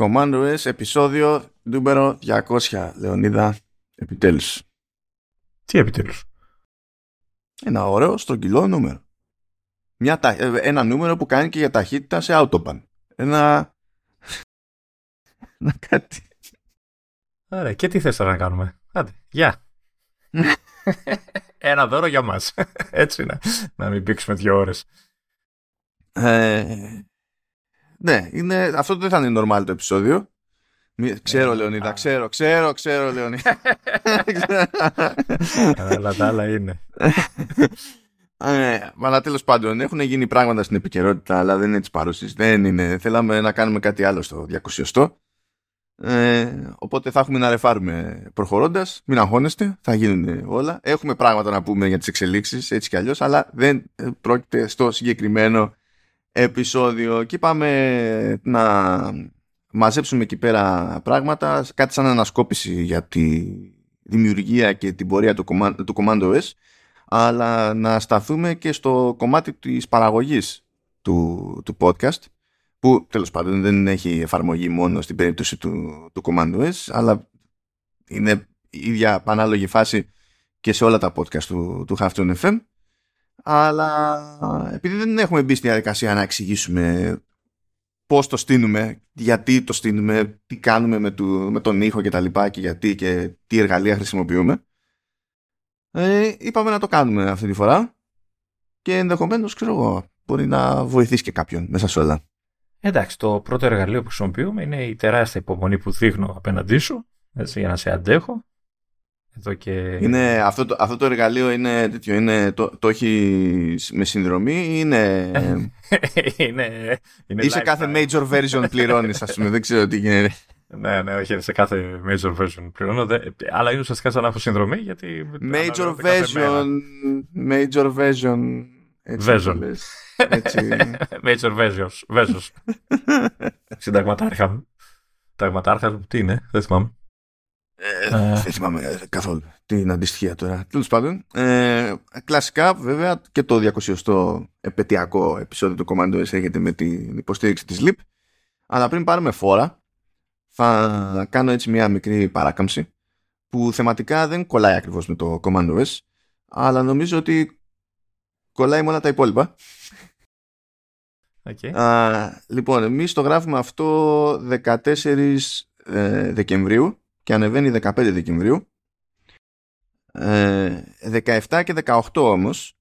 Commando S επεισόδιο νούμερο 200 Λεωνίδα επιτέλους. Τι επιτέλους; Ένα ωραίο στρογγυλό νούμερο. Μια, τα- ε, Ένα νούμερο που κάνει και για ταχύτητα σε Autobahn. Ένα Ένα κάτι. Ωραία και τι θες τώρα να κάνουμε; Άντε γεια. Ένα δώρο για μας. Έτσι είναι Να μην πήξουμε δύο ώρες. Ε, Ναι είναι, αυτό δεν θα είναι normal το επεισόδιο Μη- Ξέρω Ε, Λεωνίδα α. ξέρω ξέρω ξέρω Λεωνίδα Αλλά τα άλλα είναι Ε, αλλά τέλος πάντων έχουν γίνει πράγματα στην επικαιρότητα, αλλά δεν είναι της παρούσης. Δεν είναι. Θέλαμε να κάνουμε κάτι άλλο στο 200. Ε, οπότε θα έχουμε να ρεφάρουμε προχωρώντας. Μην αγχώνεστε, θα γίνουν όλα. Έχουμε πράγματα να πούμε για τις εξελίξεις έτσι κι αλλιώς, αλλά δεν ε, πρόκειται στο συγκεκριμένο επεισόδιο. Και είπαμε να μαζέψουμε εκεί πέρα πράγματα, κάτι σαν ανασκόπηση για τη δημιουργία και την πορεία του, Command- του Commando S αλλά να σταθούμε και στο κομμάτι της παραγωγής του, του podcast που τέλος πάντων δεν έχει εφαρμογή μόνο στην περίπτωση του, του Commando S αλλά είναι η ίδια πανάλογη φάση και σε όλα τα podcast του, του Halftone FM αλλά επειδή δεν έχουμε μπει στη διαδικασία να εξηγήσουμε πώς το στείνουμε, γιατί το στείνουμε, τι κάνουμε με, του, με τον ήχο και τα λοιπά και γιατί και τι εργαλεία χρησιμοποιούμε ε, είπαμε να το κάνουμε αυτή τη φορά και ενδεχομένως ξέρω εγώ μπορεί να βοηθήσει και κάποιον μέσα σε όλα. Εντάξει το πρώτο εργαλείο που χρησιμοποιούμε Είναι η τεράστια υπομονή που δείχνω απέναντί σου έτσι, Για να σε αντέχω Εδώ και Είναι, αυτό, το, αυτό το εργαλείο είναι τέτοιο, είναι, το, το έχει με συνδρομή ή είναι, είναι, είναι ή σε lifestyle. κάθε major version πληρώνεις ας πούμε, δεν ξέρω τι γίνεται. Ναι, ναι, όχι, σε κάθε major version πληρώνω. δε- Αλλά είναι ουσιαστικά σαν να έχω συνδρομή γιατί. Major αναλώνεται κάθε μέρα. version, major version, έτσι Version. το λες. Έτσι. major versions. versions. Συνταγματάρχα μου. Συνταγματάρχα μου, τι είναι, δεν θυμάμαι. Ε, Ε. δεν θυμάμαι ε, καθόλου την αντιστοιχεία τώρα. Τέλος πάντων, ε, κλασικά βέβαια και το 200ο επαιτειακό επεισόδιο του Commando S έρχεται με την υποστήριξη της LIP. Αλλά πριν πάρουμε φόρα, θα κάνω έτσι μια μικρή παράκαμψη που θεματικά δεν κολλάει ακριβώς με το Commando S, αλλά νομίζω ότι κολλάει με όλα τα υπόλοιπα. Οκ. Α, λοιπόν, εμείς το γράφουμε αυτό 14 ε, Δεκεμβρίου και ανεβαίνει 15 Δεκεμβρίου. Ε, 17 και 18 όμως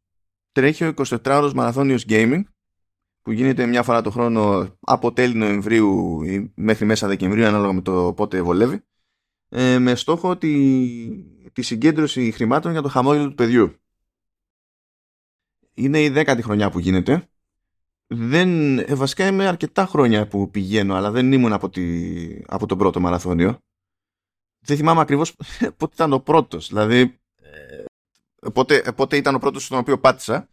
τρέχει ο 24ωρος μαραθώνιος gaming που γίνεται μια φορά το χρόνο από τέλη Νοεμβρίου ή μέχρι μέσα Δεκεμβρίου ανάλογα με το πότε βολεύει ε, με στόχο τη, τη συγκέντρωση χρημάτων για το χαμόγελο του παιδιού. Είναι η δέκατη χρονιά που γίνεται δεν, ε, βασικά είμαι αρκετά χρόνια που πηγαίνω, αλλά δεν ήμουν από, τη, από τον πρώτο μαραθώνιο. Δεν θυμάμαι ακριβώς πότε ήταν ο πρώτος. Δηλαδή, ε, πότε, ε, πότε ήταν ο πρώτος στον οποίο πάτησα,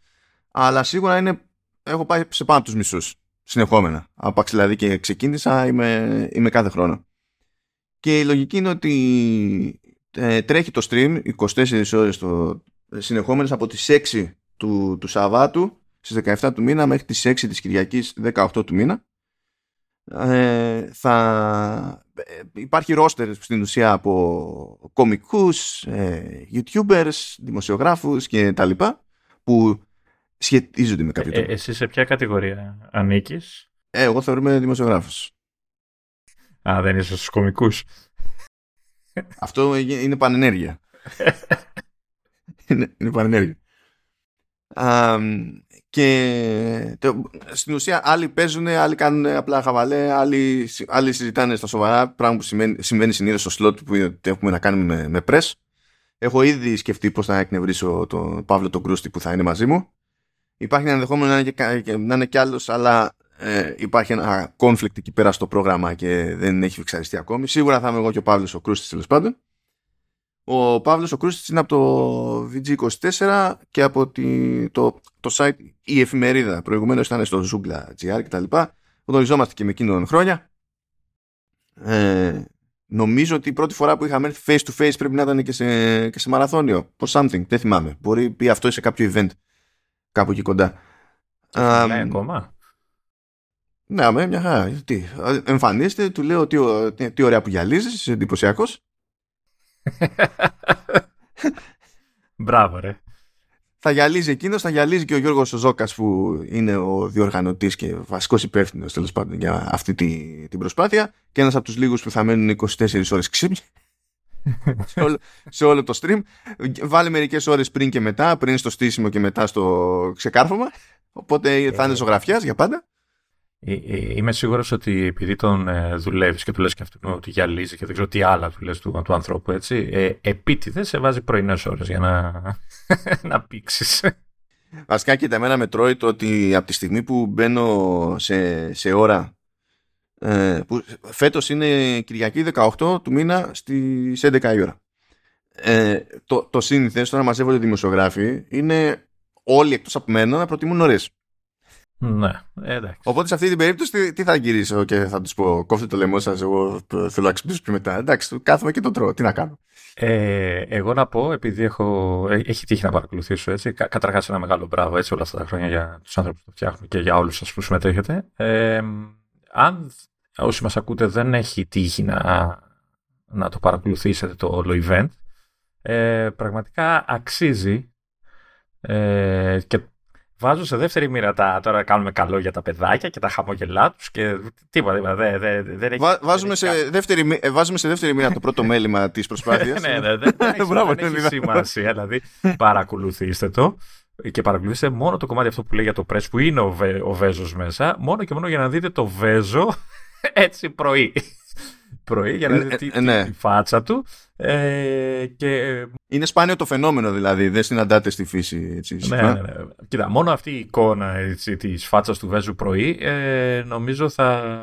αλλά σίγουρα είναι, έχω πάει σε πάνω από τους μισούς συνεχόμενα. Άπαξ δηλαδή και ξεκίνησα, είμαι, είμαι κάθε χρόνο. Και η λογική είναι ότι ε, τρέχει το stream 24 ώρες το, συνεχόμενες από τις 6 του, του Σαββάτου στις 17 του μήνα μέχρι τις 6 της Κυριακής 18 του μήνα ε, θα ε, υπάρχει ρόστερ στην ουσία από κομικούς, ε, youtubers, δημοσιογράφους και τα λοιπά που σχετίζονται με κάποιο Ε, τρόπο. εσύ σε ποια κατηγορία ανήκεις; Ε, εγώ θεωρούμε δημοσιογράφος. Α, δεν είσαι στους κομικούς. Αυτό είναι πανενέργεια. είναι, είναι πανενέργεια. Α, και το- στην ουσία άλλοι παίζουν, άλλοι κάνουν απλά χαβαλέ, άλλοι, άλλοι συζητάνε στα σοβαρά, πράγμα που σημαίνει, συμβαίνει συνήθως στο slot που έχουμε να κάνουμε με, με press. Έχω ήδη σκεφτεί πώς θα εκνευρίσω τον Παύλο τον Κρούστη που θα είναι μαζί μου. Υπάρχει ένα ενδεχόμενο να είναι και, κα- και- να είναι κι άλλος, αλλά ε, υπάρχει ένα conflict εκεί πέρα στο πρόγραμμα και δεν έχει εξαριστεί ακόμη. Σίγουρα θα είμαι εγώ και ο Παύλος ο Κρούστης τέλος πάντων. Ο Παύλος ο Κρούστης είναι από το VG24 και από τη, το, το site η εφημερίδα. Προηγουμένως ήταν στο Zoogla.gr και τα λοιπά. Γνωριζόμαστε και με εκείνον χρόνια. Ε, νομίζω ότι η πρώτη φορά που είχαμε έρθει face to face πρέπει να ήταν και σε, και σε μαραθώνιο. For something, δεν θυμάμαι. Μπορεί πει αυτό σε κάποιο event κάπου εκεί κοντά. Μιλάει Αμ, ακόμα; Ναι, με μια χαρά. Τι, εμφανίστε, του λέω τι, τι, τι ωραία που γυαλίζεις, εντυπωσιακός. Μπράβο, ρε. Θα γυαλίζει εκείνος, θα γυαλίζει και ο Γιώργος Ζώκα που είναι ο διοργανωτής και βασικός υπεύθυνος τέλος πάντων για αυτή τη, την προσπάθεια. Και ένας από τους λίγους που θα μένουν 24 ώρες ξύπνοι σε, όλο, σε όλο το stream. Βάλε μερικές ώρες πριν και μετά, πριν στο στήσιμο και μετά στο ξεκάρφωμα. Οπότε θα είναι ζωγραφιάς για πάντα. Ε, ε, είμαι σίγουρος ότι επειδή τον ε, δουλεύεις και του λες και αυτόν ότι γυαλίζει και δεν ξέρω τι άλλα του λες του, του ανθρώπου έτσι, ε, επίτηδες σε βάζει πρωινές ώρες για να, να πήξεις. Βασικά κοίτα, εμένα με τρώει το ότι από τη στιγμή που μπαίνω σε, σε ώρα ε, που φέτος είναι Κυριακή 18 του μήνα στις 11 η ώρα. Ε, το, το σύνηθες, τώρα μαζεύονται δημοσιογράφοι, είναι όλοι εκτός από μένα να προτιμούν νωρίς. Ναι, εντάξει. Οπότε σε αυτή την περίπτωση τι, θα γυρίσω και θα τους πω: Κόφτε το λαιμό σας. Εγώ θέλω να ξυπνήσω πιο μετά. Εντάξει, κάθομαι και το τρώω. Τι να κάνω. Ε, εγώ να πω, επειδή έχω, ε, έχει τύχει να παρακολουθήσω έτσι, κα, καταρχάς ένα μεγάλο μπράβο έτσι, όλα αυτά τα χρόνια για τους άνθρωπους που το φτιάχνουν και για όλους σας που συμμετέχετε. Ε, αν όσοι μας ακούτε δεν έχει τύχει να, να το παρακολουθήσετε το όλο event, ε, πραγματικά αξίζει ε, και βάζω σε δεύτερη μοίρα τα. Τώρα κάνουμε καλό για τα παιδάκια και τα χαμογελά τους και τίποτα. τίποτα δεν, δεν, δεν έχει, βάζουμε, σε δεύτερη, ε, βάζουμε σε δεύτερη μοίρα το πρώτο μέλημα της προσπάθειας. ναι, ναι, δεν, έχει, σημασία. Δηλαδή, παρακολουθήστε το και παρακολουθήστε μόνο το κομμάτι αυτό που λέει για το press που είναι ο, Βε, ο Βέζος μέσα, μόνο και μόνο για να δείτε το Βέζο έτσι πρωί πρωί για να δείτε τη, ναι. τη, φάτσα του. Ε, και... Είναι σπάνιο το φαινόμενο δηλαδή, δεν συναντάτε στη φύση. Έτσι, ναι, ναι, ναι. Κοίτα, μόνο αυτή η εικόνα έτσι, της φάτσας του Βέζου πρωί ε, νομίζω θα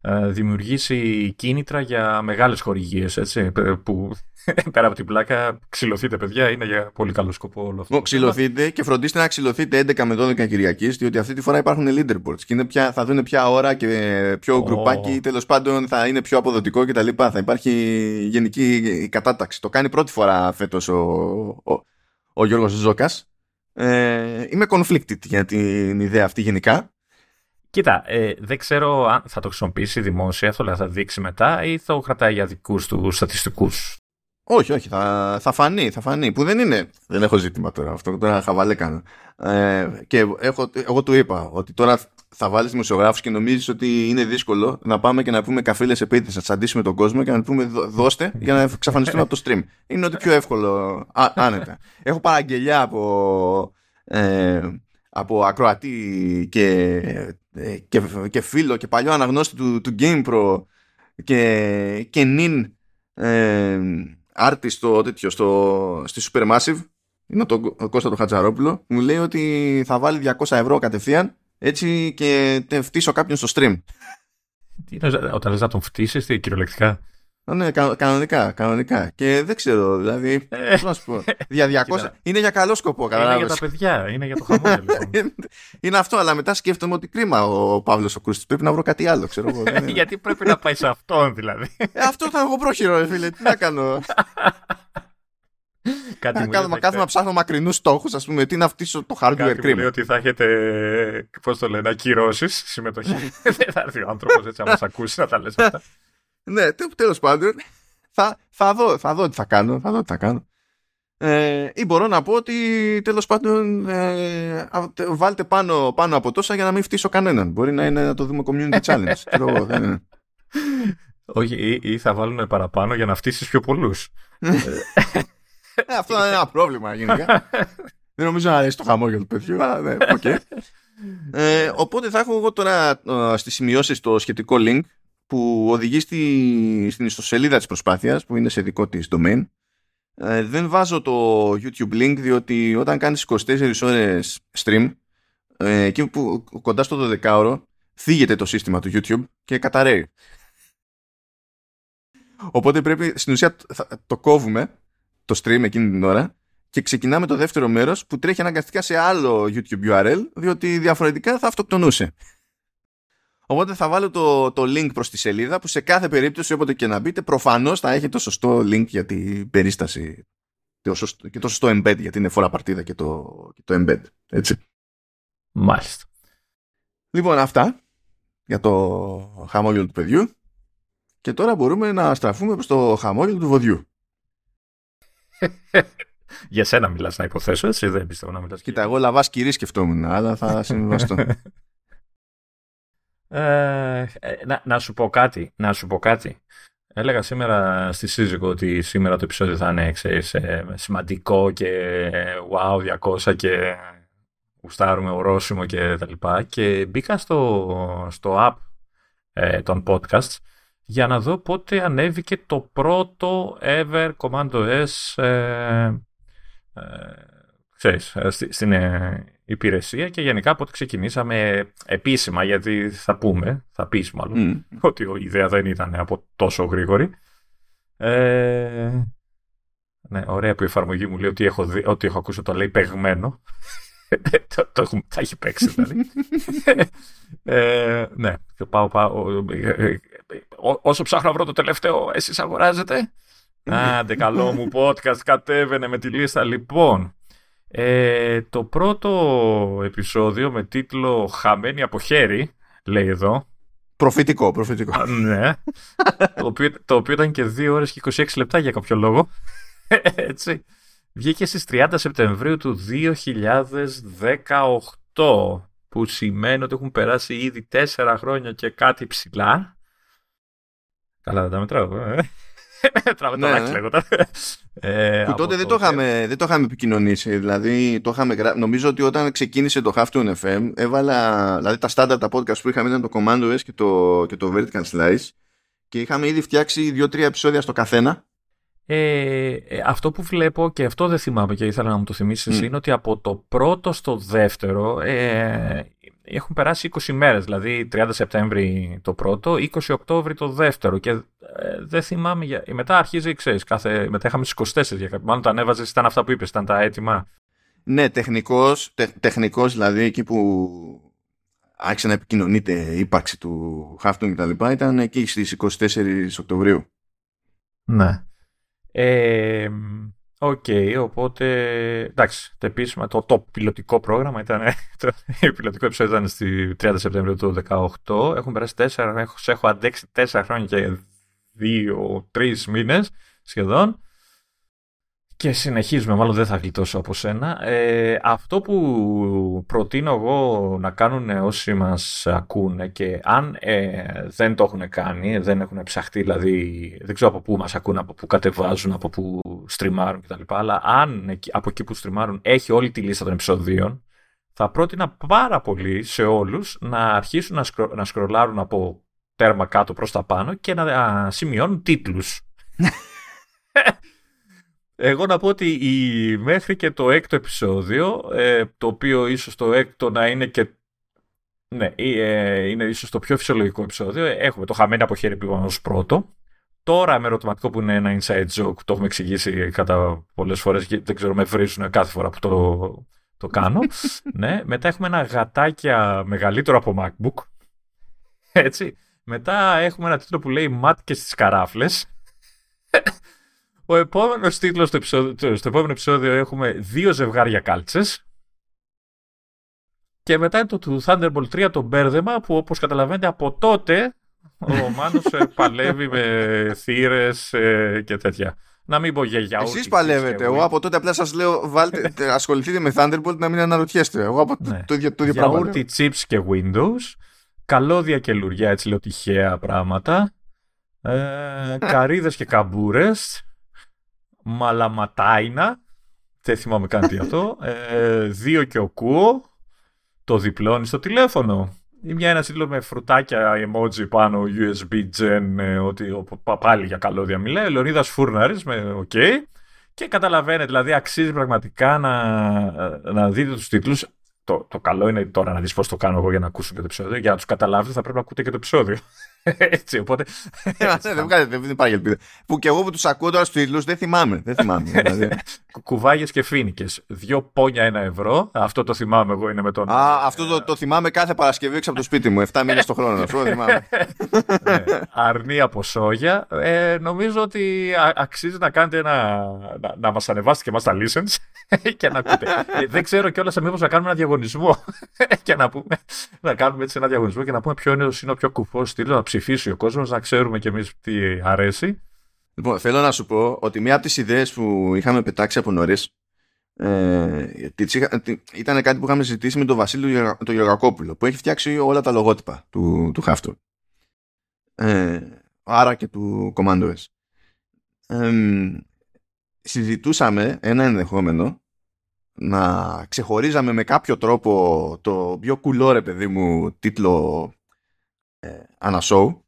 ε, δημιουργήσει κίνητρα για μεγάλες χορηγίες έτσι, που πέρα από την πλάκα ξυλωθείτε παιδιά είναι για πολύ καλό σκοπό όλο αυτό. Ξυλωθείτε και φροντίστε να ξυλωθείτε 11 με 12 Κυριακής διότι αυτή τη φορά υπάρχουν leaderboards και είναι πια, θα δουν ποια ώρα και ποιο oh. γκρουπάκι τέλος πάντων θα είναι πιο αποδοτικό κτλ. Θα υπάρχει γενική κατάταξη. Το κάνει πρώτη φορά φέτος ο, ο, ο Γιώργος Ζώκας. Ε, είμαι conflicted για την ιδέα αυτή γενικά Κοίτα, ε, δεν ξέρω αν θα το χρησιμοποιήσει δημόσια, αυτό θα δείξει μετά ή θα το κρατάει για δικούς του στατιστικούς. Όχι, όχι, θα, θα φανεί, θα φανεί. Που δεν είναι. Δεν έχω ζήτημα τώρα. Αυτό τώρα χαβαλέ κάνω. Ε, και έχω, εγώ του είπα ότι τώρα θα βάλεις δημοσιογράφους και νομίζεις ότι είναι δύσκολο να πάμε και να πούμε καφίλες επίτηδε, να τσαντήσουμε τον κόσμο και να πούμε δώστε για να εξαφανιστούμε από το stream. Είναι ότι πιο εύκολο, α, άνετα. Έχω παραγγελιά από. Ε, από ακροατή και, ε, και, και φίλο και παλιό αναγνώστη του, του GamePro και, και νυν ε, άρτη στο τέτοιο, στο, στη Supermassive είναι το Κώστα το Χατζαρόπουλο μου λέει ότι θα βάλει 200 ευρώ κατευθείαν έτσι και φτύσω κάποιον στο stream. Τι, όταν λες να τον φτύσεις, τι κυριολεκτικά; Ναι, κανονικά, κανονικά. Και δεν ξέρω, δηλαδή. Ε, να σου πω. Για 200. είναι για καλό σκοπό, Είναι για τα παιδιά, είναι για το χαμόγελο. Λοιπόν. είναι αυτό, αλλά μετά σκέφτομαι ότι κρίμα ο Παύλος ο Κρούστης. Πρέπει να βρω κάτι άλλο, ξέρω εγώ. Γιατί πρέπει να πάει σε αυτόν, δηλαδή. Ε, αυτό θα έχω πρόχειρο, φίλε. Τι να κάνω. Κάτι να κάνω, κάθομαι να ψάχνω μακρινούς στόχους, ας πούμε, τι να φτύσω το hardware Κάτι Λέει ότι θα έχετε, πώς το λένε, ακυρώσεις συμμετοχή. Δεν θα έρθει ο άνθρωπος έτσι να μας ακούσει να τα λες αυτά. Ναι, τέλος πάντων. Θα, θα, δω, θα δω τι θα κάνω. Θα δω τι θα κάνω. Ε, ή μπορώ να πω ότι τέλος πάντων ε, βάλτε πάνω, πάνω από τόσα για να μην φτύσω κανέναν. Μπορεί να είναι να το δούμε community challenge. Όχι, ή, ή, θα βάλουν παραπάνω για να φτύσεις πιο πολλούς. ε, αυτό είναι ένα πρόβλημα γενικά. Δεν νομίζω να αρέσει το χαμόγελο του παιδιού, αλλά ναι, okay. ε, οπότε θα έχω εγώ τώρα ε, στις σημειώσεις το σχετικό link που οδηγεί στη, στην ιστοσελίδα της προσπάθειας που είναι σε δικό της domain. Ε, δεν βάζω το YouTube link διότι όταν κάνεις 24 ώρες stream ε, εκεί που κοντά στο 12 ώρο θίγεται το σύστημα του YouTube και καταραίει. Οπότε πρέπει στην ουσία το κόβουμε το stream εκείνη την ώρα και ξεκινάμε το δεύτερο μέρος που τρέχει αναγκαστικά σε άλλο YouTube URL διότι διαφορετικά θα αυτοκτονούσε Οπότε θα βάλω το, το link προς τη σελίδα που σε κάθε περίπτωση όποτε και να μπείτε προφανώς θα έχει το σωστό link για την περίσταση και το σωστό embed γιατί είναι φορά παρτίδα και το, και το embed. Έτσι. Μάλιστα. Λοιπόν αυτά. για το χαμόγελο του παιδιού και τώρα μπορούμε να στραφούμε προς το χαμόγελο του βοδιού. Για σένα μιλάς να υποθέσω, έτσι δεν πιστεύω να μιλάς. Κοίτα, εγώ λαβάς κυρί σκεφτόμουν, αλλά θα συμβιβαστώ. Ε, να, να σου πω κάτι, να σου πω κάτι. Έλεγα σήμερα στη σύζυγο ότι σήμερα το επεισόδιο θα είναι ξέρεις, ε, σημαντικό και wow 200 και γουστάρουμε ορόσημο και τα λοιπά και μπήκα στο, στο app ε, των podcasts για να δω πότε ανέβηκε το πρώτο ever Commando S ε, ε, ξέρεις, ε, στην ε, υπηρεσία και γενικά πότε ξεκινήσαμε επίσημα γιατί θα πούμε, θα πεις μάλλον ότι η ιδέα δεν ήταν από τόσο γρήγορη. Ε, ναι, ωραία που η εφαρμογή μου λέει ότι έχω, δει, ότι έχω ακούσει το λέει παιγμένο. το, το, θα έχει παίξει δηλαδή. ε, ναι, πάω, πάω. όσο ψάχνω να βρω το τελευταίο, εσείς αγοράζετε. Άντε, καλό μου podcast κατέβαινε με τη λίστα. Λοιπόν, ε, το πρώτο επεισόδιο με τίτλο «Χαμένη από χέρι», λέει εδώ. Προφητικό, προφητικό. ναι. το, οποίο, το οποίο ήταν και 2 ώρες και 26 λεπτά για κάποιο λόγο. Έτσι. Βγήκε στις 30 Σεπτεμβρίου του 2018 που σημαίνει ότι έχουν περάσει ήδη 4 χρόνια και κάτι ψηλά. Καλά δεν τα μετράω. Ε. Τράβε το ναι, λέγοντα. Ε, που τότε δεν το, είχαμε, δεν το είχαμε επικοινωνήσει. Δηλαδή, το είχαμε γρα... νομίζω ότι όταν ξεκίνησε το Halftone FM, έβαλα. Δηλαδή, τα στάνταρ τα podcast που είχαμε ήταν το Commando S και το, και το Vertical Slice. Και είχαμε ήδη φτιάξει δύο-τρία επεισόδια στο καθένα. Ε, ε, αυτό που βλέπω και αυτό δεν θυμάμαι και ήθελα να μου το θυμίσεις mm. είναι ότι από το πρώτο στο δεύτερο ε, έχουν περάσει 20 μέρες, δηλαδή 30 Σεπτέμβρη το πρώτο, 20 Οκτώβρη το δεύτερο και ε, δεν θυμάμαι, για... μετά αρχίζει, ξέρεις, κάθε... μετά είχαμε στις 24, μάλλον τα ανέβαζες, ήταν αυτά που είπες, ήταν τα έτοιμα. Ναι, τεχνικός, τεχνικός δηλαδή εκεί που άρχισε να επικοινωνείται η ύπαρξη του Χάφτον και τα λοιπά, ήταν εκεί στις 24 Οκτωβρίου. Ναι. Ε, Ok, okay, οπότε εντάξει, το επίσημα, το, το πιλωτικό πρόγραμμα ήταν, το πιλωτικό επεισόδιο ήταν στη 30 Σεπτεμβρίου του 2018. Έχουν περάσει τέσσερα, έχω, έχω αντέξει τέσσερα χρόνια και δύο-τρει μήνες σχεδόν και συνεχίζουμε, μάλλον δεν θα γλιτώσω από σένα. Ε, αυτό που προτείνω εγώ να κάνουν όσοι μας ακούνε και αν ε, δεν το έχουν κάνει, δεν έχουν ψαχτεί, δηλαδή δεν ξέρω από πού μας ακούνε, από πού κατεβάζουν, από πού στριμάρουν κτλ. Αλλά αν από εκεί που στριμάρουν έχει όλη τη λίστα των επεισοδίων, θα πρότεινα πάρα πολύ σε όλους να αρχίσουν να, σκρο, να σκρολάρουν από τέρμα κάτω προς τα πάνω και να σημειώνουν τίτλους. Εγώ να πω ότι η, μέχρι και το έκτο επεισόδιο, ε, το οποίο ίσως το έκτο να είναι και ναι, ε, είναι ίσως το πιο φυσιολογικό επεισόδιο. Έχουμε το χαμένο από χέρι πήγαμε ως πρώτο. Τώρα με ερωτηματικό που είναι ένα inside joke, το έχουμε εξηγήσει κατά πολλές φορές και δεν ξέρω με βρίζουν κάθε φορά που το, το κάνω. ναι. Μετά έχουμε ένα γατάκια μεγαλύτερο από MacBook. Έτσι. Μετά έχουμε ένα τίτλο που λέει «Μάτ στις καράφλες». Ο επόμενος τίτλος στο, στο επόμενο επεισόδιο έχουμε δύο ζευγάρια κάλτσες. Και μετά είναι το του Thunderbolt 3 το μπέρδεμα που όπως καταλαβαίνετε από τότε ο Μάνος ε, παλεύει με θύρες ε, και τέτοια. Να μην πω για γιαούρτι. Εσείς παλεύετε. Εγώ από τότε απλά σας λέω βάλτε, ασχοληθείτε με Thunderbolt να μην αναρωτιέστε. Εγώ από ναι. το, ίδιο, το ίδιο πράγμα. Γιαούρτι, chips και Windows. Καλώδια και λουριά, έτσι λέω τυχαία πράγματα. Ε, καρύδες και καμπούρες Μαλαματάινα. Δεν θυμάμαι καν τι αυτό. Ε, δύο και ο Κούο. Το διπλώνει στο τηλέφωνο. Ή μια ένας σύλλογο με φρουτάκια emoji πάνω, USB gen, ε, ότι πάλι για καλώδια μιλάει. Λεωνίδας Φούρναρης με OK. Και καταλαβαίνετε, δηλαδή αξίζει πραγματικά να, να δείτε τους τίτλους. Το, το καλό είναι τώρα να δεις πώς το κάνω εγώ για να ακούσω και το επεισόδιο. Για να τους καταλάβετε, θα πρέπει να ακούτε και το επεισόδιο. Έτσι, οπότε. Ε, δεν, δεν υπάρχει ελπίδα. Που και εγώ που τους ακούω τώρα στους τίτλου δεν θυμάμαι. Δεν θυμάμαι δηλαδή. Κουβάγες και φίνικες. Δυο πόνια ένα ευρώ. Αυτό το θυμάμαι εγώ είναι με τον. Α, αυτό το, το θυμάμαι κάθε Παρασκευή έξω από το σπίτι μου. 7 μήνες το χρόνο. Αυτό θυμάμαι. ναι. Αρνή από σόγια. Ε, νομίζω ότι αξίζει να κάνετε ένα. να, να μας ανεβάσετε και εμά τα listens και να ακούτε. Ε, δεν ξέρω κιόλας μήπως να κάνουμε ένα διαγωνισμό. και να, πούμε, να κάνουμε έτσι ένα διαγωνισμό και να πούμε ποιο είναι, ο πιο κουφός στήλος να ψηφίσει ο κόσμος, να ξέρουμε κι εμείς τι αρέσει. Λοιπόν, θέλω να σου πω ότι μία από τις ιδέες που είχαμε πετάξει από νωρίς ε, ήταν κάτι που είχαμε συζητήσει με τον Βασίλειο τον Γεωργακόπουλο που έχει φτιάξει όλα τα λογότυπα του, του χάφτου. Ε, άρα και του Commando S. Ε, συζητούσαμε ένα ενδεχόμενο να ξεχωρίζαμε με κάποιο τρόπο το πιο κουλό ρε παιδί μου τίτλο ε, ανασόου,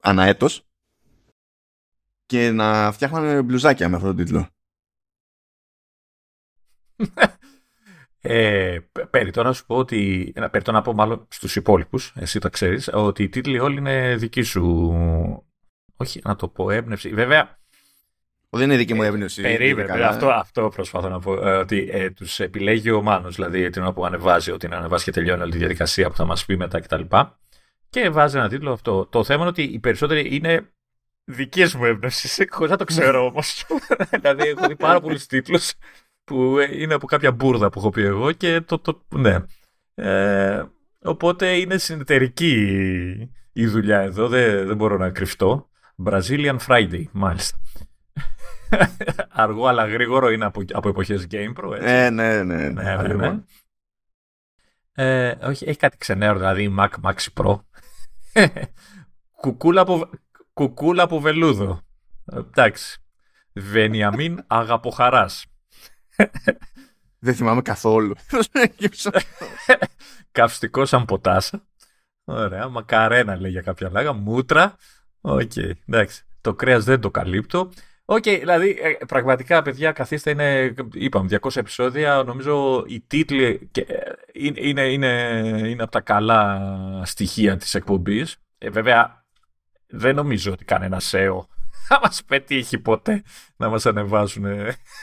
αναέτος και να φτιάχναμε μπλουζάκια με αυτόν τον τίτλο. Ε, περιττώ να σου πω ότι. Περιττώ να πω μάλλον στους υπόλοιπους, εσύ το ξέρεις, ότι οι τίτλοι όλοι είναι δική σου. Όχι να το πω έμπνευση. Βέβαια, δεν είναι δική μου έμπνευση. Περίμενε. Αυτό, αυτό προσπαθώ να πω. Ε, ότι ε, τους επιλέγει ο Μάνος, δηλαδή την ώρα που ανεβάζει, ότι να ανεβάσει και τελειώνει όλη τη διαδικασία που θα μας πει μετά κτλ. Και, και βάζει ένα τίτλο αυτό. Το θέμα είναι ότι οι περισσότεροι είναι δικές μου έμπνευσης, χωρίς να το ξέρω όμως. δηλαδή, έχω δει πάρα πολλούς τίτλους που είναι από κάποια μπουρδα που έχω πει εγώ και το. το ναι. Ε, οπότε είναι συνεταιρική η δουλειά εδώ, δεν, δεν μπορώ να κρυφτώ. Brazilian Friday, μάλιστα. Αργό αλλά γρήγορο είναι από, από εποχές GamePro. Έτσι. Ε, ναι, ναι, ναι. ναι, ναι, ναι. Ε, όχι, έχει κάτι ξενέρο, δηλαδή Mac Max Pro. κουκούλα, από, κουκούλα από βελούδο. Εντάξει. Βενιαμίν Αγαποχαράς. Δεν θυμάμαι καθόλου. Καυστικό σαν ποτάσα. Ωραία. Μακαρένα λέει για κάποια λάγα. Μούτρα. Οκ. Okay. Εντάξει. Το κρέας δεν το καλύπτω. Οκ, okay, δηλαδή ε, πραγματικά παιδιά καθίστε είναι, είπαμε, 200 επεισόδια, νομίζω οι τίτλοι και, ε, είναι, είναι, είναι, από τα καλά στοιχεία της εκπομπής. Ε, βέβαια δεν νομίζω ότι κανένας SEO θα μας πετύχει ποτέ να μας ανεβάσουν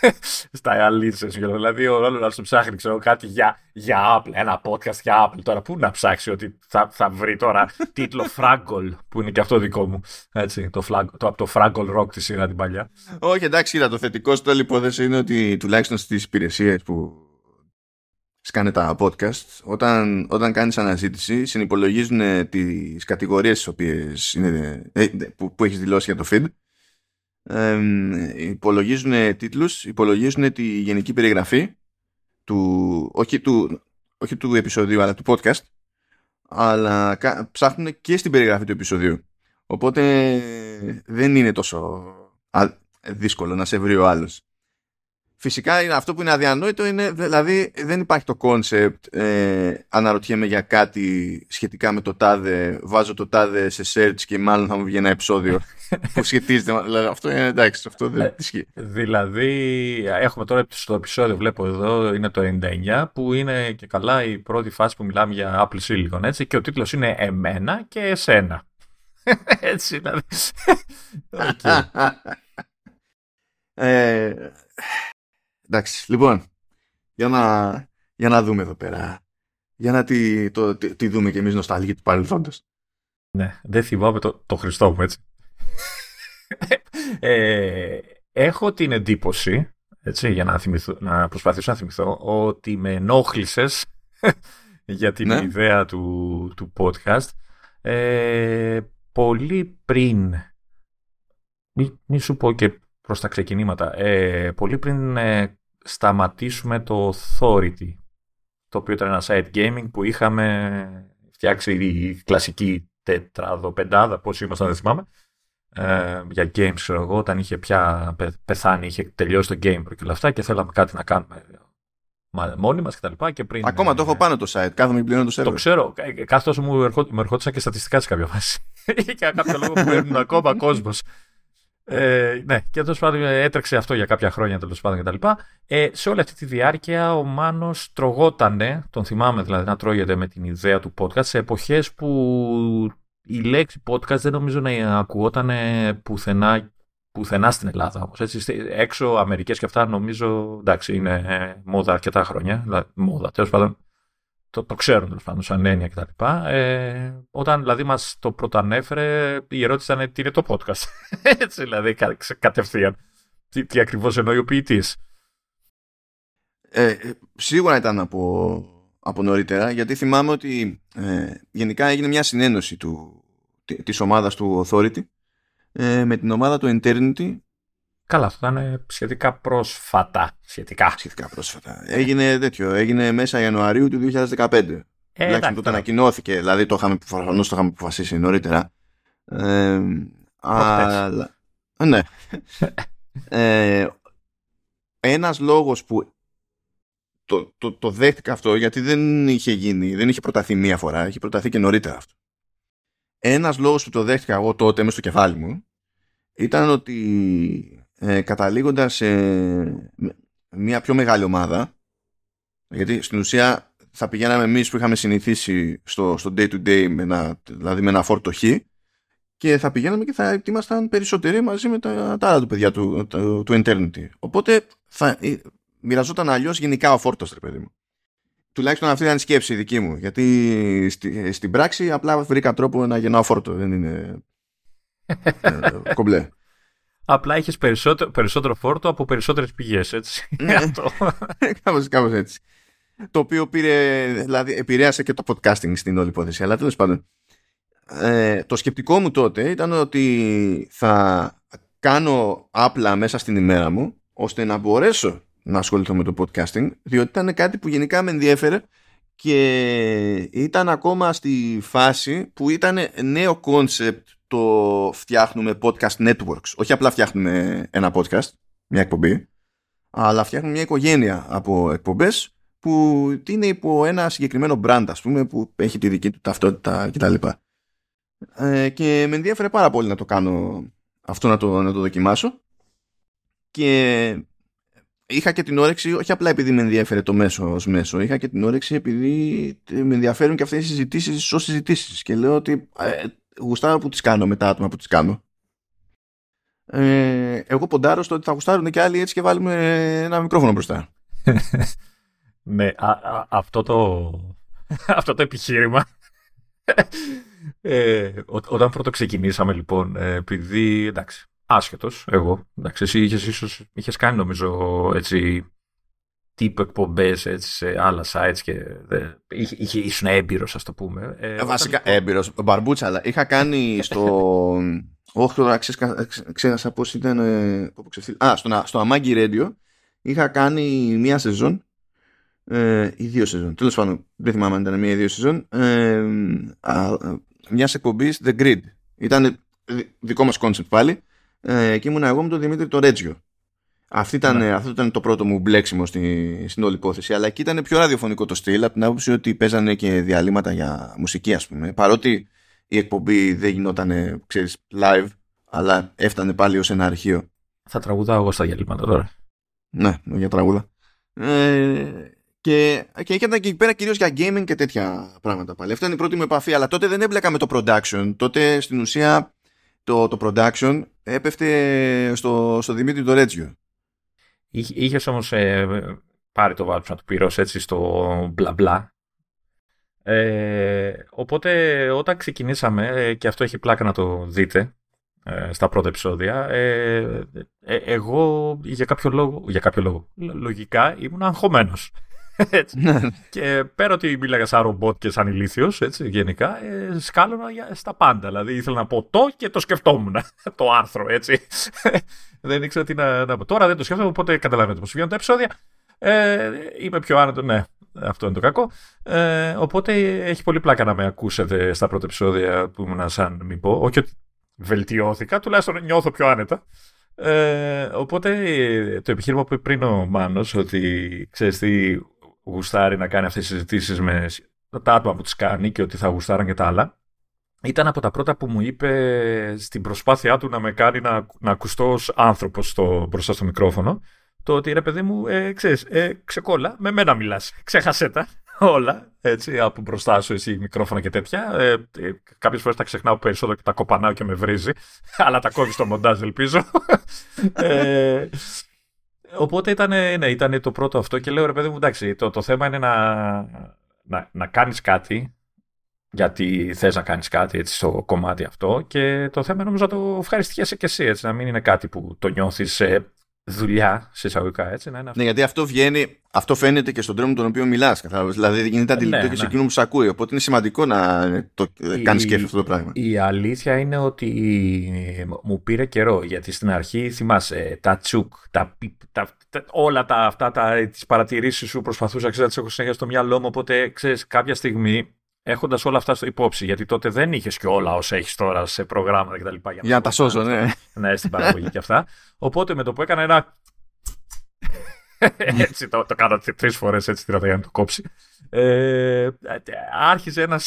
στα αλήθειες. Δηλαδή ο Ρόλο να ψάχνει ξέρω, κάτι για, για Apple, ένα podcast για Apple. Τώρα πού να ψάξει ότι θα, θα βρει τώρα τίτλο Fraggle που είναι και αυτό δικό μου. Έτσι, το, flag, το, από το Fraggle Rock τη σειρά την παλιά. Όχι εντάξει, κοίτα, το θετικό στο υπόθεση είναι ότι τουλάχιστον στις υπηρεσίες που σκάνε τα podcast, όταν, όταν κάνεις αναζήτηση συνυπολογίζουν τις κατηγορίες τις οποίες είναι, ε, που, που έχεις δηλώσει για το feed. Υπολογίζουν τίτλους, υπολογίζουν τη γενική περιγραφή του, όχι, του, όχι του επεισοδίου αλλά του podcast αλλά ψάχνουν και στην περιγραφή του επεισοδίου. Οπότε δεν είναι τόσο δύσκολο να σε βρει ο άλλος Φυσικά είναι αυτό που είναι αδιανόητο είναι, δηλαδή δεν υπάρχει το concept ε, αναρωτιέμαι για κάτι σχετικά με το τάδε, βάζω το τάδε σε search και μάλλον θα μου βγει ένα επεισόδιο που σχετίζεται. Δηλαδή, αυτό είναι εντάξει, αυτό δεν ε, ισχύει. Δηλαδή έχουμε τώρα στο επεισόδιο, βλέπω εδώ, είναι το 99 που είναι και καλά η πρώτη φάση που μιλάμε για Apple Silicon έτσι και ο τίτλος είναι εμένα και εσένα. έτσι δηλαδή. okay. ε, Εντάξει, λοιπόν, για να, για να δούμε εδώ πέρα. Για να τη, το, τη, δούμε και εμείς νοσταλγή του παρελθόντος. Ναι, δεν θυμάμαι το, το Χριστό μου, έτσι. ε, έχω την εντύπωση, έτσι, για να, θυμηθώ, να προσπαθήσω να θυμηθώ, ότι με ενόχλησες για την ναι. ιδέα του, του podcast ε, πολύ πριν μη, μη, σου πω και προς τα ξεκινήματα ε, πολύ πριν ε, σταματήσουμε το Authority, το οποίο ήταν ένα site gaming που είχαμε φτιάξει η κλασική τετράδο, πεντάδα, πώς ήμασταν δεν θυμάμαι, ε, για games, ξέρω εγώ, όταν είχε πια πεθάνει, είχε τελειώσει το game και όλα αυτά και θέλαμε κάτι να κάνουμε μόνοι μας και τα λοιπά και πριν... Ακόμα το έχω πάνω το site, κάθομαι πλέον το server. Το ξέρω, κάθε τόσο μου, ερχόντουσαν και στατιστικά σε κάποια φάση. για κάποιο λόγο που έρνουν ακόμα κόσμος ε, ναι, και τέλος πάντων έτρεξε αυτό για κάποια χρόνια τέλος πάντων κτλ. Ε, σε όλη αυτή τη διάρκεια ο Μάνος τρογότανε, τον θυμάμαι δηλαδή να τρώγεται με την ιδέα του podcast, σε εποχές που η λέξη podcast δεν νομίζω να ακουγόταν πουθενά, πουθενά στην Ελλάδα όμως. Έτσι, έξω Αμερικές και αυτά νομίζω εντάξει είναι ε, μόδα αρκετά χρόνια. Δηλαδή, μόδα τέλος πάντων το, το ξέρουν τέλος πάντων σαν έννοια κτλ. Ε, όταν δηλαδή μας το πρωτανέφερε, η ερώτηση ήταν τι είναι το podcast; Έτσι δηλαδή κατευθείαν. Τι, τι ακριβώς εννοεί ο ποιητής; Ε, σίγουρα ήταν από, από νωρίτερα, γιατί θυμάμαι ότι ε, γενικά έγινε μια συνένωση του, της ομάδας του Authority ε, με την ομάδα του Eternity Καλά, αυτό ήταν σχετικά πρόσφατα. Σχετικά. Σχετικά πρόσφατα. Έγινε τέτοιο. Έγινε μέσα Ιανουαρίου του 2015. Ε, Τουλάχιστον τότε ανακοινώθηκε. Δηλαδή το είχαμε, το είχαμε αποφασίσει νωρίτερα. Ε, αλλά, ναι. ε, ένας λόγος που το, το, το δέχτηκα αυτό γιατί δεν είχε γίνει, δεν είχε προταθεί μία φορά, είχε προταθεί και νωρίτερα αυτό. Ένας λόγος που το δέχτηκα εγώ τότε μέσα στο κεφάλι μου ήταν ότι ε, καταλήγοντας σε μια πιο μεγάλη ομάδα γιατί στην ουσία θα πηγαίναμε εμείς που είχαμε συνηθίσει στο, στο day to day με ένα, δηλαδή με ένα φόρτο χ και θα πηγαίναμε και θα ήμασταν περισσότεροι μαζί με τα, τα άλλα του παιδιά του, του, του Eternity. Οπότε θα ε, μοιραζόταν αλλιώς γενικά ο φόρτος, ρε παιδί μου. Τουλάχιστον αυτή ήταν η σκέψη δική μου. Γιατί στη, στην πράξη απλά βρήκα τρόπο να γεννάω φόρτο. Δεν είναι. ε, κομπλέ. Απλά είχες περισσότερο, περισσότερο φόρτο από περισσότερες πηγές, έτσι. Ναι. κάπως, έτσι. Το οποίο πήρε, δηλαδή επηρέασε και το podcasting στην όλη υπόθεση. Αλλά τέλος πάντων. Ε, το σκεπτικό μου τότε ήταν ότι θα κάνω απλά μέσα στην ημέρα μου ώστε να μπορέσω να ασχοληθώ με το podcasting διότι ήταν κάτι που γενικά με ενδιέφερε και ήταν ακόμα στη φάση που ήταν νέο concept το φτιάχνουμε podcast networks. Όχι απλά φτιάχνουμε ένα podcast, μια εκπομπή, αλλά φτιάχνουμε μια οικογένεια από εκπομπές που είναι υπό ένα συγκεκριμένο brand, ας πούμε, που έχει τη δική του ταυτότητα κτλ. Ε, και με ενδιαφέρε πάρα πολύ να το κάνω αυτό να το, να το δοκιμάσω και είχα και την όρεξη, όχι απλά επειδή με ενδιαφέρε το μέσο ως μέσο, είχα και την όρεξη επειδή με ενδιαφέρουν και αυτές οι συζητήσεις ως συζητήσεις και λέω ότι ε, γουστάρω που τις κάνω με τα άτομα που τις κάνω. Ε, εγώ ποντάρω στο ότι θα γουστάρουν και άλλοι έτσι και βάλουμε ένα μικρόφωνο μπροστά. ναι, αυτό, το, αυτό το επιχείρημα ε, όταν πρώτο ξεκινήσαμε λοιπόν, ε, επειδή εντάξει, άσχετος εγώ, εντάξει, εσύ είχες, ίσως, είχες κάνει νομίζω έτσι τύπου εκπομπές σε άλλα sites και είχε, είχε, ήσουν έμπειρος, ας το πούμε. Ε, ε Βασικά λοιπόν... έμπειρος, μπαρμπούτσα, αλλά είχα κάνει στο. Όχι τώρα, ξέχασα πώς ήταν. Ε, Α, στο, στο Amagi Radio είχα κάνει μία σεζόν ε, ή δύο σεζόν. Τέλος πάντων, δεν θυμάμαι αν ήταν μία ή δύο σεζόν. Ε, μιας εκπομπής The Grid. Ήταν δικό μας concept πάλι. Ε, και ήμουν εγώ με τον Δημήτρη το Ρέτζιο. Αυτή ήταν, ναι. Αυτό ήταν το πρώτο μου μπλέξιμο στη, στην όλη υπόθεση. Αλλά εκεί ήταν πιο ραδιοφωνικό το στυλ, από την άποψη ότι παίζανε και διαλείμματα για μουσική, ας πούμε. Παρότι η εκπομπή δεν γινόταν, ξέρεις, live, αλλά έφτανε πάλι ως ένα αρχείο. Θα τραγουδάω εγώ στα διαλύματα τώρα. Ναι, για τραγούδα. Ε, και, και ήταν και εκεί πέρα κυρίως για gaming και τέτοια πράγματα πάλι. Αυτή ήταν η πρώτη μου επαφή, αλλά τότε δεν έμπλεκα με το production. Τότε στην ουσία το, το production έπεφτε στο, στο Δημήτρη Ντορέτζιο. Είχε όμως ε, πάρει το βάρο να του πληρώσεις έτσι στο μπλα μπλα. Ε, οπότε όταν ξεκινήσαμε, ε, και αυτό έχει πλάκα να το δείτε ε, στα πρώτα επεισόδια, ε, εγώ για κάποιο λόγο, για κάποιο λόγο, λογικά ήμουν αγχωμένος. Ναι. και πέρα ότι μίλαγα σαν ρομπότ και σαν ηλίθιος, έτσι, γενικά, ε, σκάλωνα στα πάντα. Δηλαδή ήθελα να πω το και το σκεφτόμουν. το άρθρο, έτσι. δεν ήξερα τι να, να πω. Τώρα δεν το σκέφτομαι, οπότε καταλαβαίνετε πώς βγαίνουν τα επεισόδια. Ε, είμαι πιο άνετο, ναι. Αυτό είναι το κακό. Ε, οπότε έχει πολύ πλάκα να με ακούσετε στα πρώτα επεισόδια που ήμουν σαν μην πω. Όχι ότι βελτιώθηκα, τουλάχιστον νιώθω πιο άνετα. Ε, οπότε το επιχείρημα που είπε πριν ο Μάνος ότι ξέρεις τι γουστάρει να κάνει αυτές τις συζητήσεις με τα άτομα που τις κάνει και ότι θα γουστάραν και τα άλλα ήταν από τα πρώτα που μου είπε στην προσπάθειά του να με κάνει να, να ακουστώ ως άνθρωπος στο, μπροστά στο μικρόφωνο το ότι ρε παιδί μου, ε, ξέρεις, ε, ξεκόλα, με μένα μιλάς, ξέχασέ τα όλα, έτσι, από μπροστά σου εσύ μικρόφωνα και τέτοια. Ε, ε, Κάποιες φορές τα ξεχνάω περισσότερο και τα κοπανάω και με βρίζει. Αλλά τα κόβεις στο μοντάζ, ελπίζω. ε, οπότε ήταν, ναι, ήταν το πρώτο αυτό και λέω ρε παιδί μου, εντάξει, το, το θέμα είναι να, να, να κάνεις κάτι γιατί θες να κάνεις κάτι έτσι, στο κομμάτι αυτό και το θέμα νομίζω να το ευχαριστιέσαι και εσύ, έτσι, να μην είναι κάτι που το νιώθεις δουλειά, σε εισαγωγικά έτσι. Να είναι αυτό. Ναι, γιατί αυτό βγαίνει, αυτό φαίνεται και στον τρόπο με τον οποίο μιλάς. Δηλαδή γίνεται αντιληπτό ναι, και σε ναι. εκείνο που σε ακούει. Οπότε είναι σημαντικό να το κάνεις σκέφτος αυτό το πράγμα. Η αλήθεια είναι ότι μου πήρε καιρό. Γιατί στην αρχή θυμάσαι τα τσουκ, τα πιπ, τα, τα, όλα τα, αυτά τα, τις παρατηρήσεις σου προσπαθούσα να τις έχω συνέχεια στο μυαλό μου. Οπότε ξέρεις, κάποια στιγμή έχοντας όλα αυτά στο υπόψη, γιατί τότε δεν είχες και όλα όσα έχεις τώρα σε προγράμματα κτλ. Για, για να τα σώζω, ναι. Ναι, στην παραγωγή και αυτά. Οπότε με το που έκανα ένα. έτσι το, το κάνω τρεις φορές έτσι την για να το κόψει. Ε, άρχιζε ένα.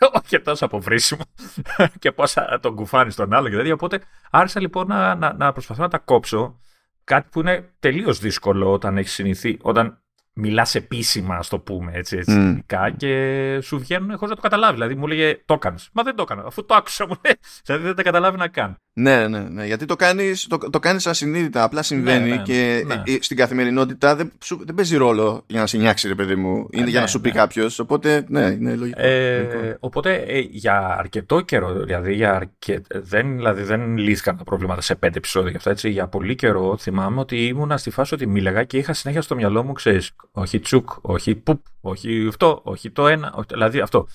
όχι τόσο αποβρίσιμο και πώς τον κουφάνεις στον άλλο και τέτοια. Οπότε άρχισα λοιπόν να, να, να προσπαθώ να τα κόψω. Κάτι που είναι τελείως δύσκολο όταν έχεις συνηθεί, όταν μιλάς επίσημα, ας το πούμε έτσι, έτσι mm. και σου βγαίνουν χωρίς να το καταλάβεις. Δηλαδή μου λέγε το έκανες. Μα δεν το έκανα. Αφού το άκουσα μου λέει. Δηλαδή δεν τα καταλάβει να κάνει. Ναι, ναι, ναι. Γιατί το κάνεις το, το κάνεις ασυνείδητα. Απλά συμβαίνει ναι, ναι, και ναι. Ε, στην καθημερινότητα δεν, δεν παίζει ρόλο για να σε νιάξει, ρε παιδί μου. Είναι για να σου πει κάποιος. Οπότε, ναι, είναι λογικό. Ε, οπότε ε, για αρκετό καιρό, δηλαδή, για αρκε... δεν, δηλαδή δεν λύθηκαν τα προβλήματα σε πέντε επεισόδια αυτά. Έτσι, για πολύ καιρό θυμάμαι ότι ήμουνα στη φάση ότι μίλαγα και είχα συνέχεια στο μυαλό μου, ξέρεις, όχι τσουκ, όχι πουπ, όχι αυτό, όχι το ένα, όχι, δηλαδή αυτό.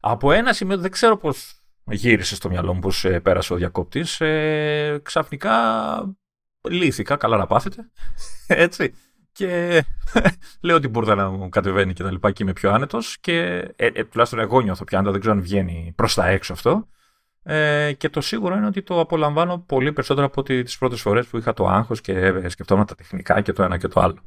Από ένα σημείο δεν ξέρω πώς γύρισε στο μυαλό μου πώ ε, πέρασε ο διακόπτης. Ε, ξαφνικά λύθηκα, καλά να πάθετε. Έτσι. Και λέω ότι μπορούσα να μου κατεβαίνει και τα λοιπά και είμαι πιο άνετος. Και ε, ε, τουλάχιστον εγώ νιώθω πια, δεν ξέρω αν βγαίνει προς τα έξω αυτό. Ε, και το σίγουρο είναι ότι το απολαμβάνω πολύ περισσότερο από τις πρώτες φορές που είχα το άγχος και ε, σκεφτόμουν τα τεχνικά και το ένα και το άλλο.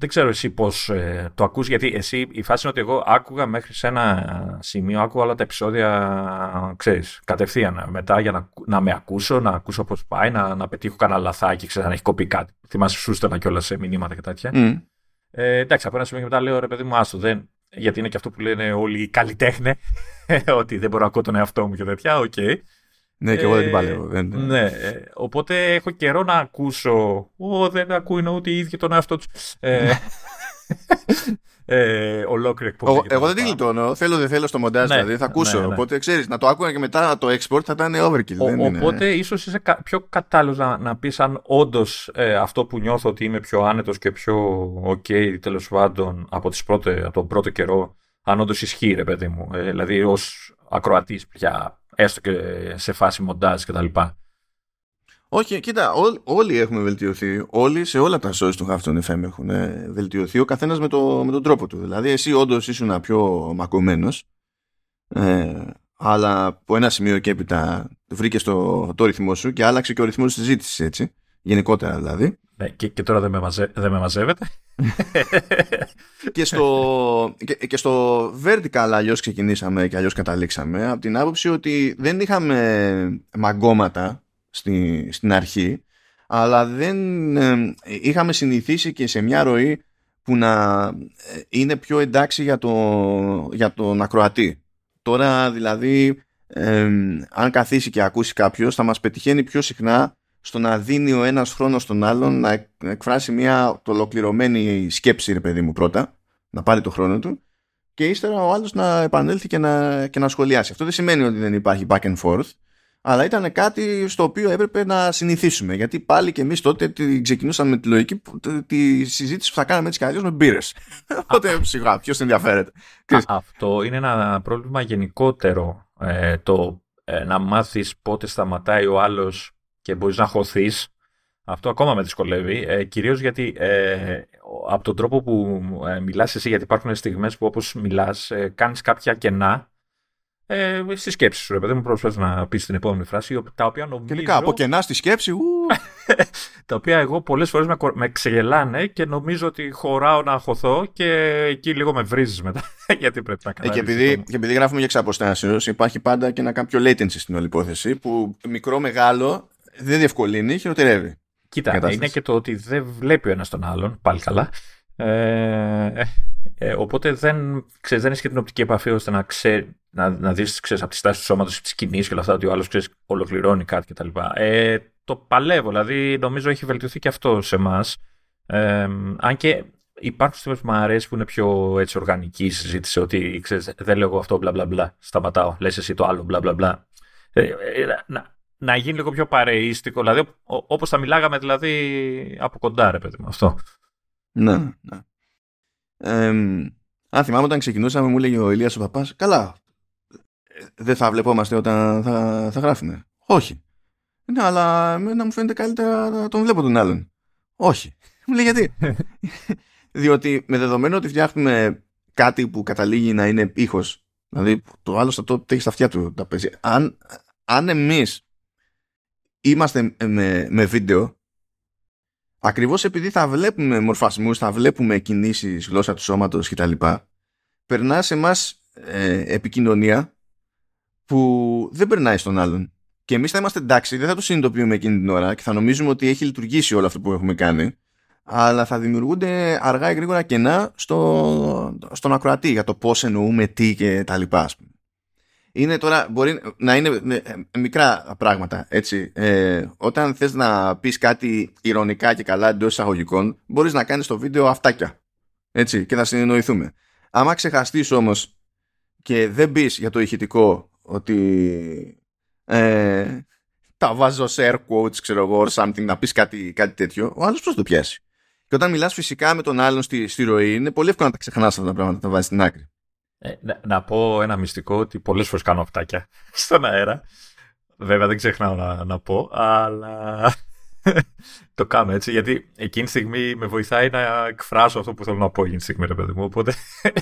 Δεν ξέρω εσύ πώς ε, το ακούς, γιατί εσύ η φάση είναι ότι εγώ άκουγα μέχρι σε ένα σημείο, άκουγα όλα τα επεισόδια, ξέρεις, κατευθείαν μετά για να, να με ακούσω, να ακούσω πώς πάει, να, να πετύχω κανένα λαθάκι, ξέρεις, να έχει κοπεί κάτι. Θυμάσαι, σου στέλνα κιόλας σε μηνύματα και τέτοια. Mm. Ε, εντάξει, από ένα σημείο και μετά λέω ρε παιδί μου, άστο, δεν, γιατί είναι και αυτό που λένε όλοι οι καλλιτέχνες, ότι δεν μπορώ να ακούω τον εαυτό μου και τέτοια, OK. Okay. Ναι, και εγώ δεν την παλεύω. Δεν... Ναι, ε, οπότε έχω καιρό να ακούσω. Ω, δεν ακούει ούτε οι ίδιοι τον εαυτό τους. Ε, ε, ολόκληρη εκπομπή. Εγώ, εγώ δεν την γλιτώνω. Θέλω δεν θέλω στο μοντάζ, ναι, δηλαδή θα ακούσω. Ναι, ναι. Οπότε ξέρεις, να το άκουγα και μετά το export θα ήταν overkill. Ο, δεν οπότε είναι... ίσως είσαι πιο κατάλληλος να, να πεις αν όντως ε, αυτό που νιώθω ότι είμαι πιο άνετος και πιο OK τέλος πάντων από, τις πρώτε, από τον πρώτο καιρό, αν όντως ισχύει, ρε παιδί μου. Ε, δηλαδή ως ακροατής πια έστω και σε φάση μοντάζ κτλ. Όχι, κοίτα, ό, όλοι έχουμε βελτιωθεί. Όλοι σε όλα τα shows του Halftone FM έχουν ε, βελτιωθεί. Ο καθένας με, το, με τον τρόπο του. Δηλαδή, εσύ όντως ήσουν πιο μακωμένος. Ε, αλλά από ένα σημείο και έπειτα βρήκες το, το ρυθμό σου και άλλαξε και ο ρυθμός της συζήτησης έτσι. Γενικότερα δηλαδή. Ναι, και, και τώρα δεν με, μαζε, δεν με μαζεύετε. και, στο, και, και στο vertical αλλιώς ξεκινήσαμε και αλλιώς καταλήξαμε από την άποψη ότι δεν είχαμε μαγκώματα στη, στην αρχή αλλά δεν ε, είχαμε συνηθίσει και σε μια ροή που να ε, είναι πιο εντάξει για, το, για τον ακροατή. Τώρα δηλαδή ε, αν καθίσει και ακούσει κάποιος θα μας πετυχαίνει πιο συχνά στο να δίνει ο ένας χρόνος στον άλλον να εκφράσει μια ολοκληρωμένη σκέψη ρε παιδί μου πρώτα να πάρει το χρόνο του και ύστερα ο άλλος να επανέλθει και να, και να σχολιάσει. Αυτό δεν σημαίνει ότι δεν υπάρχει back and forth αλλά ήταν κάτι στο οποίο έπρεπε να συνηθίσουμε γιατί πάλι και εμείς τότε ξεκινούσαμε με τη λογική τη συζήτηση που θα κάναμε έτσι κι αλλιώς με μπύρες. Οπότε σιγά ποιος ενδιαφέρεται. Αυτό είναι ένα πρόβλημα γενικότερο ε, το ε, να μάθεις πότε σταματάει ο άλλος και μπορείς να χωθείς. Αυτό ακόμα με δυσκολεύει, ε, κυρίως γιατί ε, από τον τρόπο που ε, μιλάς εσύ, γιατί υπάρχουν στιγμές που όπως μιλάς, ε, κάνεις κάποια κενά ε, στη σκέψη σου, ρε παιδί μου, προσπαθείς να πεις την επόμενη φράση, τα οποία νομίζω... Τελικά, από κενά στη σκέψη, ου... τα οποία εγώ πολλές φορές με, με ξεγελάνε και νομίζω ότι χωράω να χωθώ και εκεί λίγο με βρίζεις μετά, γιατί πρέπει να κάνω. Ε, και, επειδή, και επειδή γράφουμε για εξαποστάσεως, υπάρχει πάντα και ένα κάποιο latency στην όλη υπόθεση, που μικρό-μεγάλο δεν διευκολύνει, χειροτερεύει. Κοίτα, είναι και το ότι δεν βλέπει ο ένας τον άλλον, πάλι καλά. Ε, ε, οπότε δεν, ξέρεις, δεν έχει και την οπτική επαφή ώστε να, ξέ, να, να δεις ξέρεις, από τη στάση του σώματος, της κοινή και όλα αυτά, ότι ο άλλος ξέρεις, ολοκληρώνει κάτι κτλ. Ε, το παλεύω, δηλαδή νομίζω έχει βελτιωθεί και αυτό σε εμάς. Ε, αν και υπάρχουν στιγμές που μου αρέσει που είναι πιο έτσι, οργανική η συζήτηση, ότι ξέρεις, δεν λέω εγώ αυτό μπλα μπλα μπλα, σταματάω, λες εσύ το άλλο μπλα μπλα μπλα. Ε, ε, να, να γίνει λίγο πιο παρεΐστικο, δηλαδή όπως θα μιλάγαμε δηλαδή από κοντά ρε παιδί μου αυτό. Ναι, ναι. Ε, αν θυμάμαι όταν ξεκινούσαμε μου έλεγε ο Ηλίας ο παπάς καλά, δεν θα βλεπόμαστε όταν θα, θα γράφουμε. Όχι. Ναι, αλλά να μου φαίνεται καλύτερα να τον βλέπω τον άλλον. Όχι. Μου λέει γιατί; Διότι με δεδομένο ότι φτιάχνουμε κάτι που καταλήγει να είναι ήχος, δηλαδή το άλλο θα το έχεις στα αυτιά του τα παίζει. Αν, αν εμείς είμαστε με, με βίντεο, ακριβώς επειδή θα βλέπουμε μορφασμούς, θα βλέπουμε κινήσεις, γλώσσα του σώματος κτλ. Περνά σε εμάς ε, επικοινωνία που δεν περνάει στον άλλον. Και εμείς θα είμαστε εντάξει, δεν θα το συνειδητοποιούμε εκείνη την ώρα και θα νομίζουμε ότι έχει λειτουργήσει όλο αυτό που έχουμε κάνει αλλά θα δημιουργούνται αργά ή γρήγορα κενά στο, στον ακροατή για το πώς εννοούμε τι και τα λοιπά. Είναι τώρα, μπορεί να είναι ε, μικρά πράγματα, έτσι. Ε, όταν θες να πεις κάτι ηρωνικά και καλά εντός εισαγωγικών, μπορείς να κάνεις το βίντεο αυτάκια, έτσι, και θα συνεννοηθούμε. Άμα ξεχαστείς όμως και δεν μπει για το ηχητικό ότι ε, τα βάζω σε air quotes, ξέρω εγώ, or something, να πεις κάτι, κάτι τέτοιο, ο άλλος πώς το πιάσει. Και όταν μιλάς φυσικά με τον άλλον στη, στη ροή, είναι πολύ εύκολο να τα ξεχνάς αυτά τα πράγματα, να τα βάζεις στην άκρη. Ε, να, να, πω ένα μυστικό ότι πολλές φορές κάνω αυτάκια στον αέρα. Βέβαια δεν ξεχνάω να, να πω, αλλά το κάνω έτσι, γιατί εκείνη τη στιγμή με βοηθάει να εκφράσω αυτό που θέλω να πω εκείνη τη στιγμή, ρε παιδί μου. Οπότε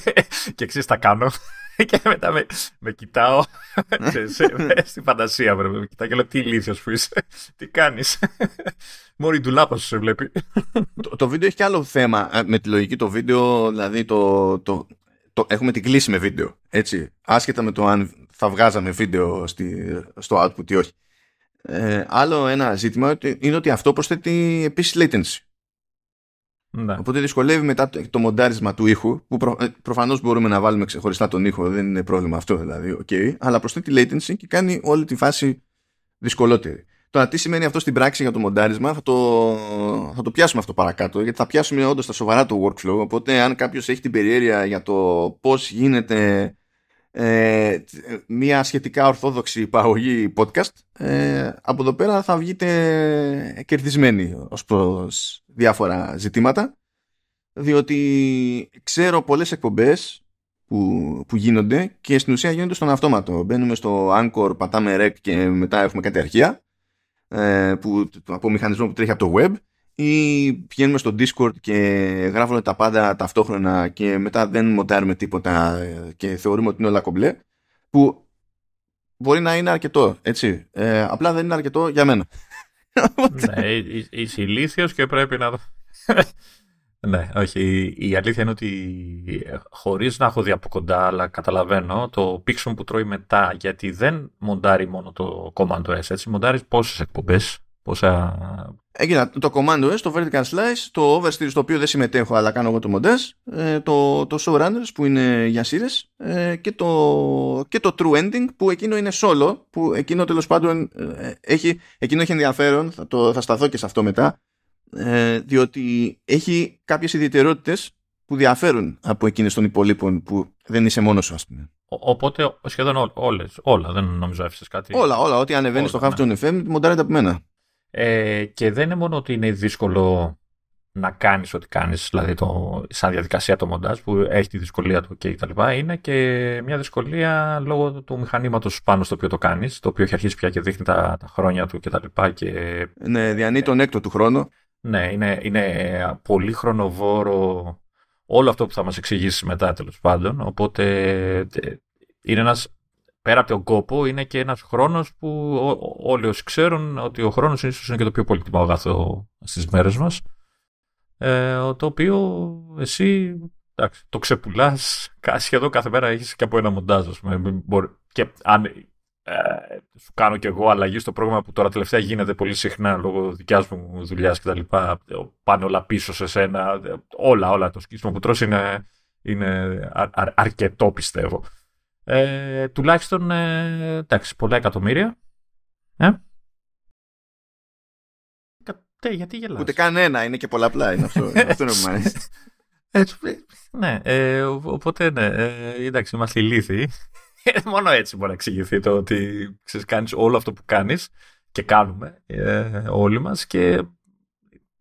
και εξή τα κάνω. και μετά με, με κοιτάω στη φαντασία μου. Με κοιτάω και λέω τι ηλίθιος που είσαι, τι κάνεις; Μόνο η ντουλάπας σου σε βλέπει. το, το βίντεο έχει και άλλο θέμα ε, με τη λογική. Το βίντεο, δηλαδή το, το, το, έχουμε την κλίση με βίντεο. Έτσι, άσχετα με το αν θα βγάζαμε βίντεο στη, στο output ή όχι. Ε, άλλο ένα ζήτημα είναι ότι αυτό προσθέτει επίσης latency. Ναι. Οπότε δυσκολεύει μετά το, το μοντάρισμα του ήχου, που προ, ε, προφανώς μπορούμε να βάλουμε ξεχωριστά τον ήχο, δεν είναι πρόβλημα αυτό δηλαδή, okay, αλλά προσθέτει latency και κάνει όλη τη φάση δυσκολότερη. Τώρα, τι σημαίνει αυτό στην πράξη για το μοντάρισμα, θα το, θα το πιάσουμε αυτό παρακάτω, γιατί θα πιάσουμε όντως τα σοβαρά το workflow. Οπότε, αν κάποιος έχει την περιέργεια για το πώς γίνεται ε, μια σχετικά ορθόδοξη παραγωγή podcast ε, από εδώ πέρα θα βγείτε κερδισμένοι ως προς διάφορα ζητήματα διότι ξέρω πολλές εκπομπές που, που γίνονται και στην ουσία γίνονται στον αυτόματο μπαίνουμε στο Anchor, πατάμε rec και μετά έχουμε κάτι αρχεία ε, που, από μηχανισμό που τρέχει από το web ή πηγαίνουμε στο Discord και γράφουμε τα πάντα ταυτόχρονα και μετά δεν μοντάρουμε τίποτα και θεωρούμε ότι είναι όλα κομπλέ που μπορεί να είναι αρκετό, έτσι. Ε, απλά δεν είναι αρκετό για μένα. ναι, είσαι ηλίθιος και πρέπει να... ναι, όχι. Η αλήθεια είναι ότι χωρίς να έχω δει από κοντά, αλλά καταλαβαίνω το Pixon που τρώει μετά, γιατί δεν μοντάρει μόνο το Command S, έτσι. Μοντάρεις πόσες εκπομπές Πόσα... Έγινα το Command S, το Vertical Slice, το Oversteer στο οποίο δεν συμμετέχω αλλά κάνω εγώ το μοντές, ε, το, το Showrunners που είναι για σύρες ε, και, το, και το True Ending που εκείνο είναι solo, που εκείνο τέλος πάντων ε, έχει, εκείνο έχει ενδιαφέρον, θα, το, θα σταθώ και σε αυτό μετά, διότι έχει κάποιες ιδιαιτερότητες που διαφέρουν από εκείνες των υπολείπων που δεν είσαι μόνος σου ας πούμε. Οπότε σχεδόν όλες, όλα, δεν νομίζω έφυσες κάτι. Όλα, όλα, ό,τι ανεβαίνει στο Halftone ναι. FM μοντάρεται από μένα. Ε, και δεν είναι μόνο ότι είναι δύσκολο να κάνεις ό,τι κάνεις, δηλαδή το, σαν διαδικασία το μοντάζ που έχει τη δυσκολία του και τα λοιπά, είναι και μια δυσκολία λόγω του μηχανήματος πάνω στο οποίο το κάνεις, το οποίο έχει αρχίσει πια και δείχνει τα, τα χρόνια του και τα λοιπά. Και... Ναι, διανύει τον έκτο του χρόνο. Ναι, είναι, είναι πολύ χρονοβόρο όλο αυτό που θα μας εξηγήσει μετά τέλος πάντων, οπότε ε, είναι ένας πέρα από τον κόπο είναι και ένας χρόνος που όλοι όσοι ξέρουν ότι ο χρόνος ίσως είναι και το πιο πολύτιμο αγαθό στις μέρες μας ε, το οποίο εσύ εντάξει, το ξεπουλάς σχεδόν κάθε μέρα έχεις και από ένα μοντάζ ας πούμε. και αν ε, σου κάνω κι εγώ αλλαγή στο πρόγραμμα που τώρα τελευταία γίνεται πολύ συχνά λόγω δικιάς μου δουλειάς κτλ. Πάνε όλα πίσω σε σένα. Όλα, όλα. Το σκίσιμο που τρως είναι, είναι αρκετό πιστεύω. Ε, τουλάχιστον, ε, εντάξει, πολλά εκατομμύρια. Ε; Τε, γιατί γελάς; Ούτε κανένα, είναι και πολλαπλά. Είναι αυτό, αυτό είναι που μου αρέσει. Έτσι, ναι, ε, οπότε ναι, ε, εντάξει, είμαστε ηλίθιοι. Ε, μόνο έτσι μπορεί να εξηγηθεί το ότι ξέρεις, κάνεις όλο αυτό που κάνεις και κάνουμε ε, όλοι μας και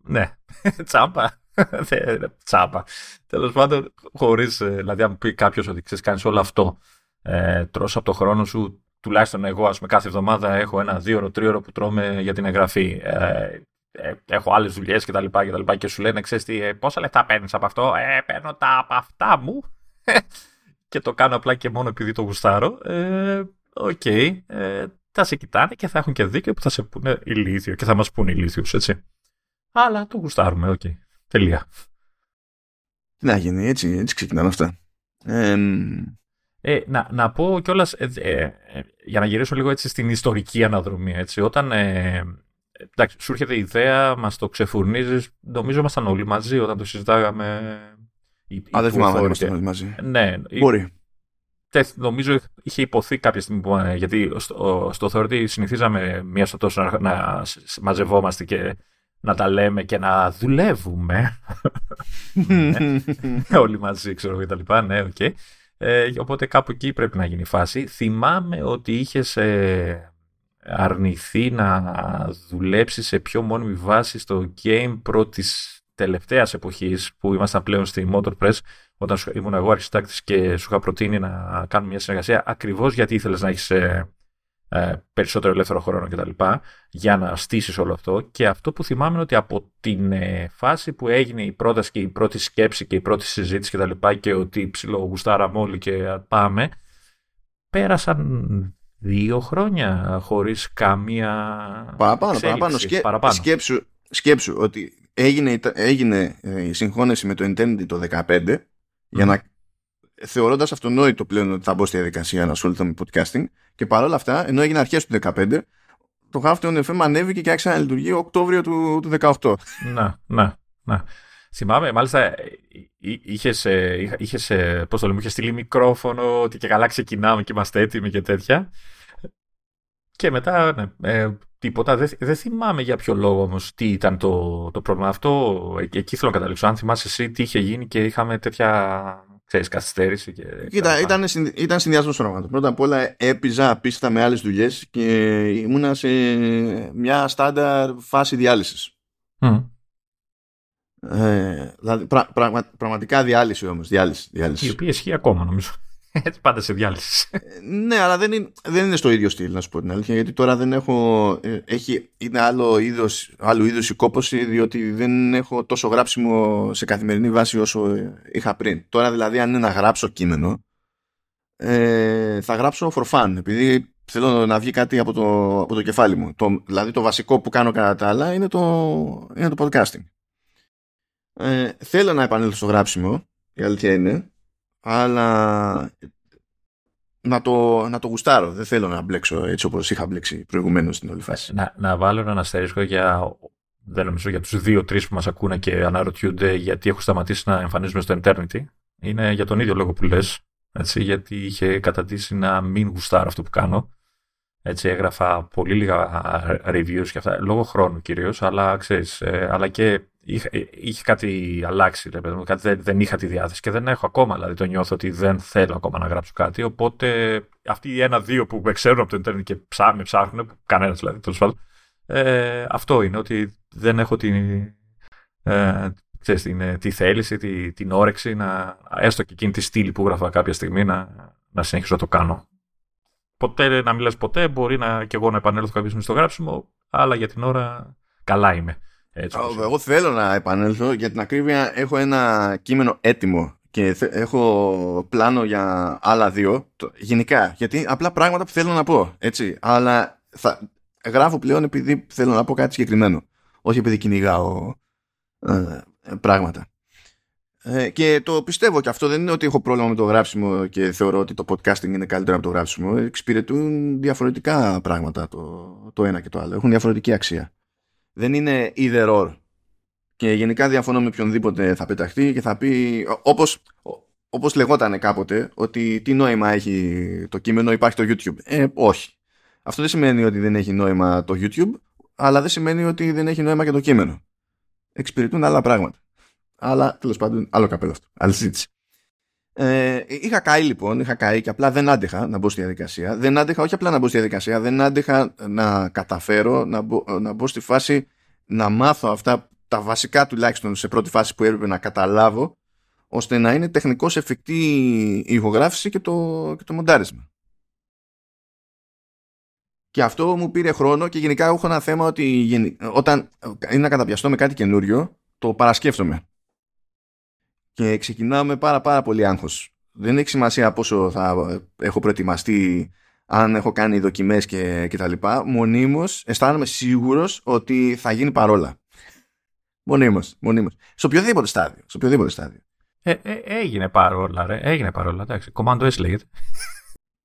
ναι, τσάμπα. τσάμπα. Τέλος πάντων, χωρίς, ε, δηλαδή αν μου πει κάποιος ότι ξέρεις, κάνεις όλο αυτό, ε, τρως από το χρόνο σου, τουλάχιστον εγώ ας πούμε κάθε εβδομάδα έχω ένα δίωρο, τρίωρο που τρώμε για την εγγραφή. Ε, ε, έχω άλλες δουλειές κτλ. Και, και, και σου λένε, ξέρεις τι, ε, πόσα λεφτά παίρνεις από αυτό; Ε, παίρνω τ' απαυτά μου. και το κάνω απλά και μόνο επειδή το γουστάρω. Ε, OK. Okay. Ε, θα σε κοιτάνε και θα έχουν και δίκιο που θα σε πούνε ηλίθιο και θα μας πούνε ηλίθιους, έτσι. Αλλά το γουστάρουμε, OK. Okay. Τελεία. Τι να γίνει, έτσι, έτσι ξεκινάνε αυτά. Ε, ε, να, να πω κιόλας, ε, ε, για να γυρίσω λίγο έτσι στην ιστορική αναδρομή, έτσι, όταν εντάξει, σου έρχεται η ιδέα, μας το ξεφουρνίζεις. Νομίζω ήμασταν όλοι μαζί όταν το συζητάγαμε. Α, δεν θυμάμαι ήμασταν όλοι μαζί. Ναι, Μπορεί. Νομίζω είχε ειπωθεί κάποια στιγμή που, ε, γιατί στο, στο Authority συνηθίζαμε μία στο τόσο να, να μαζευόμαστε και να τα λέμε και να δουλεύουμε. ναι, όλοι μαζί, ξέρω και τα λοιπά. Ναι, OK. Okay. Ε, οπότε κάπου εκεί πρέπει να γίνει η φάση. Θυμάμαι ότι είχες ε, αρνηθεί να δουλέψεις σε πιο μόνιμη βάση στο Game Pro της τελευταίας εποχής που ήμασταν πλέον στη Motorpress όταν ήμουν εγώ αρχιστάκτης και σου είχα προτείνει να κάνουμε μια συνεργασία ακριβώς γιατί ήθελες να έχεις ε, ε, περισσότερο ελεύθερο χρόνο κτλ. για να στήσεις όλο αυτό. Και αυτό που θυμάμαι είναι ότι από την ε, φάση που έγινε η πρόταση και η πρώτη σκέψη και η πρώτη συζήτηση κτλ. Και, και ότι ψιλογουστάραμε όλοι και πάμε, πέρασαν δύο χρόνια χωρίς καμία παραπάνω, παραπάνω. Σκέ, παραπάνω. Σκέψου, σκέψου ότι έγινε, έγινε ε, η συγχώνευση με το Infinity το 2015 για να θεωρώντας αυτονόητο πλέον ότι θα μπω στη διαδικασία να ασχοληθώ με podcasting και παρόλα αυτά ενώ έγινε αρχές του 2015 το Half FM ανέβηκε και άρχισε να λειτουργεί Οκτώβριο του, του 18. Να, να, να. Θυμάμαι, μάλιστα είχες, είχες, πώς το λέμε, είχες στείλει μικρόφωνο ότι και καλά ξεκινάμε και είμαστε έτοιμοι και τέτοια. Και μετά, ναι, ε, τίποτα. Δεν, δεν θυμάμαι για ποιο λόγο όμως τι ήταν το, το πρόβλημα. Αυτό ε, εκεί θέλω να καταλήξω. Αν θυμάσαι εσύ τι είχε γίνει και είχαμε τέτοια ξέρεις, καθυστέρηση. Και Κοίτα, ήταν, ήταν συνδυασμός πράγματο. Πρώτα απ' όλα έπιζα απίστευτα με άλλες δουλειές και ήμουνα σε μια στάνταρ φάση διάλυσης. Ε, δηλαδή, πρα, πραγματικά διάλυση όμως. Διάλυση, διάλυση. Η οποία ισχύει ακόμα νομίζω. Έτσι πάντα σε διάλυση. Ε, ναι, αλλά δεν είναι, δεν είναι στο ίδιο στυλ, να σου πω την αλήθεια. Γιατί τώρα δεν έχω. Ε, έχει, είναι άλλο είδος άλλο είδος η κόπωση, διότι δεν έχω τόσο γράψιμο σε καθημερινή βάση όσο είχα πριν. Τώρα δηλαδή, αν είναι να γράψω κείμενο, ε, θα γράψω for fun. Επειδή θέλω να βγει κάτι από το, από το κεφάλι μου. Το, δηλαδή, το βασικό που κάνω κατά τα άλλα είναι το, είναι το podcasting. Ε, θέλω να επανέλθω στο γράψιμο, η αλήθεια είναι, αλλά να το, να το γουστάρω. Δεν θέλω να μπλέξω έτσι όπως είχα μπλέξει προηγουμένως στην όλη φάση. Να, να βάλω ένα αστερίσκο για, δεν νομίζω, για τους δύο-τρεις που μας ακούνε και αναρωτιούνται γιατί έχω σταματήσει να εμφανίζουμε στο Eternity. Είναι για τον ίδιο λόγο που λες, έτσι, γιατί είχε κατατήσει να μην γουστάρω αυτό που κάνω. Έτσι έγραφα πολύ λίγα reviews και αυτά, λόγω χρόνου κυρίως, αλλά ξέρεις, ε, αλλά και είχε, είχε κάτι αλλάξει, ρε, κάτι, δεν, δεν είχα τη διάθεση και δεν έχω ακόμα, δηλαδή το νιώθω ότι δεν θέλω ακόμα να γράψω κάτι, οπότε αυτοί οι ένα-δύο που με ξέρουν από το Ιντερνετ και ψάχνουν, ψάχνουν κανένας δηλαδή, τέλος πάντων, ε, αυτό είναι ότι δεν έχω την, ε, ξέρεις, την, τη θέληση, τη, την όρεξη να, έστω και εκείνη τη στήλη που γράφα κάποια στιγμή να, να συνεχίσω να το κάνω. Ποτέ να μιλάς ποτέ, μπορεί να, και εγώ να επανέλθω κάποια στιγμή στο γράψιμο, αλλά για την ώρα καλά είμαι. Έτσι, εγώ θέλω να επανέλθω, για την ακρίβεια έχω ένα κείμενο έτοιμο και έχω πλάνο για άλλα δύο, γενικά, γιατί απλά πράγματα που θέλω να πω, έτσι, αλλά θα, γράφω πλέον επειδή θέλω να πω κάτι συγκεκριμένο, όχι επειδή κυνηγάω ε, πράγματα. Ε, και το πιστεύω και αυτό δεν είναι ότι έχω πρόβλημα με το γράψιμο και θεωρώ ότι το podcasting είναι καλύτερο από το γράψιμο. Εξυπηρετούν διαφορετικά πράγματα το, το ένα και το άλλο. Έχουν διαφορετική αξία. Δεν είναι either or. Και γενικά διαφωνώ με οποιονδήποτε θα πεταχτεί και θα πει όπως, όπως λεγόταν κάποτε ότι τι νόημα έχει το κείμενο υπάρχει το YouTube. Ε, όχι. Αυτό δεν σημαίνει ότι δεν έχει νόημα το YouTube αλλά δεν σημαίνει ότι δεν έχει νόημα και το κείμενο. Εξυπηρετούν άλλα πράγματα. Αλλά τέλος πάντων, άλλο καπέλο αυτό. Άλλη συζήτηση. Ε, είχα καεί λοιπόν, είχα καεί και απλά δεν άντεχα να μπω στη διαδικασία. Δεν άντεχα όχι απλά να μπω στη διαδικασία, δεν άντεχα να καταφέρω να μπω, να μπω στη φάση να μάθω αυτά τα βασικά τουλάχιστον σε πρώτη φάση που έπρεπε να καταλάβω ώστε να είναι τεχνικώς εφικτή η ηχογράφηση και το, και το μοντάρισμα. Και αυτό μου πήρε χρόνο και γενικά έχω ένα θέμα ότι όταν είναι να καταπιαστώ με κάτι καινούριο, το παρασκέφτομαι. Και ξεκινάω με πάρα πάρα πολύ άγχος. Δεν έχει σημασία πόσο θα έχω προετοιμαστεί, αν έχω κάνει δοκιμές και, και τα λοιπά. Μονίμως αισθάνομαι σίγουρος ότι θα γίνει παρόλα. Μονίμως, μονίμως. Σε οποιοδήποτε στάδιο. Σε οποιοδήποτε στάδιο. Ε, ε, έγινε παρόλα, ρε. Έγινε παρόλα. Εντάξει. Commando S λέγεται.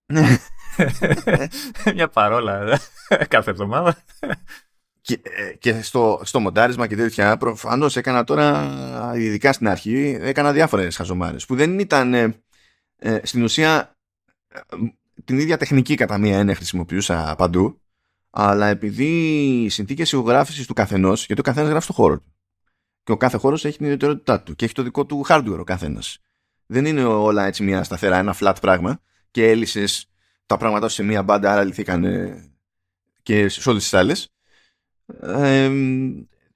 Μια παρόλα κάθε εβδομάδα. Και, ε, και στο, στο μοντάρισμα και τέτοια, προφανώς έκανα τώρα, ειδικά στην αρχή, έκανα διάφορες χαζομάρες που δεν ήταν ε, ε, στην ουσία την ίδια τεχνική κατά μία έννοια χρησιμοποιούσα παντού, αλλά επειδή οι συνθήκες ηχογράφησης του καθενός, γιατί ο καθένας γράφει στο χώρο του. Και ο κάθε χώρος έχει την ιδιαιτερότητά του και έχει το δικό του hardware ο καθένας. Δεν είναι όλα έτσι μια σταθερά, ένα flat πράγμα και έλυσες τα πράγματα σε μία μπάντα, άρα λυθήκαν και σε όλες τις άλλες. Ε,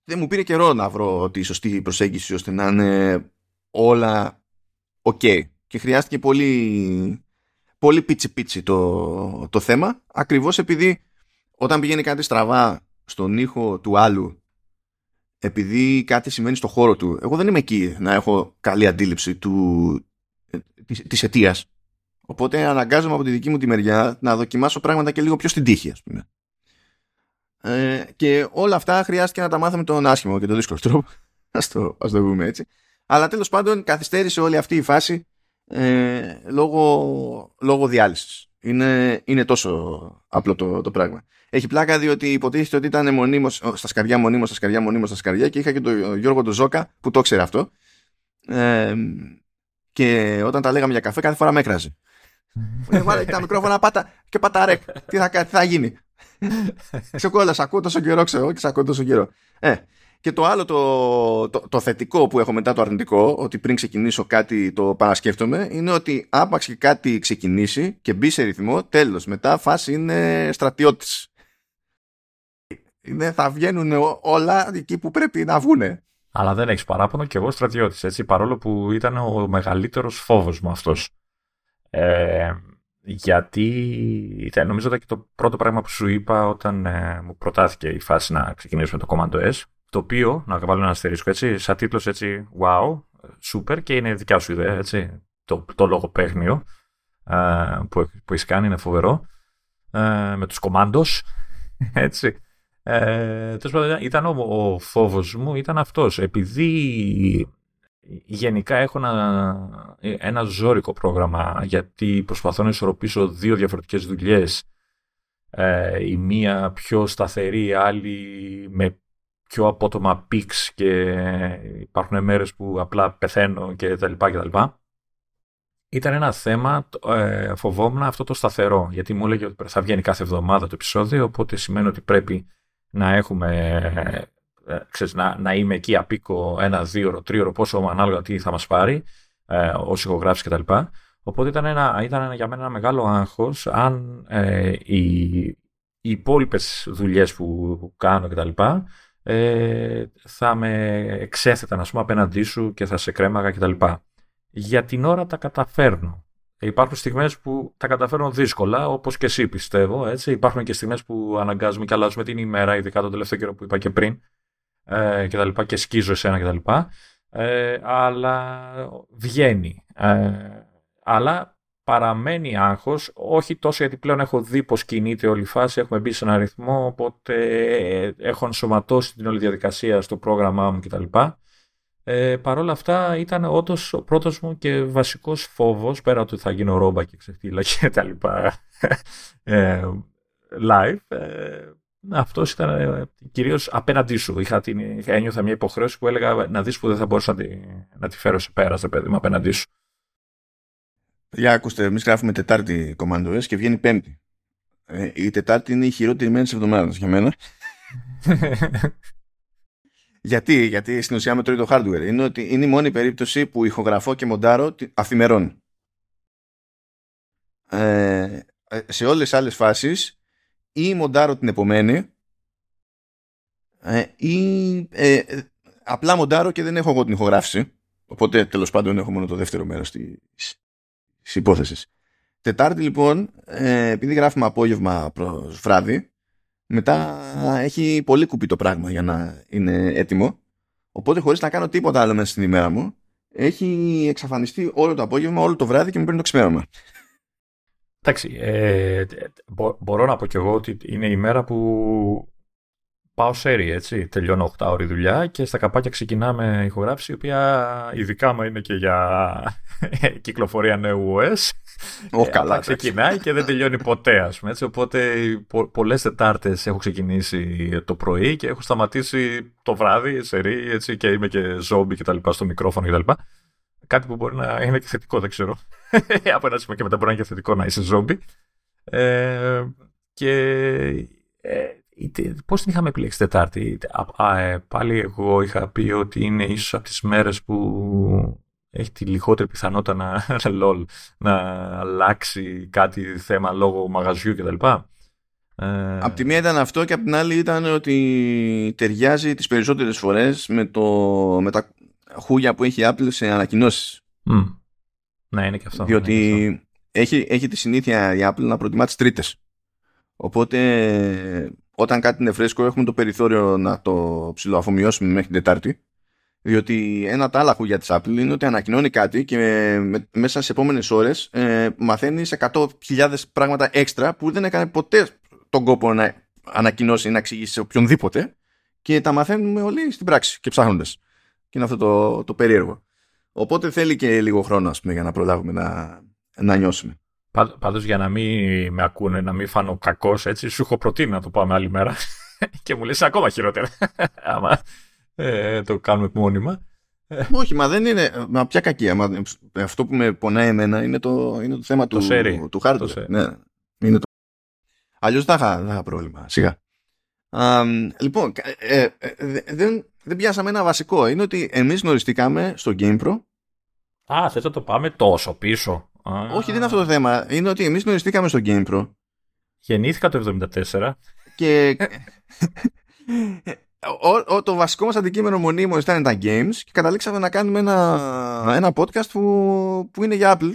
δεν μου πήρε καιρό να βρω τη σωστή προσέγγιση ώστε να είναι όλα ok. Και χρειάστηκε πολύ, πολύ πίτσι πίτσι το, το θέμα, ακριβώς επειδή όταν πηγαίνει κάτι στραβά στον ήχο του άλλου επειδή κάτι σημαίνει στο χώρο του, εγώ δεν είμαι εκεί να έχω καλή αντίληψη του, της, της αιτίας. Οπότε αναγκάζομαι από τη δική μου τη μεριά να δοκιμάσω πράγματα και λίγο πιο στην τύχη, ας πούμε. Ε, και όλα αυτά χρειάστηκε να τα μάθουμε τον άσχημο και τον δύσκολο τρόπο. Ας το, ας το πούμε έτσι. Αλλά τέλος πάντων καθυστέρησε όλη αυτή η φάση ε, λόγω, λόγω διάλυσης. Είναι, είναι τόσο απλό το, το πράγμα. Έχει πλάκα διότι υποτίθεται ότι ήταν μονίμως, στα σκαριά, μονίμως, στα σκαριά, μονίμως, στα σκαριά και είχα και τον Γιώργο τον Ζώκα που το ξέρει αυτό. Ε, και όταν τα λέγαμε για καφέ κάθε φορά με έκραζε. Ε, βάλε τα μικρόφωνα πάτα και πάτα ρεκ. Τι θα, τι θα γίνει. Ξεκόλασα, ακούω τόσο καιρό, ξέρω και σε ακούω τόσο καιρό. Ε, και το άλλο το, το, το, θετικό που έχω μετά το αρνητικό, ότι πριν ξεκινήσω κάτι το παρασκέφτομαι, είναι ότι άπαξ και κάτι ξεκινήσει και μπει σε ρυθμό, τέλος. Μετά φάση είναι στρατιώτης. Είναι, θα βγαίνουν όλα εκεί που πρέπει να βγούνε. Αλλά δεν έχεις παράπονο και εγώ στρατιώτης, έτσι, παρόλο που ήταν ο μεγαλύτερος φόβος μου αυτός. Ε, γιατί νομίζω ότι και το πρώτο πράγμα που σου είπα όταν ε, μου προτάθηκε η φάση να ξεκινήσουμε το Commando S, το οποίο, να βάλω ένα αστερίσκο έτσι, σαν τίτλος έτσι, wow, super και είναι δικιά σου ιδέα, έτσι, το, το λογοπαίγνιο ε, που, που έχεις κάνει είναι φοβερό, ε, με τους κομμάντος, έτσι. Ε, ήταν ο, ο φόβος μου, ήταν αυτός, επειδή γενικά έχω ένα, ένα ζώρικο πρόγραμμα γιατί προσπαθώ να ισορροπήσω δύο διαφορετικές δουλειές ε, η μία πιο σταθερή, η άλλη με πιο απότομα πίξ και υπάρχουν μέρες που απλά πεθαίνω και τα λοιπά και τα λοιπά. Ήταν ένα θέμα, ε, φοβόμουν αυτό το σταθερό, γιατί μου έλεγε ότι θα βγαίνει κάθε εβδομάδα το επεισόδιο, οπότε σημαίνει ότι πρέπει να έχουμε ε, ξέρεις, να, να είμαι εκεί απίκο ένα, δύο ώρο, τρίωρο, πόσο ανάλογα τι θα μας πάρει ε, ως ηχογράφηση κτλ. Οπότε ήταν, ένα, ήταν για μένα ένα μεγάλο άγχος αν ε, οι, οι υπόλοιπες δουλειές που κάνω κτλ. Ε, θα με εξέθεταν ας πούμε απέναντί σου και θα σε κρέμαγα κτλ. Για την ώρα τα καταφέρνω. Υπάρχουν στιγμές που τα καταφέρνω δύσκολα, όπως και εσύ πιστεύω. Έτσι. Υπάρχουν και στιγμές που αναγκάζουμε και αλλάζουμε την ημέρα, ειδικά τον τελευταίο καιρό που είπα και πριν ε, και τα λοιπά και σκίζω εσένα και τα λοιπά. Ε, αλλά βγαίνει. Ε, αλλά παραμένει άγχος, όχι τόσο γιατί πλέον έχω δει πως κινείται όλη η φάση, έχουμε μπει σε ένα ρυθμό, οπότε έχω ενσωματώσει την όλη διαδικασία στο πρόγραμμά μου κτλ. Ε, Παρ' όλα αυτά ήταν όντως ο πρώτος μου και βασικός φόβος, πέρα ότι θα γίνω ρόμπα και ξεφτύλα και τα λοιπά ε, live. Ε, αυτός ήταν ε, κυρίως απέναντί σου. Είχα την, ένιωθα μια υποχρέωση που έλεγα να δεις που δεν θα μπορούσα να τη, να τη φέρω σε πέρας, στο παιδί μου, απέναντί σου. Για ακούστε, εμείς γράφουμε Τετάρτη κομμάντο και βγαίνει Πέμπτη. Ε, η Τετάρτη είναι η χειρότερη μέρα της εβδομάδας για μένα. γιατί, γιατί στην ουσία μετρώει το hardware. Είναι ότι είναι η μόνη περίπτωση που ηχογραφώ και μοντάρω αφημερών. Ε, σε όλες τις άλλες φάσεις ή μοντάρω την επομένη ε, ή ε, απλά μοντάρω και δεν έχω εγώ την ηχογράφηση. Οπότε τέλος πάντων έχω μόνο το δεύτερο μέρος της, της υπόθεσης. Τετάρτη λοιπόν, ε, επειδή γράφουμε απόγευμα προς βράδυ, μετά έχει πολύ κουπί το πράγμα για να είναι έτοιμο. Οπότε χωρίς να κάνω τίποτα άλλο μέσα στην ημέρα μου, έχει εξαφανιστεί όλο το απόγευμα, όλο το βράδυ και μου παίρνει το ξημέρωμα. Εντάξει, ε, μπορώ να πω κι εγώ ότι είναι η μέρα που πάω σέρι, έτσι. Τελειώνω 8 ώρη δουλειά και στα καπάκια ξεκινάμε ηχογράφηση, η οποία ειδικά μου είναι και για κυκλοφορία νέου OS. Oh, καλά, ξεκινάει και δεν τελειώνει ποτέ, ας πούμε. Έτσι. Οπότε πο, πολλές Τετάρτες έχω ξεκινήσει το πρωί και έχω σταματήσει το βράδυ σερί, έτσι, και είμαι και ζόμπι και τα λοιπά στο μικρόφωνο και τα λοιπά. Κάτι που μπορεί να είναι και θετικό, δεν ξέρω. Από ένα σημείο και μετά μπορεί να είναι και θετικό να είσαι ζόμπι. Ε, και ε, πώς την είχαμε επιλέξει Τετάρτη; Α, ε, πάλι εγώ είχα πει ότι είναι ίσως από τις μέρες που έχει τη λιγότερη πιθανότητα να, lol, να αλλάξει κάτι θέμα λόγω μαγαζιού κτλ. Ε... Απ' τη μία ήταν αυτό και απ' την άλλη ήταν ότι ταιριάζει τις περισσότερες φορές με, το, με τα χούγια που έχει η Apple σε ανακοινώσεις. Mm. Ναι, είναι και αυτό. Διότι Έχει, έχει τη συνήθεια η Apple να προτιμά τις τρίτες. Οπότε όταν κάτι είναι φρέσκο έχουμε το περιθώριο να το ψηλοαφομοιώσουμε μέχρι την Τετάρτη διότι ένα τα άλλα χούγια της Apple είναι ότι ανακοινώνει κάτι και μέσα σε επόμενες ώρες ε, μαθαίνεις 100.000 πράγματα έξτρα που δεν έκανε ποτέ τον κόπο να ανακοινώσει ή να εξηγήσει σε οποιονδήποτε και τα μαθαίνουμε όλοι στην πράξη και ψάχνοντας. Και είναι αυτό το, το περίεργο. Οπότε θέλει και λίγο χρόνο ας πούμε, για να προλάβουμε να, να νιώσουμε. Πάντως για να μην με ακούνε, να μην φάνω κακός έτσι, σου έχω προτείνει να το πάμε άλλη μέρα και μου λες ακόμα χειρότερα. Άμα ε, το κάνουμε μόνιμα. Όχι, μα δεν είναι. Μα ποια κακία. Μα, αυτό που με πονάει εμένα είναι το, είναι το θέμα το του, του hardware. Ναι, είναι το... Αλλιώς δεν θα είχα πρόβλημα. Σιγά. Α, λοιπόν, ε, ε, ε, δεν, δεν πιάσαμε ένα βασικό. Είναι ότι εμείς γνωριστήκαμε στο GamePro. Α, θες να το πάμε τόσο πίσω. Όχι, δεν είναι αυτό το θέμα. Είναι ότι εμείς γνωριστήκαμε στο GamePro. Γεννήθηκα το 1974. Και ο, ο, το βασικό μας αντικείμενο μονίμως ήταν τα games και καταλήξαμε να κάνουμε ένα, ένα podcast που, που είναι για Apple.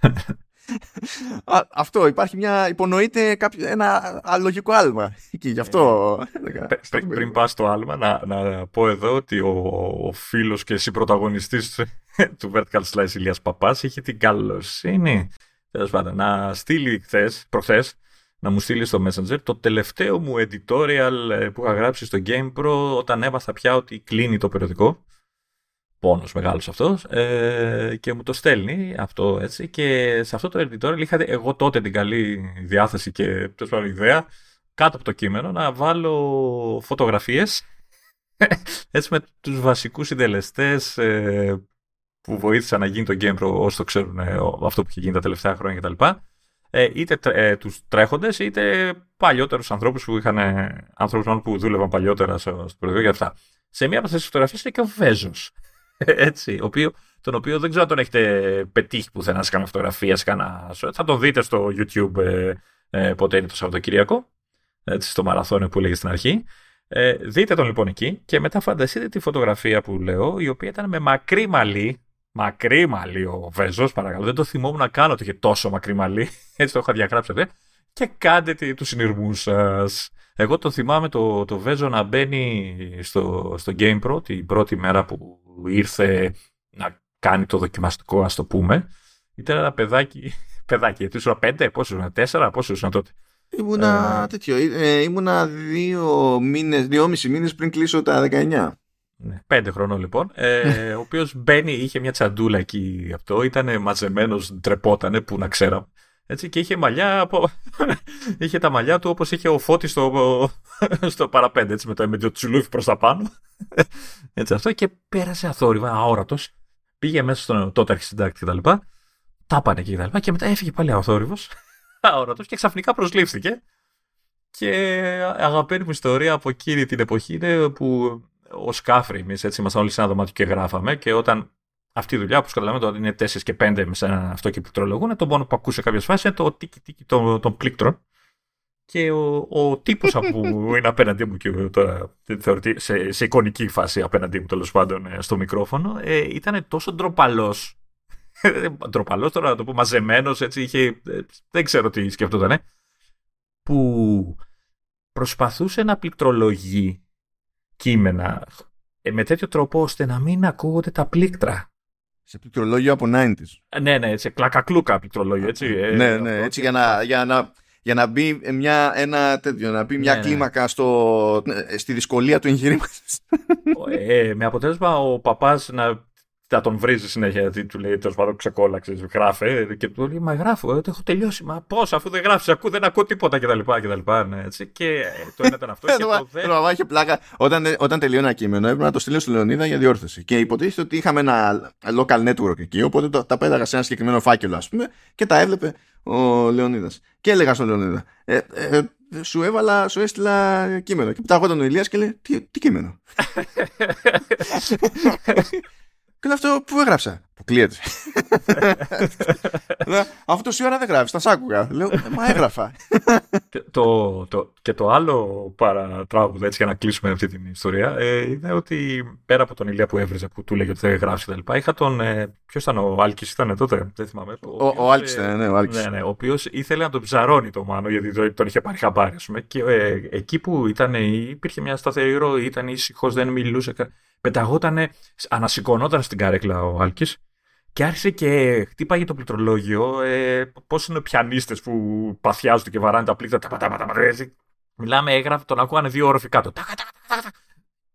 αυτό, υπάρχει μια, υπονοείται κάποιο, ένα αλογικό άλμα και γι' αυτό... Ε, πριν πας στο άλμα, να, να πω εδώ ότι ο, ο φίλος και εσύ πρωταγωνιστής του Vertical Slice Ηλίας Παπάς είχε την καλοσύνη να στείλει χθες, προχθές να μου στείλει στο Messenger το τελευταίο μου editorial ε, που είχα γράψει στο GamePro όταν έμαθα πια ότι κλείνει το περιοδικό. Πόνος μεγάλος αυτός. Ε, και μου το στέλνει αυτό έτσι. Και σε αυτό το editorial είχα εγώ τότε την καλή διάθεση και τόσο ιδέα κάτω από το κείμενο να βάλω φωτογραφίες έτσι με τους βασικούς συντελεστές ε, που βοήθησαν να γίνει το GamePro όσο το ξέρουν ε, αυτό που είχε γίνει τα τελευταία χρόνια κτλ ε, είτε ε, τους τρέχοντες είτε παλιότερους ανθρώπους που είχαν ανθρώπους που δούλευαν παλιότερα στο, στο περιοδικό και αυτά. Σε μία από αυτές τις φωτογραφίες είναι και ο Βέζος. Έτσι, ο οποίο, τον οποίο δεν ξέρω αν τον έχετε πετύχει πουθενά σε κανένα φωτογραφία, σε κανένα... θα τον δείτε στο YouTube ε, ε, πότε είναι το Σαββατοκύριακο, έτσι, στο μαραθώνιο που έλεγε στην αρχή. Ε, δείτε τον λοιπόν εκεί και μετά φανταστείτε τη φωτογραφία που λέω, η οποία ήταν με μακρύ μαλλί, Μακρύ μαλλί ο Βέζος, παρακαλώ. Δεν το θυμόμουν να κάνω ότι είχε τόσο μακρύ μαλλί. Έτσι το είχα διαγράψει εδώ. Και κάντε τους συνειρμούς σας. Εγώ το θυμάμαι το, το Βέζο να μπαίνει στο, στο GamePro την πρώτη μέρα που ήρθε να κάνει το δοκιμαστικό, ας το πούμε. Ήταν ένα παιδάκι. Παιδάκι, γιατί ήσουν πέντε, πόσο ήσουν, τέσσερα, πόσο ήσουν τότε. Ήμουνα ε, τέτοιο. Ε, ήμουνα δύο μήνες, δυόμισι μήνες πριν κλείσω τα 19. Ναι, πέντε χρονών λοιπόν. Ε, ο οποίος μπαίνει, είχε μια τσαντούλα εκεί αυτό, ήταν μαζεμένος, τρεπότανε που να ξέραμε. Έτσι, και είχε μαλλιά από... είχε τα μαλλιά του όπως είχε ο Φώτης στο, στο παραπέντε, έτσι, με το, με το τσουλούφι προς τα πάνω. έτσι αυτό και πέρασε αθόρυβα, αόρατος. Πήγε μέσα στον τότε αρχισυντάκτη κτλ. Τα, τα πάνε εκεί κτλ. Και, και μετά έφυγε πάλι αθόρυβος, αόρατος και ξαφνικά προσλήφθηκε. Και αγαπημένη μου ιστορία από εκείνη την εποχή είναι που ο Σκάφρη, εμείς έτσι ήμασταν όλοι σε ένα δωμάτιο και γράφαμε και όταν αυτή η δουλειά, όπως καταλαβαίνετε, όταν είναι 4 και 5 με ένα αυτό και πληκτρολογούν, το μόνο που ακούσε κάποια φάση είναι το τίκι τίκι των, των πλήκτρων. Και ο, ο τύπος που είναι απέναντί μου και τώρα θεωρητή, σε, σε εικονική φάση απέναντί μου τέλος πάντων ε, στο μικρόφωνο, ε, ήταν τόσο ντροπαλός. ντροπαλός τώρα να το πω μαζεμένος, έτσι είχε. Ε, δεν ξέρω τι σκεφτόταν, ε, που προσπαθούσε να πληκτρολογεί κείμενα ε, με τέτοιο τρόπο ώστε να μην ακούγονται τα πλήκτρα. Σε πληκτρολόγιο από 90s. Ε, ναι, ναι, σε κλακακλούκα πληκτρολόγιο, έτσι. Ε, ναι, ναι, έτσι για να, για να, για να μπει μια, ένα τέτοιο, να μπει μια ναι, ναι. κλίμακα στο, στη δυσκολία του εγχειρήματος. Ε, με αποτέλεσμα ο παπάς να θα τον βρίζει συνέχεια γιατί του λέει τέλος πάντων ξεκόλαξε, γράφε και του λέει Μα γράφω, ε, το έχω τελειώσει. Μα πώς, αφού δεν γράφεις, ακού, δεν ακούω τίποτα κτλ. Και, ναι, έτσι. και ε, το ένα ήταν αυτό. και το δεύτερο. είχε πλάκα. Όταν, όταν τελειώνει ένα κείμενο, έπρεπε να το στείλω στο Λεωνίδα για διόρθωση. Και υποτίθεται ότι είχαμε ένα local network εκεί, οπότε το, τα πέταγα σε ένα συγκεκριμένο φάκελο, ας πούμε, και τα έβλεπε ο Λεωνίδας. Και έλεγα στον Λεωνίδα, ε, ε, σου έβαλα, σου έστειλα κείμενο. Και πεταγόταν ο Ηλίας και λέει, τι, τι κείμενο; Και λέω αυτό που έγραψα. Που κλείεται. Αυτό τόση ώρα δεν γράφεις, τα σ' άκουγα. Λέω, «Ε, μα έγραφα. το, το, και το άλλο παρατράγουδο έτσι για να κλείσουμε αυτή την ιστορία ε, είναι ότι πέρα από τον Ηλία που έβριζε που του λέγε ότι δεν γράφει τα λοιπά, είχα τον. Ε, Ποιος ήταν ο Άλκης, ήταν τότε, δεν θυμάμαι. Ο, ο, ο Άλκης ήταν, ναι, ο Άλκης. Ναι, ναι, ο οποίος ήθελε να τον ψαρώνει το Μάνο γιατί τον είχε πάρει χαμπάρι, ας πούμε. Και ε, εκεί που ήταν, υπήρχε μια σταθερή ροή, ήταν ήσυχος, δεν μιλούσε πεταγόταν, ανασηκωνόταν στην καρέκλα ο Άλκης και άρχισε και χτύπαγε το πληκτρολόγιο. Ε, Πώς είναι οι πιανίστες που παθιάζονται και βαράνε τα πλήκτρα. Τα, τα, τα, Μιλάμε, έγραφε, τον ακούγανε δύο όροφοι κάτω.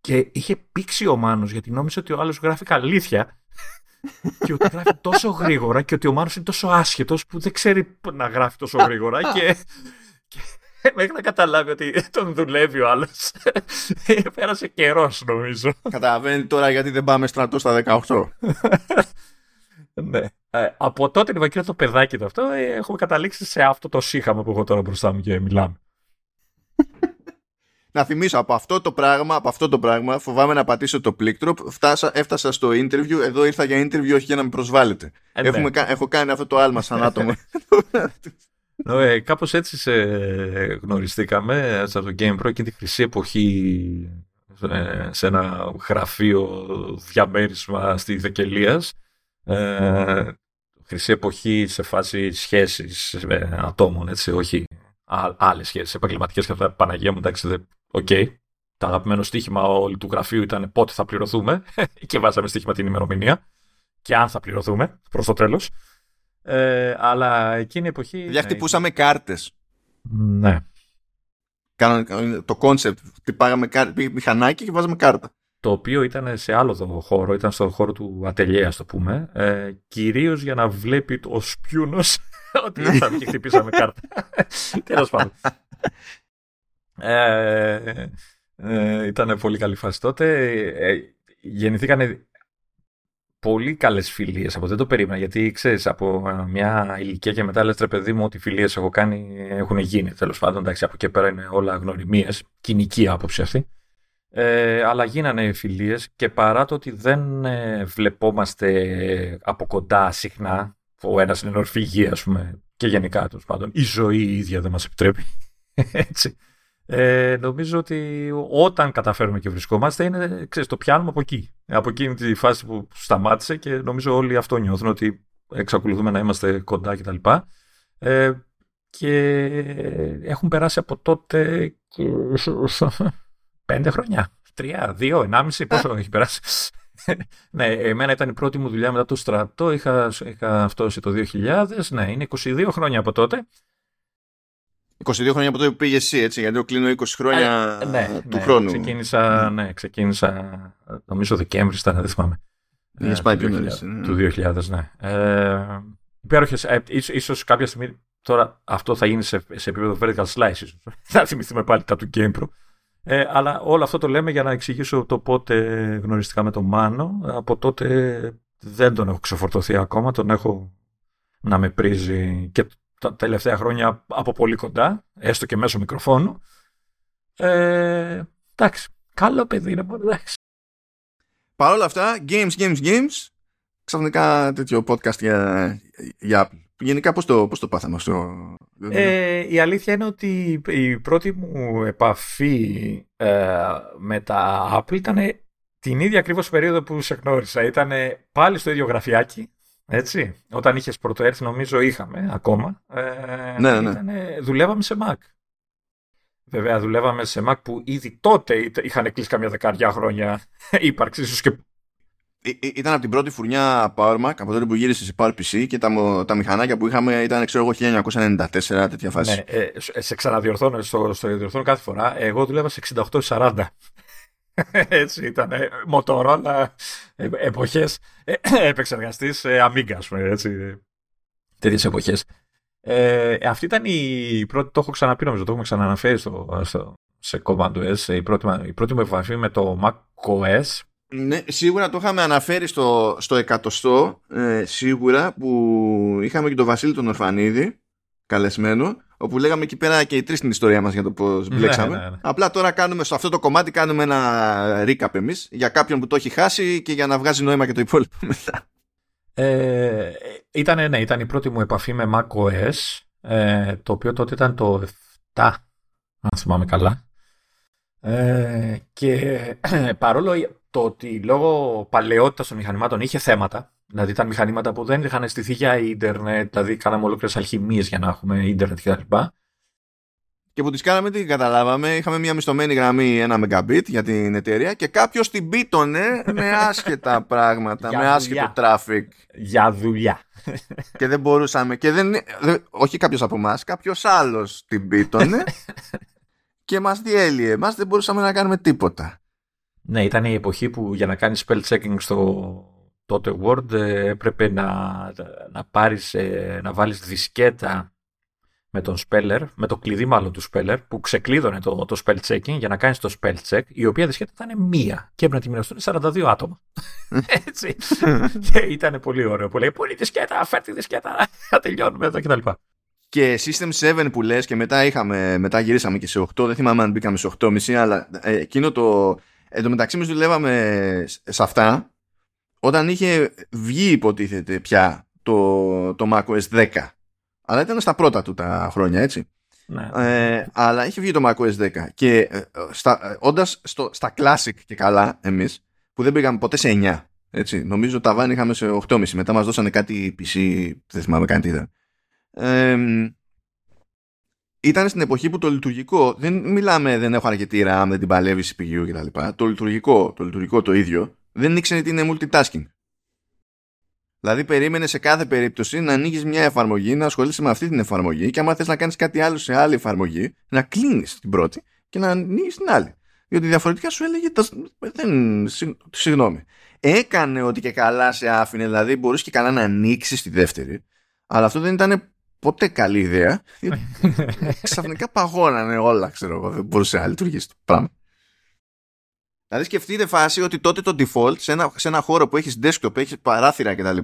Και είχε πήξει ο Μάνος γιατί νόμιζε ότι ο άλλος γράφει αλήθεια και ότι γράφει τόσο γρήγορα και ότι ο Μάνος είναι τόσο άσχετος που δεν ξέρει να γράφει τόσο γρήγορα και, μέχρι να καταλάβει ότι τον δουλεύει ο άλλος. Πέρασε καιρός, νομίζω. Καταλαβαίνει τώρα γιατί δεν πάμε στρατό στα 18. ναι. Ε, από τότε λοιπόν το παιδάκι το αυτό ε, έχουμε καταλήξει σε αυτό το σύγχαμα που έχω τώρα μπροστά μου και μιλάμε. να θυμίσω από αυτό το πράγμα, από αυτό το πράγμα φοβάμαι να πατήσω το πλήκτρο. Φτάσα, έφτασα στο interview. Εδώ ήρθα για interview, όχι για να με προσβάλλετε. Ε, ναι. Έχουμε, έχω κάνει αυτό το άλμα σαν άτομο. Ε, κάπως έτσι σε γνωριστήκαμε από το Game Pro και τη χρυσή εποχή ε, σε ένα γραφείο διαμέρισμα στη Δεκελίας. Ε, χρυσή εποχή σε φάση σχέσεις με ατόμων, έτσι, όχι άλλες σχέσεις επαγγελματικές και αυτά. Παναγία μου, εντάξει, OK. Okay. Το αγαπημένο στοίχημα όλη του γραφείου ήταν πότε θα πληρωθούμε και βάζαμε στοίχημα την ημερομηνία και αν θα πληρωθούμε προς το τέλος. Ε, αλλά εκείνη η εποχή. Δηλαδή χτυπούσαμε ναι, κάρτα. Ναι. το concept. Χτυπάγαμε μηχανάκι και βάζαμε κάρτα. Το οποίο ήταν σε άλλο χώρο, ήταν στον χώρο του ατελιέ, ας το πούμε. Ε, Κυρίως για να βλέπει ο σπιούνος ότι δεν θα βγει χτυπήσαμε κάρτα. Τέλος πάντων. Ε, ε, ήταν πολύ καλή φάση τότε. Ε, γεννηθήκανε πολύ καλές φιλίες από δεν το περίμενα. Γιατί ξέρεις, από μια ηλικία και μετά λες τρε παιδί μου ότι φιλίες έχω κάνει έχουν γίνει. Τέλος πάντων, εντάξει, από εκεί πέρα είναι όλα γνωριμίες. Κοινική άποψη αυτή. Ε, αλλά γίνανε φιλίες και παρά το ότι δεν ε, βλεπόμαστε από κοντά συχνά, ο ένας είναι ορφηγή, ας πούμε, και γενικά τέλος πάντων, η ζωή η ίδια δεν μας επιτρέπει. Έτσι. Ε, νομίζω ότι όταν καταφέρουμε και βρισκόμαστε, είναι, ξέρεις, το πιάνουμε από εκεί. Από εκείνη τη φάση που σταμάτησε και νομίζω όλοι αυτό νιώθουν ότι εξακολουθούμε να είμαστε κοντά κτλ. Ε, και έχουν περάσει από τότε πέντε χρόνια. Τρία, δύο, ενάμιση, πόσο έχει περάσει. ναι, εμένα ήταν η πρώτη μου δουλειά μετά το στρατό. Είχα, είχα φτώσει το 2000. Ναι, είναι 22 χρόνια από τότε. 22 χρόνια από τότε που πήγε εσύ, έτσι, γιατί κλείνω 20 χρόνια ε, ναι, του ναι, χρόνου. Ξεκίνησα, ναι, ξεκίνησα, νομίζω Δεκέμβρη ήταν, δεν θυμάμαι. Είχες πάει πιο νωρίς, ναι. Του 2000, ναι. Ε, υπέροχες, ε, ίσως, ίσως κάποια στιγμή, τώρα αυτό θα γίνει σε, σε επίπεδο vertical slice, ίσως. θα θυμηθούμε πάλι τα του GamePro. Ε, αλλά όλο αυτό το λέμε για να εξηγήσω το πότε γνωριστικά με τον Μάνο. Από τότε δεν τον έχω ξεφορτωθεί ακόμα, τον έχω να με πρίζει και τα τελευταία χρόνια από πολύ κοντά, έστω και μέσω μικροφόνου. Ε, εντάξει, καλό παιδί είναι, εντάξει. Παρ' όλα αυτά, games, games, games, ξαφνικά τέτοιο podcast για, για Apple. Γενικά πώς το, πώς το πάθαμε αυτό. Ε, η αλήθεια είναι ότι η πρώτη μου επαφή ε, με τα Apple ήταν την ίδια ακριβώς περίοδο που σε γνώρισα. Ήταν πάλι στο ίδιο γραφιάκι, έτσι. Όταν είχες πρωτοέρθει νομίζω είχαμε ακόμα. Ε, ναι, ναι. Ήτανε, δουλεύαμε σε Mac. Βέβαια δουλεύαμε σε Mac που ήδη τότε είχαν κλείσει καμιά δεκαριά χρόνια ύπαρξης, ίσως και ήταν από την πρώτη φουρνιά PowerMac, από τότε που γύρισε σε PowerPC και τα, τα μηχανάκια που είχαμε ήταν, ξέρω εγώ, 1994, τέτοια φάση. Ναι, ε, σε ξαναδιορθώνω, στο, στο διορθώνω κάθε φορά. Εγώ δούλευα σε 68-40. Έτσι ήταν. Motorola, ε, εποχές, ε, επεξεργαστής ε, Amiga, ας πούμε, έτσι. Τέτοιες εποχές. Ε, αυτή ήταν η πρώτη, το έχω ξαναπεί νομίζω, το έχουμε ξαναναφέρει στο, στο, σε Command OS, η πρώτη, η πρώτη μου επαφή με το Mac OS ναι, σίγουρα το είχαμε αναφέρει στο, στο εκατοστό, ε, σίγουρα, που είχαμε και τον Βασίλη τον Ορφανίδη, καλεσμένο, όπου λέγαμε εκεί πέρα και οι τρεις την ιστορία μας για το πώς ναι, μπλέξαμε. Ναι, ναι, Απλά τώρα κάνουμε στο αυτό το κομμάτι κάνουμε ένα recap εμείς, για κάποιον που το έχει χάσει και για να βγάζει νόημα και το υπόλοιπο μετά. Ε, ήταν, ναι, ήταν η πρώτη μου επαφή με macOS, ε, το οποίο τότε ήταν το 7, αν θυμάμαι καλά. Ε, και παρόλο το ότι λόγω παλαιότητας των μηχανημάτων είχε θέματα, δηλαδή ήταν μηχανήματα που δεν είχαν στηθεί για ίντερνετ, δηλαδή κάναμε ολόκληρες αλχημίες για να έχουμε ίντερνετ κτλ. Και που τις κάναμε, τι καταλάβαμε. Είχαμε μια μισθωμένη γραμμή 1 Mbit για την εταιρεία και κάποιος την πίτωνε με άσχετα πράγματα, με άσχετο traffic. Για δουλειά. Και δεν μπορούσαμε. Και δεν, όχι κάποιος από εμάς, κάποιος άλλος την πίτωνε και μας διέλυε. Εμάς δεν μπορούσαμε να κάνουμε τίποτα. Ναι, ήταν η εποχή που για να κάνεις spell checking στο τότε Word ε, έπρεπε να, να, πάρεις, ε, να βάλεις δισκέτα με τον speller, με το κλειδί μάλλον του speller, που ξεκλείδωνε το, το spell checking για να κάνεις το spell check, η οποία δισκέτα ήταν μία και έπρεπε να τη μοιραστούν 42 άτομα. Έτσι. και ήταν πολύ ωραίο. Που λέει, πού είναι η δισκέτα, φέρ τη δισκέτα, θα τελειώνουμε εδώ κτλ. Και System 7 που λες και μετά, είχαμε, μετά γυρίσαμε και σε 8, δεν θυμάμαι αν μπήκαμε σε 8,5, αλλά ε, εκείνο το, Εν τω μεταξύ εμείς δουλεύαμε σε αυτά όταν είχε βγει υποτίθεται πια το, το macOS 10. Αλλά ήταν στα πρώτα του τα χρόνια, έτσι. Ναι. Ε, αλλά είχε βγει το macOS 10 και ε, στα, όντας στο, στα classic και καλά εμείς που δεν πήγαμε ποτέ σε 9 έτσι, νομίζω τα βάνη είχαμε σε 8,5 μετά μας δώσανε κάτι PC δεν θυμάμαι καν τι ήταν ε, ήταν στην εποχή που το λειτουργικό, δεν μιλάμε, δεν έχω αρκετή RAM, δεν την παλεύει CPU κτλ. Το λειτουργικό, το λειτουργικό το ίδιο, δεν ήξερε τι είναι multitasking. Δηλαδή περίμενε σε κάθε περίπτωση να ανοίγεις μια εφαρμογή, να ασχολείσαι με αυτή την εφαρμογή και άμα θες να κάνεις κάτι άλλο σε άλλη εφαρμογή, να κλείνεις την πρώτη και να ανοίγεις την άλλη. Διότι διαφορετικά σου έλεγε. Δεν, συγγνώμη. Έκανε ότι και καλά σε άφηνε, δηλαδή μπορούσε και καλά να ανοίξεις τη δεύτερη, αλλά αυτό δεν ήταν ποτέ καλή ιδέα. Ξαφνικά παγώνανε όλα, ξέρω εγώ. Δεν μπορούσε να λειτουργήσει το πράγμα. Δηλαδή σκεφτείτε φάση ότι τότε το default σε ένα, σε ένα χώρο που έχεις desktop, έχεις παράθυρα κτλ.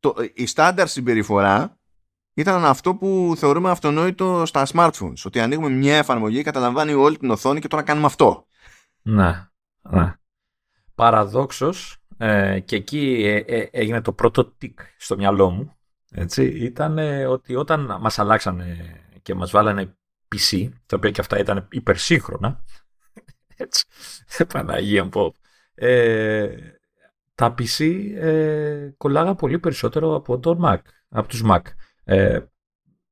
Το, η στάνταρ συμπεριφορά ήταν αυτό που θεωρούμε αυτονόητο στα smartphones. Ότι ανοίγουμε μια εφαρμογή, καταλαμβάνει όλη την οθόνη και τώρα κάνουμε αυτό. Ναι. ναι. Παραδόξως, ε, και εκεί ε, ε, έγινε το πρώτο τικ στο μυαλό μου έτσι, ήταν ότι όταν μας αλλάξανε και μας βάλανε PC, τα οποία και αυτά ήταν υπερσύγχρονα, έτσι, Παναγία μου ε, τα PC ε, κολλάγαν πολύ περισσότερο από τον Mac, από τους Mac. Ε,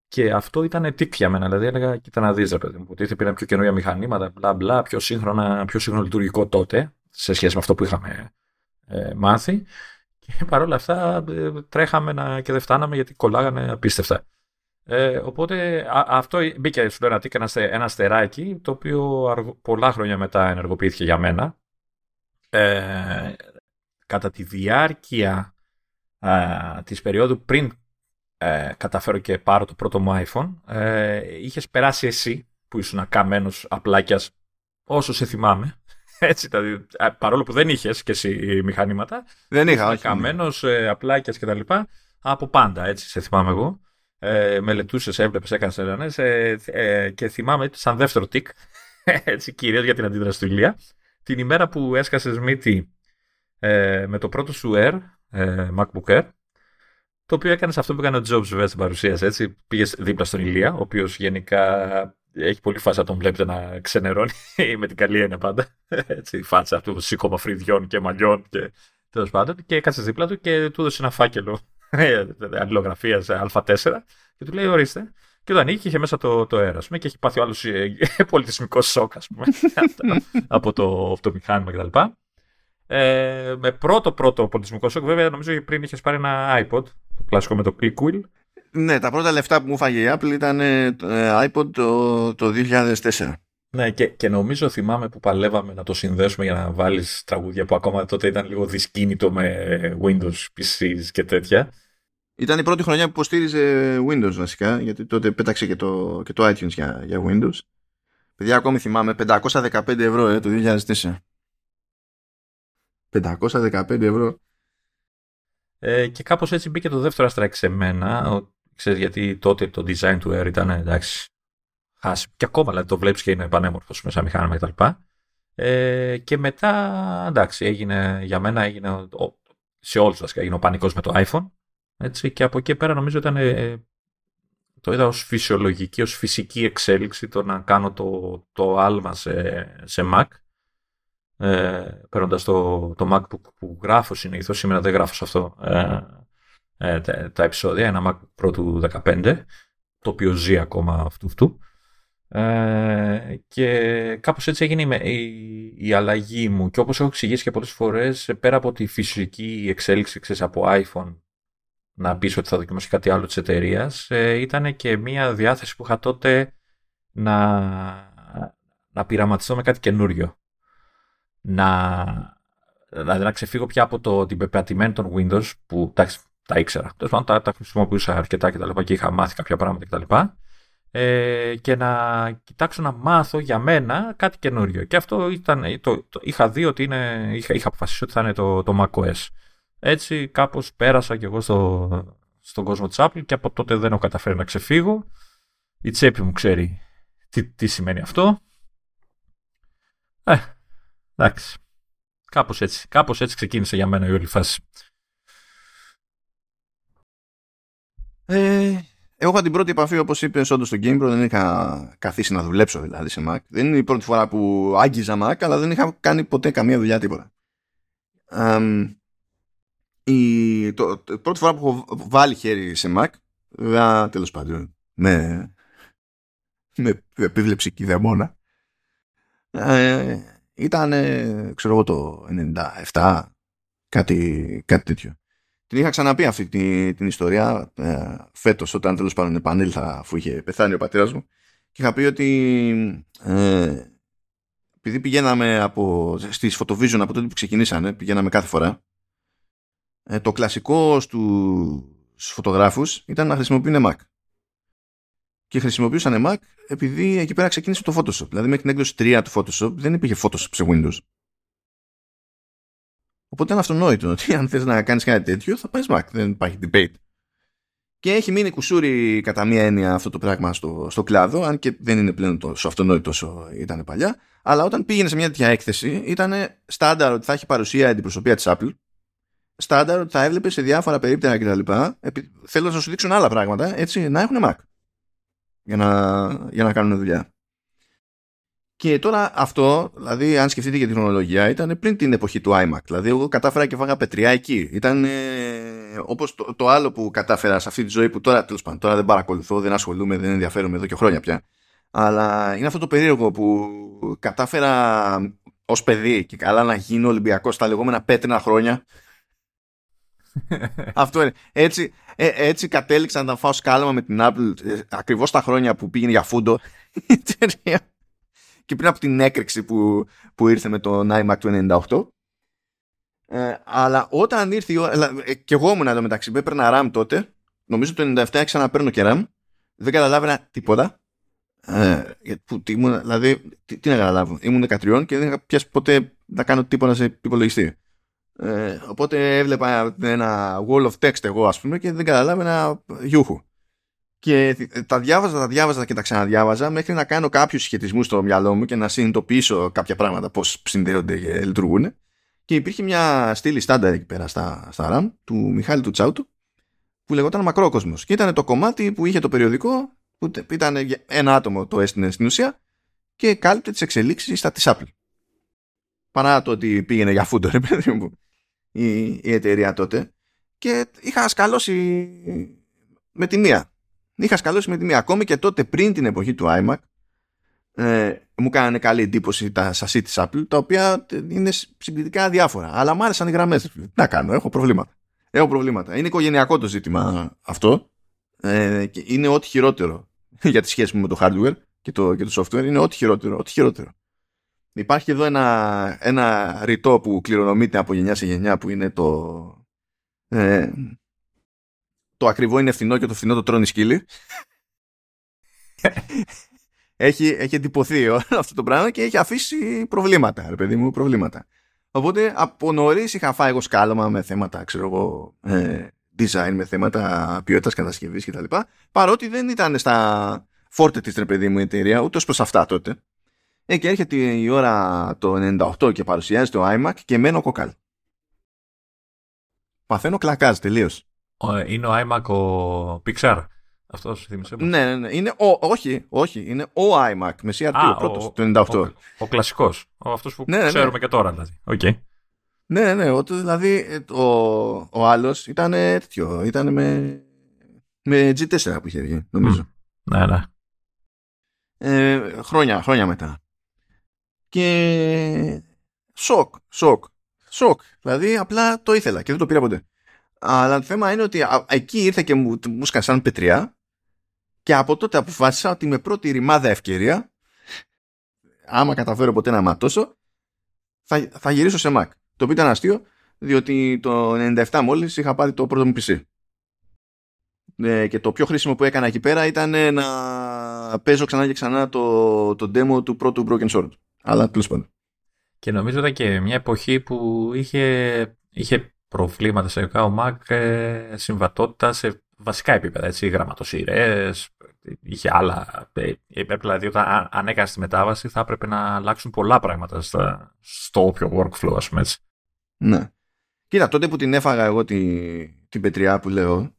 και αυτό ήταν τίκ για μένα. Δηλαδή έλεγα, κοίτα να δεις, ρε παιδί μου, ότι πήραν πιο καινούργια μηχανήματα, μπλα μπλα, πιο σύγχρονα, πιο σύγχρονο λειτουργικό τότε, σε σχέση με αυτό που είχαμε ε, μάθει. Και παρόλα αυτά ε, τρέχαμε να, και δεν φτάναμε γιατί κολλάγανε απίστευτα. Ε, οπότε αυτό μπήκε στο ένα ένα, ένα αστεράκι το οποίο πολλά χρόνια μετά ενεργοποιήθηκε για μένα. Ε, κατά τη διάρκεια ε, της περίοδου πριν ε, καταφέρω και πάρω το πρώτο μου iPhone, ε, είχες περάσει εσύ που ήσουν καμένος απλάκιας όσο σε θυμάμαι. Έτσι, δηλαδή, παρόλο που δεν είχες και εσύ μηχανήματα. Δεν είχα, όχι. Καμένος, ε, απλάκιας κτλ. Από πάντα, έτσι σε θυμάμαι εγώ. Ε, μελετούσες, έβλεπες, έκανες έρευνες ε, ε, και θυμάμαι σαν δεύτερο τικ, έτσι κυρίως για την αντίδραση του Ηλία, την ημέρα που έσκασες μύτη ε, με το πρώτο σου Air, ε, MacBook Air, το οποίο έκανες αυτό που έκανε ο Jobs βέβαια στην παρουσίαση. Έτσι. Πήγες δίπλα στον Ηλία, ο οποίος γενικά έχει πολύ φάση να τον βλέπετε να ξενερώνει με την καλή έννοια πάντα. Έτσι, η φάτσα αυτού σήκωμα φρυδιών και μαλλιών και τέλος πάντων. Και έκασε δίπλα του και του έδωσε ένα φάκελο αλληλογραφίας Α4 και του λέει: Ορίστε. Και το ανοίγει και είχε μέσα το, το αέρα, και έχει πάθει ο άλλος ε, πολιτισμικός σοκ, ας πούμε, από το, το μηχάνημα κτλ. Ε, με πρώτο πρώτο πολιτισμικό σοκ, βέβαια, νομίζω πριν είχες πάρει ένα iPod, το κλασικό με το click wheel. Ναι, τα πρώτα λεφτά που μου φάγε η Apple ήταν ε, iPod το, το 2004. Ναι, και, και νομίζω θυμάμαι που παλεύαμε να το συνδέσουμε για να βάλεις τραγούδια που ακόμα τότε ήταν λίγο δυσκίνητο με Windows PCs και τέτοια. Ήταν η πρώτη χρονιά που υποστήριζε Windows βασικά, γιατί τότε πέταξε και το, και το iTunes για, για Windows. Παιδιά, ακόμη θυμάμαι, 515 ευρώ ε, το 2004. 515 ευρώ. Ε, και κάπως έτσι μπήκε το δεύτερο αστράκι σε μένα. Ο, ξέρεις, γιατί τότε το design του Air ήταν εντάξει. Χάσει. Και ακόμα δηλαδή, το βλέπεις και είναι πανέμορφος μέσα μηχάνημα κτλ. Ε, και μετά εντάξει, έγινε, για μένα έγινε. σε όλους βασικά έγινε ο πανικός με το iPhone. Έτσι, και από εκεί πέρα νομίζω ήταν. Ε, το είδα ως φυσιολογική, ως φυσική εξέλιξη το να κάνω το, το άλμα σε, σε Mac ε, παίρνοντας το, το MacBook που γράφω συνήθως, σήμερα δεν γράφω σε αυτό ε, ε, τα, τα, επεισόδια, ένα MacBook Pro του 15, το οποίο ζει ακόμα αυτού αυτού. Ε, και κάπως έτσι έγινε η, η, αλλαγή μου και όπως έχω εξηγήσει και πολλές φορές πέρα από τη φυσική εξέλιξη ξέρεις, από iPhone να πεις ότι θα δοκιμάσει κάτι άλλο της εταιρείας, ε, ήταν και μια διάθεση που είχα τότε να, να πειραματιστώ με κάτι καινούριο να, δηλαδή να ξεφύγω πια από το, την πεπατημένη των Windows που εντάξει, τα ήξερα. Τέλος πάντων, τα, τα χρησιμοποιούσα αρκετά και τα λοιπά και είχα μάθει κάποια πράγματα κτλ. Και, ε, και να κοιτάξω να μάθω για μένα κάτι καινούριο. Και αυτό ήταν, το, το, είχα δει ότι είναι, είχα, είχα αποφασίσει ότι θα είναι το, το macOS. Έτσι κάπως πέρασα κι εγώ στο, στον κόσμο της Apple και από τότε δεν έχω καταφέρει να ξεφύγω. Η τσέπη μου ξέρει τι, τι σημαίνει αυτό. Ε, Εντάξει. Κάπως έτσι. Κάπως έτσι ξεκίνησε για μένα η όλη φάση. Ε, εγώ είχα την πρώτη επαφή, όπως είπες, όντως στο GamePro. Δεν είχα καθίσει να δουλέψω δηλαδή σε Mac. Δεν είναι η πρώτη φορά που άγγιζα Mac, αλλά δεν είχα κάνει ποτέ καμία δουλειά τίποτα. Um, η το, το, πρώτη φορά που έχω βάλει χέρι σε Mac, βέβαια τέλος πάντων, με, με επίβλεψη κηδεμόνα, ε, ήταν, ξέρω εγώ, το 97, κάτι, κάτι τέτοιο. Την είχα ξαναπεί αυτή την, την ιστορία ε, φέτος όταν τέλος πάντων επανήλθα αφού είχε πεθάνει ο πατέρας μου και είχα πει ότι ε, επειδή πηγαίναμε από, στις Photovision από τότε που ξεκινήσανε πηγαίναμε κάθε φορά ε, το κλασικό στους φωτογράφους ήταν να χρησιμοποιούν Mac και χρησιμοποιούσαν Mac επειδή εκεί πέρα ξεκίνησε το Photoshop. Δηλαδή μέχρι την έκδοση 3 του Photoshop δεν υπήρχε Photoshop σε Windows. Οπότε είναι αυτονόητο ότι αν θες να κάνεις κάτι τέτοιο θα πάει Mac, δεν υπάρχει debate. Και έχει μείνει κουσούρι κατά μία έννοια αυτό το πράγμα στο, στο κλάδο, αν και δεν είναι πλέον τόσο αυτονόητο όσο ήταν παλιά. Αλλά όταν πήγαινε σε μια τέτοια έκθεση, ήταν στάνταρ ότι θα έχει παρουσία αντιπροσωπεία της Apple. Στάνταρ ότι θα έβλεπε σε διάφορα περίπτερα κτλ. Θέλω να σου δείξουν άλλα πράγματα, έτσι να έχουν Mac για να, για να κάνουν δουλειά. Και τώρα αυτό, δηλαδή αν σκεφτείτε για τη χρονολογία, ήταν πριν την εποχή του iMac. Δηλαδή εγώ κατάφερα και φάγα πετριά εκεί. Ήταν ε, όπως το, το, άλλο που κατάφερα σε αυτή τη ζωή που τώρα τέλος πάντων, τώρα δεν παρακολουθώ, δεν ασχολούμαι, δεν ενδιαφέρομαι εδώ και χρόνια πια. Αλλά είναι αυτό το περίεργο που κατάφερα ως παιδί και καλά να γίνω Ολυμπιακός στα λεγόμενα πέτρινα χρόνια. Αυτό είναι. Έτσι, ε, έτσι κατέληξα να φάω σκάλαμα με την Apple ε, ακριβώς τα χρόνια που πήγαινε για φούντο και πριν από την έκρηξη που, που ήρθε με το iMac του 98 ε, αλλά όταν ήρθε η ώρα. Ε, και εγώ ήμουν εδώ μεταξύ. Έπαιρνα RAM τότε. Νομίζω το 97 ξαναπαίρνω και RAM. Δεν καταλάβαινα τίποτα. Ε, που, ήμουν, δηλαδή, τι, τι να καταλάβω. Ήμουν 13 και δεν είχα πιάσει ποτέ να κάνω τίποτα σε υπολογιστή. Ε, οπότε έβλεπα ένα wall of text εγώ ας πούμε και δεν καταλάβαινα γιούχου. Και τα διάβαζα, τα διάβαζα και τα ξαναδιάβαζα μέχρι να κάνω κάποιους σχετισμούς στο μυαλό μου και να συνειδητοποιήσω κάποια πράγματα πώς συνδέονται και λειτουργούν. Και υπήρχε μια στήλη στάνταρ εκεί πέρα στα, στα RAM του Μιχάλη του Τσάουτου που λεγόταν Μακρόκοσμος. Και ήταν το κομμάτι που είχε το περιοδικό που ήταν ένα άτομο το έστεινε στην ουσία και κάλυπτε τις εξελίξεις στα της Apple. Παρά το ότι πήγαινε για φούντο, ρε παιδί μου, η, η εταιρεία τότε. Και είχα σκαλώσει με τη μία. Είχα σκαλώσει με τη μία. Ακόμη και τότε πριν την εποχή του iMac, ε, μου κάνανε καλή εντύπωση τα σασί της Apple, τα οποία είναι συγκριτικά διάφορα. Αλλά μου άρεσαν οι γραμμές. Τι να κάνω, έχω προβλήματα. Έχω προβλήματα. Είναι οικογενειακό το ζήτημα αυτό. Ε, και είναι ό,τι χειρότερο για τη σχέση μου με το hardware και το, και το software. Είναι ό,τι χειρότερο. Ό,τι χειρότερο. Υπάρχει εδώ ένα, ένα ρητό που κληρονομείται από γενιά σε γενιά που είναι το ε, το ακριβό είναι φθηνό και το φθηνό το τρώνει σκύλι έχει, έχει εντυπωθεί αυτό το πράγμα και έχει αφήσει προβλήματα, ρε παιδί μου, προβλήματα. Οπότε από νωρίς είχα φάει εγώ σκάλωμα με θέματα, ξέρω εγώ, ε, design, με θέματα ποιότητας κατασκευής κτλ. Παρότι δεν ήταν στα φόρτε της, ρε παιδί μου, η εταιρεία, ούτε προς αυτά τότε. Ε, και έρχεται η ώρα το 98 και παρουσιάζει το iMac και μένω κοκάλ. Παθαίνω κλακάζ τελείως. Είναι ο iMac ο Pixar. Αυτός θύμισε. Ναι, ναι, ναι. Είναι ο, όχι, όχι. Είναι ο iMac με CRT, Α, ο πρώτος, το 98. Ο, ο κλασικός. Αυτός που ναι, ναι, ξέρουμε και τώρα, δηλαδή. Okay. Ναι, ναι, ναι. δηλαδή ο, ο άλλος ήταν τέτοιο. Ήταν με, με G4 που είχε βγει, νομίζω. Mm. Ναι, ναι. Ε, χρόνια, χρόνια μετά. Και σοκ, σοκ, σοκ. Δηλαδή απλά το ήθελα και δεν το πήρα ποτέ. Αλλά το θέμα είναι ότι εκεί ήρθε και μου, μου σκασαν πετριά και από τότε αποφάσισα ότι με πρώτη ρημάδα ευκαιρία, άμα καταφέρω ποτέ να ματώσω, θα, θα γυρίσω σε Mac. Το οποίο ήταν αστείο, διότι το 97 μόλις είχα πάρει το πρώτο μου PC. Ε, και το πιο χρήσιμο που έκανα εκεί πέρα ήταν να παίζω ξανά και ξανά το, το demo του πρώτου Broken Sword. Αλλά τέλος πάντων. Και νομίζω ήταν και μια εποχή που είχε, είχε προβλήματα σε ο Mac ε, συμβατότητα σε βασικά επίπεδα, έτσι, γραμματοσυρές, είχε άλλα. Ε, δηλαδή, όταν αν έκανες τη μετάβαση, θα έπρεπε να αλλάξουν πολλά πράγματα στα, στο όποιο workflow, ας πούμε έτσι. Ναι. Κοίτα, τότε που την έφαγα εγώ τη, την πετριά που λέω,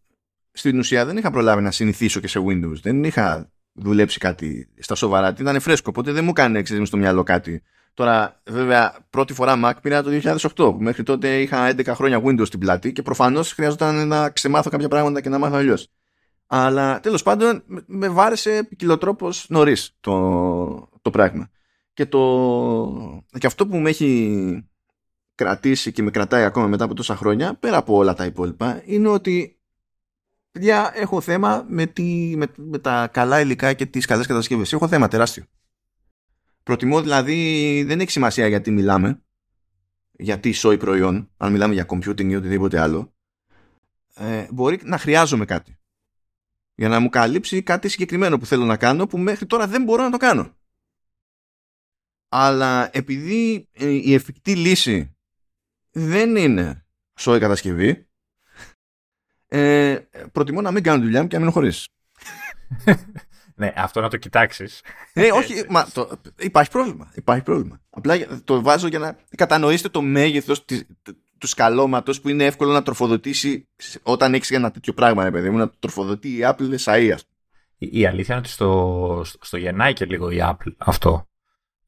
στην ουσία δεν είχα προλάβει να συνηθίσω και σε Windows. Δεν είχα δουλέψει κάτι στα σοβαρά. Ήταν φρέσκο, οπότε δεν μου κάνει να στο μυαλό κάτι Τώρα, βέβαια, πρώτη φορά Mac πήρα το 2008, που μέχρι τότε είχα 11 χρόνια Windows στην πλάτη και προφανώς χρειαζόταν να ξεμάθω κάποια πράγματα και να μάθω αλλιώς. Αλλά τέλος πάντων με βάρεσε ποικιλοτρόπως νωρίς το, το πράγμα. Και, το, και αυτό που με έχει κρατήσει και με κρατάει ακόμα μετά από τόσα χρόνια, πέρα από όλα τα υπόλοιπα, είναι ότι παιδιά, έχω θέμα με, τη, με, με τα καλά υλικά και τις καλές κατασκευές. Έχω θέμα τεράστιο. Προτιμώ δηλαδή, δεν έχει σημασία γιατί μιλάμε, γιατί σόι προϊόν, αν μιλάμε για computing ή οτιδήποτε άλλο, ε, μπορεί να χρειάζομαι κάτι. Για να μου καλύψει κάτι συγκεκριμένο που θέλω να κάνω που μέχρι τώρα δεν μπορώ να το κάνω. Αλλά επειδή ε, η εφικτή λύση δεν είναι σόι κατασκευή, ε, προτιμώ να μην κάνω τη δουλειά μου και να μείνω χωρίς. Ναι, αυτό να το κοιτάξεις. Ναι, όχι, μα το, υπάρχει πρόβλημα. Υπάρχει πρόβλημα. Απλά το βάζω για να κατανοήσετε το μέγεθος του σκαλώματος που είναι εύκολο να τροφοδοτήσει όταν έχεις ένα τέτοιο πράγμα, ρε παιδί μου, να το τροφοδοτεί η Apple σαΐα. Η, η αλήθεια είναι ότι στο, στο γεννάει και λίγο η Apple αυτό.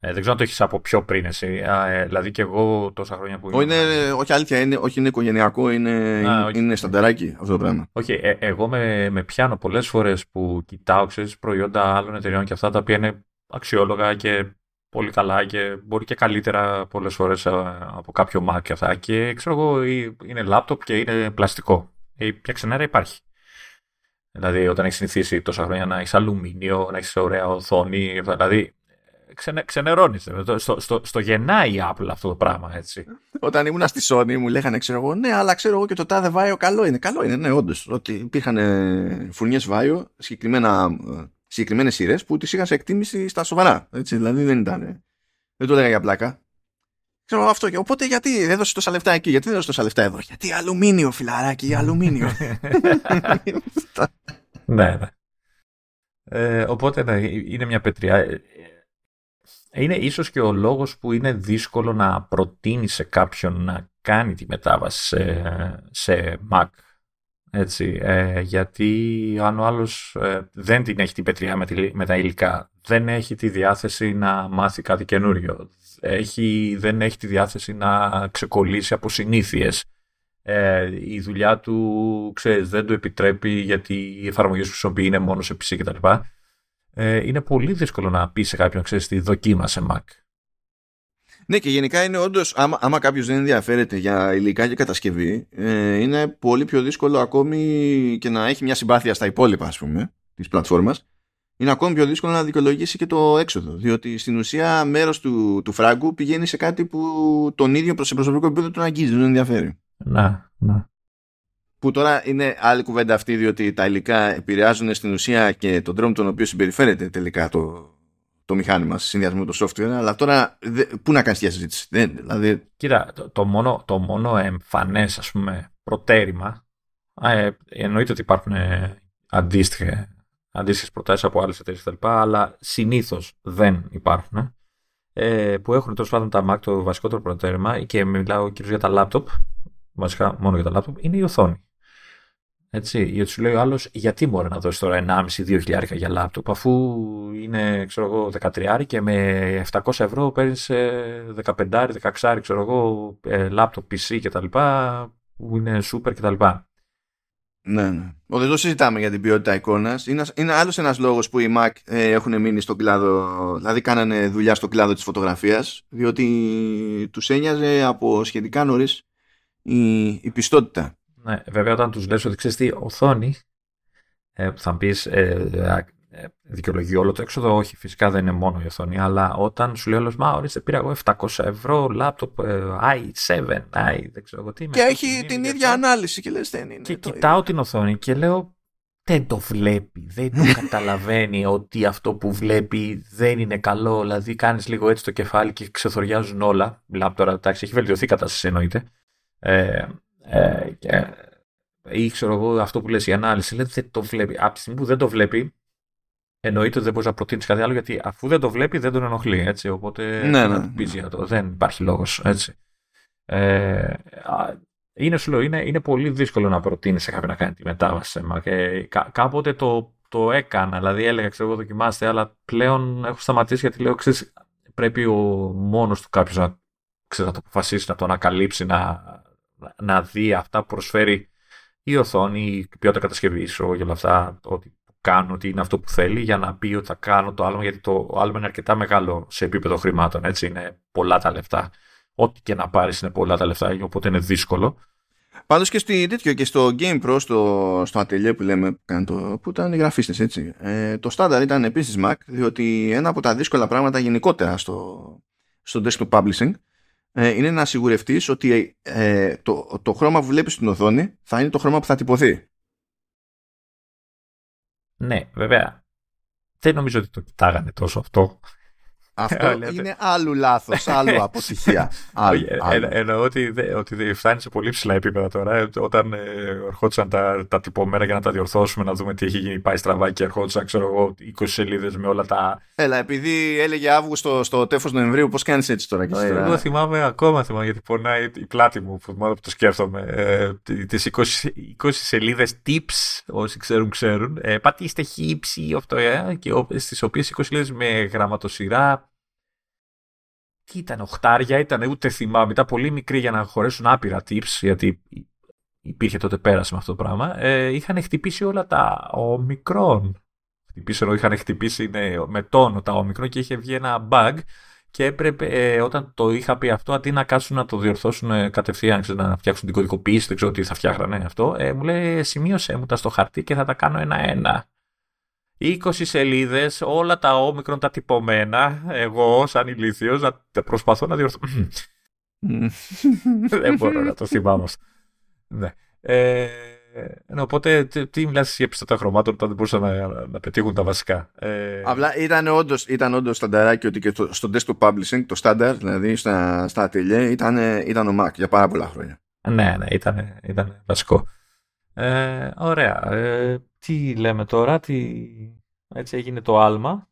Ε, δεν ξέρω αν το έχεις από πιο πριν εσύ. Ε, δηλαδή και εγώ τόσα χρόνια που. Είναι, όχι αλήθεια, είναι, όχι είναι οικογενειακό, είναι, Α, είναι σταντεράκι αυτό το πράγμα. Όχι, ε, εγώ με, με πιάνω πολλές φορές που κοιτάω ξέρεις, προϊόντα άλλων εταιριών και αυτά τα οποία είναι αξιόλογα και πολύ καλά και μπορεί και καλύτερα πολλές φορές ε, από κάποιο Mac και αυτά. Και ξέρω εγώ, είναι λάπτοπ και είναι πλαστικό. Η πια ξενέρα υπάρχει. Δηλαδή, όταν έχεις συνηθίσει τόσα χρόνια να έχεις αλουμίνιο, να έχεις ωραία οθόνη, δηλαδή ξενε, ξενερώνεις. Στο, στο, στο γεννάει η Apple αυτό το πράγμα, έτσι. Όταν ήμουν στη Sony μου λέγανε, ξέρω εγώ, ναι, αλλά ξέρω εγώ και το τάδε βάιο καλό είναι. Καλό είναι, ναι, όντως. Ότι υπήρχαν φουρνιέ βάιο, συγκεκριμένες σειρές που τις είχαν σε εκτίμηση στα σοβαρά. Έτσι, δηλαδή δεν ήταν. Δεν το έλεγα για πλάκα. Ξέρω αυτό. Και οπότε γιατί δεν δώσει τόσα λεφτά εκεί, γιατί δεν δώσει τόσα λεφτά εδώ. Γιατί αλουμίνιο, φιλαράκι, αλουμίνιο. ναι, ναι. Ε, οπότε ναι, είναι μια πετριά. Ε, είναι ίσως και ο λόγος που είναι δύσκολο να προτείνει σε κάποιον να κάνει τη μετάβαση σε, σε Mac. Έτσι, ε, γιατί αν ο άλλος ε, δεν την έχει την πετριά με, με, τα υλικά, δεν έχει τη διάθεση να μάθει κάτι καινούριο, έχει, δεν έχει τη διάθεση να ξεκολλήσει από συνήθειες, ε, η δουλειά του, ξέρεις, δεν του επιτρέπει γιατί οι εφαρμογές που χρησιμοποιεί είναι μόνο σε PC κτλ ε, είναι πολύ δύσκολο να πεις σε κάποιον, ξέρεις, τη δοκίμασε Mac. Ναι, και γενικά είναι όντως, άμα, άμα κάποιος δεν ενδιαφέρεται για υλικά και κατασκευή, ε, είναι πολύ πιο δύσκολο ακόμη και να έχει μια συμπάθεια στα υπόλοιπα, ας πούμε, της πλατφόρμας. Είναι ακόμη πιο δύσκολο να δικαιολογήσει και το έξοδο. Διότι στην ουσία μέρος του, του φράγκου πηγαίνει σε κάτι που τον ίδιο προ προσωπικό επίπεδο τον αγγίζει, δεν ενδιαφέρει. Να, να. Που τώρα είναι άλλη κουβέντα αυτή, διότι τα υλικά επηρεάζουν στην ουσία και τον τρόπο τον οποίο συμπεριφέρεται τελικά το, το μηχάνημα σε συνδυασμό με το software. Αλλά τώρα, πού να κάνεις τη συζήτηση. δηλαδή... Κοίτα, το, το, μόνο, το μόνο εμφανές, ας πούμε, προτέρημα. Ε, εννοείται ότι υπάρχουν ε, αντίστοιχε αντίστοιχες προτάσεις από άλλες εταιρείες κτλ. Αλλά συνήθως δεν υπάρχουν. Ε, που έχουν τέλος πάντων τα Mac το βασικότερο προτέρημα και μιλάω κυρίως για τα laptop, βασικά μόνο για τα laptop, είναι η οθόνη. Έτσι, γιατί σου λέει ο άλλος, γιατί μπορεί να δώσει τώρα 1,5-2 χιλιάρικα για λάπτοπ, αφού είναι, ξέρω εγώ, 13 και με 700 ευρώ παίρνεις 15, 16, ξέρω εγώ, ε, λάπτοπ, PC κτλ. που είναι super κτλ. Ναι, ναι. δεν το συζητάμε για την ποιότητα εικόνας. Είναι, είναι άλλος ένας λόγος που οι Mac ε, έχουν μείνει στον κλάδο, δηλαδή κάνανε δουλειά στον κλάδο της φωτογραφίας, διότι τους ένοιαζε από σχετικά νωρίς η, η πιστότητα. Ναι, βέβαια όταν τους λες ότι ξέρεις τι, οθόνη, ε, θα πεις ε, ε, δικαιολογεί όλο το έξοδο, όχι φυσικά δεν είναι μόνο η οθόνη, αλλά όταν σου λέει όλος, μα ορίστε πήρα εγώ 700 ευρώ λάπτοπ ε, i7, i δεν ξέρω τι. Και έχει την ίδια ανάλυση και λες δεν είναι. Και κοιτάω την οθόνη και λέω δεν το βλέπει, δεν το καταλαβαίνει ότι αυτό που βλέπει δεν είναι καλό. Δηλαδή, κάνεις λίγο έτσι το κεφάλι και ξεθοριάζουν όλα. Μιλάμε τώρα, εντάξει, έχει βελτιωθεί η κατάσταση εννοείται. Ε, ε, και, ή ξέρω εγώ αυτό που λες η ανάλυση λέει δεν το βλέπει. Από τη στιγμή που δεν το βλέπει εννοείται ότι δεν μπορείς να προτείνεις κάτι άλλο γιατί αφού δεν το βλέπει δεν τον ενοχλεί. Έτσι, οπότε ναι, ναι. για το. Δεν υπάρχει λόγος. Ε, είναι, σου λέω, είναι, είναι πολύ δύσκολο να προτείνεις σε κάποιον να κάνει τη μετάβαση. Και κά, κάποτε το, το έκανα, δηλαδή έλεγα, ξέρω εγώ, δοκιμάστε, αλλά πλέον έχω σταματήσει γιατί λέω, ξέρεις, πρέπει ο μόνος του κάποιος να, να το αποφασίσει, να το ανακαλύψει, να, να δει αυτά που προσφέρει η οθόνη, η ποιότητα κατασκευής και όλα αυτά, ότι κάνω, ότι είναι αυτό που θέλει, για να πει ότι θα κάνω το άλμα, γιατί το άλμα είναι αρκετά μεγάλο σε επίπεδο χρημάτων. Έτσι, είναι πολλά τα λεφτά. Ό,τι και να πάρεις είναι πολλά τα λεφτά, οπότε είναι δύσκολο. Πάντως και, στη, τέτοιο, και στο Game Pro, στο, στο ατελείο που λέμε, το, που ήταν οι γραφίστες, έτσι. Ε, το στάνταρ ήταν επίσης Mac, διότι ένα από τα δύσκολα πράγματα γενικότερα στο, στο desktop publishing ε, είναι να σιγουρευτείς ότι ε, το, το χρώμα που βλέπεις στην οθόνη θα είναι το χρώμα που θα τυπωθεί. Ναι, βέβαια. Δεν νομίζω ότι το κοιτάγανε τόσο αυτό. Αυτό είναι άλλου λάθος, άλλου αποτυχία. Ε, εννοώ ότι, ότι φτάνει σε πολύ ψηλά επίπεδα τώρα. Ε, όταν ε, ερχόντουσαν τα, τα τυπωμένα για να τα διορθώσουμε, να δούμε τι έχει γίνει, πάει στραβά και ερχόντουσαν, ξέρω εγώ, 20 σελίδες με όλα τα. Έλα, επειδή έλεγε Αύγουστο στο τέφο Νοεμβρίου, πώς κάνεις έτσι τώρα και τώρα. Εγώ θυμάμαι ακόμα, θυμάμαι, γιατί πονάει η πλάτη μου, που που το σκέφτομαι. Ε, τις 20, 20 σελίδες tips, όσοι ξέρουν, ξέρουν. Ε, πατήστε χύψη, αυτό, ε, και στις οποίες 20 σελίδες με γραμματοσυρά τι ήταν, οχτάρια ήταν, ούτε θυμάμαι. Ήταν πολύ μικρή για να χωρέσουν άπειρα tips, γιατί υπήρχε τότε πέρασε με αυτό το πράγμα. Ε, είχαν χτυπήσει όλα τα ομικρόν. Χτυπήσει, ενώ είχαν χτυπήσει ναι, με τόνο τα ομικρόν και είχε βγει ένα bug και έπρεπε ε, όταν το είχα πει αυτό, αντί να κάτσουν να το διορθώσουν ε, κατευθείαν, ξέρω, να φτιάξουν την κωδικοποίηση, δεν ξέρω τι θα φτιάχνανε αυτό, ε, μου λέει σημείωσέ μου τα στο χαρτί και θα τα κάνω ένα-ένα. 20 σελίδες, όλα τα όμικρον τα τυπωμένα, εγώ σαν ηλίθιος να προσπαθώ να διορθώσω. δεν μπορώ να το θυμάμαι. Ναι. Ε, ε, οπότε τι, τι μιλάς για πιστότητα χρωμάτων όταν δεν μπορούσαν να, να, πετύχουν τα βασικά. Ε... Απλά ήταν όντως, ήταν όντως στανταράκι ότι και στο, στο desktop publishing, το standard, δηλαδή στα, στα atelier, ήταν, ήταν ο Mac για πάρα πολλά χρόνια. Ναι, ναι, ήταν, ήταν βασικό. Ε, ωραία. Ε, τι λέμε τώρα, τι... έτσι έγινε το άλμα.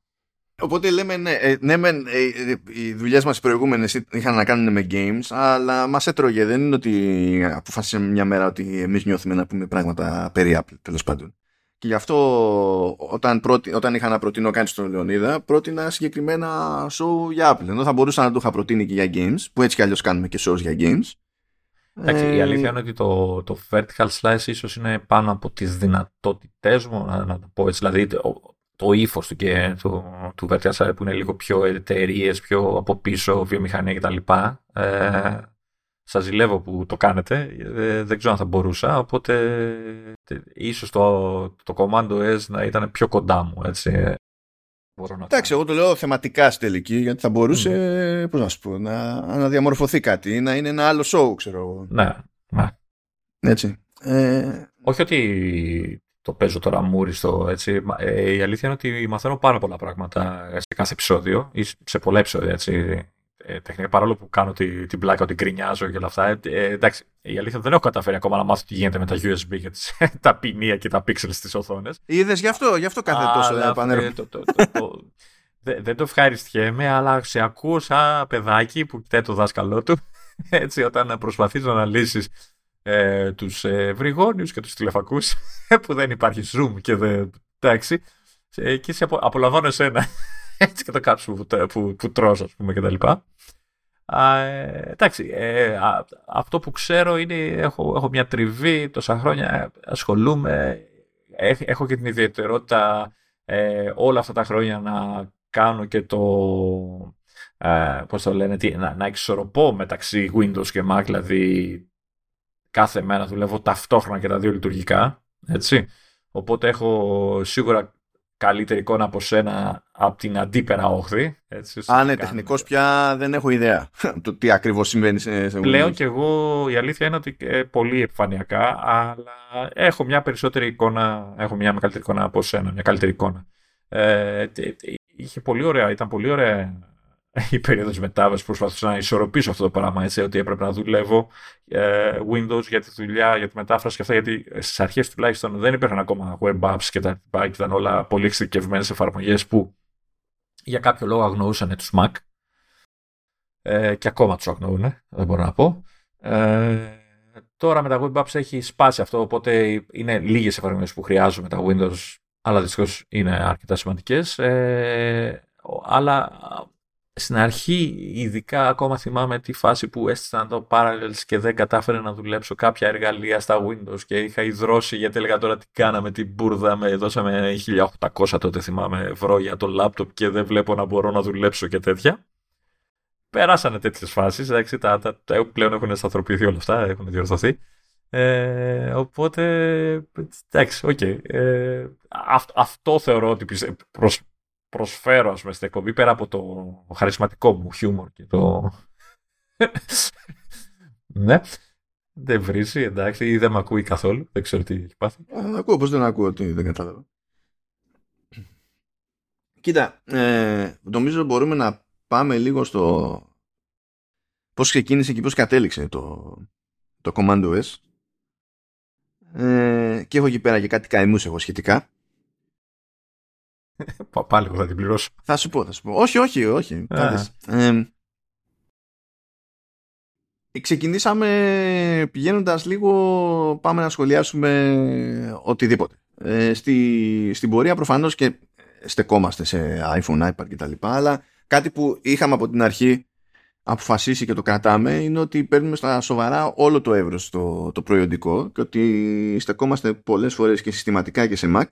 Οπότε λέμε, ναι, ε, ναι μεν, ε, ε, οι δουλειές μας οι προηγούμενες είχαν να κάνουν με games, αλλά μας έτρωγε. Δεν είναι ότι αποφάσισαμε μια μέρα ότι εμείς νιώθουμε να πούμε πράγματα περί Apple, τέλος πάντων. Και γι' αυτό όταν, πρώτη, όταν είχα να προτείνω κάτι στον Λεωνίδα, πρότεινα συγκεκριμένα show για Apple. Ενώ θα μπορούσα να το είχα προτείνει και για games, που έτσι κι αλλιώς κάνουμε και shows για games. Εντάξει, ε... η αλήθεια είναι ότι το, το vertical slice ίσως είναι πάνω από τις δυνατότητές μου, να, να το πω έτσι. Δηλαδή, το ύφος του και του, του Vertical που είναι λίγο πιο εταιρείες, πιο από πίσω, βιομηχανία κτλ. Ε, Σας ζηλεύω που το κάνετε. Ε, δεν ξέρω αν θα μπορούσα. Οπότε ε, ίσως το, το Commando S να ήταν πιο κοντά μου. Έτσι. Μπορώ να Εντάξει, εγώ το λέω θεματικά στη τελική, γιατί θα μπορούσε mm. πώς να, σου πω, να, να διαμορφωθεί κάτι, να είναι ένα άλλο show, ξέρω εγώ. Ναι, ναι. Έτσι. Ε... Όχι ότι το παίζω τώρα μούριστο. Έτσι. Ε, η αλήθεια είναι ότι μαθαίνω πάρα πολλά πράγματα σε κάθε επεισόδιο ή σε πολλά επεισόδια. Έτσι. Ε, τεχνικά, παρόλο που κάνω την, την πλάκα ότι γκρινιάζω και όλα αυτά. Ε, εντάξει, η αλήθεια δεν έχω καταφέρει ακόμα να μάθω τι γίνεται με τα USB και τις, τα ποινία και τα pixels στις οθόνες. Είδες γι' αυτό, γι' αυτό κάθε τόσο δεν το, το, το, δεν το ευχαριστιέμαι, αλλά σε ακούω σαν παιδάκι που κοιτάει το δάσκαλό του. Έτσι, όταν προσπαθείς να αναλύσεις ε, τους ε, βρυγόνιους και τους τηλεφακούς που δεν υπάρχει zoom και δεν... Εντάξει. Ε, και σε απο, απολαμβάνω εσένα. Έτσι και το κάψου που, που, που τρως, ας πούμε, κτλ. Ε, εντάξει, ε, αυτό που ξέρω είναι, έχω, έχω μια τριβή, τόσα χρόνια ασχολούμαι, έχω και την ιδιαιτερότητα ε, όλα αυτά τα χρόνια να κάνω και το, ε, πώς το λένε, τι, να, να εξορροπώ μεταξύ Windows και Mac, δηλαδή κάθε μέρα δουλεύω ταυτόχρονα και τα δύο λειτουργικά. Έτσι. Οπότε έχω σίγουρα καλύτερη εικόνα από σένα από την αντίπερα όχθη. Έτσι, Αν είναι τεχνικός πια δεν έχω ιδέα το τι ακριβώς συμβαίνει σε, σε Πλέον και εγώ η αλήθεια είναι ότι ε, πολύ επιφανειακά, αλλά έχω μια περισσότερη εικόνα, έχω μια μεγαλύτερη εικόνα από σένα, μια καλύτερη εικόνα. Ε, είχε πολύ ωραία, ήταν πολύ ωραία η περίοδος μετάβασης προσπαθούσα να ισορροπήσω αυτό το πράγμα έτσι, ότι έπρεπε να δουλεύω ε, Windows για τη δουλειά, για τη μετάφραση και αυτά γιατί στις αρχές τουλάχιστον δεν υπήρχαν ακόμα web apps και τα λοιπά και ήταν όλα πολύ εξειδικευμένες εφαρμογές που για κάποιο λόγο αγνοούσαν τους Mac ε, και ακόμα τους αγνοούν, δεν μπορώ να πω. Ε, τώρα με τα web apps έχει σπάσει αυτό, οπότε είναι λίγες εφαρμογές που χρειάζομαι τα Windows αλλά δυστυχώς είναι αρκετά σημαντικές. Ε, αλλά στην αρχή, ειδικά ακόμα θυμάμαι τη φάση που έστεισαν το Parallels και δεν κατάφερε να δουλέψω κάποια εργαλεία στα Windows και είχα ιδρώσει γιατί έλεγα τώρα τι κάναμε την μπουρδα, με δώσαμε 1800 τότε θυμάμαι ευρώ για το λάπτοπ και δεν βλέπω να μπορώ να δουλέψω και τέτοια. Περάσανε τέτοιες φάσεις. Τα, τα, τα, πλέον έχουν σταθεροποιηθεί όλα αυτά, έχουν διορθωθεί. Ε, οπότε, εντάξει, OK. Okay. Ε, αυτό θεωρώ ότι προς, προσφέρω ας πούμε, στην εκπομπή πέρα από το χαρισματικό μου χιούμορ και το... ναι. Δεν βρίζει, εντάξει, ή δεν με ακούει καθόλου. Δεν ξέρω τι έχει πάθει. Α, ακούω, πώς δεν ακούω, τι δεν κατάλαβα. Κοίτα, ε, νομίζω μπορούμε να πάμε λίγο στο πώς ξεκίνησε και πώς κατέληξε το, το Commando S. Ε, και έχω εκεί πέρα και κάτι καημούς εγώ σχετικά. Πάλι θα την πληρώσω. Θα σου πω, θα σου πω. Όχι, όχι, όχι. Ε, ξεκινήσαμε πηγαίνοντας λίγο πάμε να σχολιάσουμε οτιδήποτε. Ε, στη, στην πορεία προφανώς και στεκόμαστε σε iPhone, iPad κτλ. Αλλά κάτι που είχαμε από την αρχή αποφασίσει και το κρατάμε είναι ότι παίρνουμε στα σοβαρά όλο το εύρος το, το προϊόντικό και ότι στεκόμαστε πολλές φορές και συστηματικά και σε Mac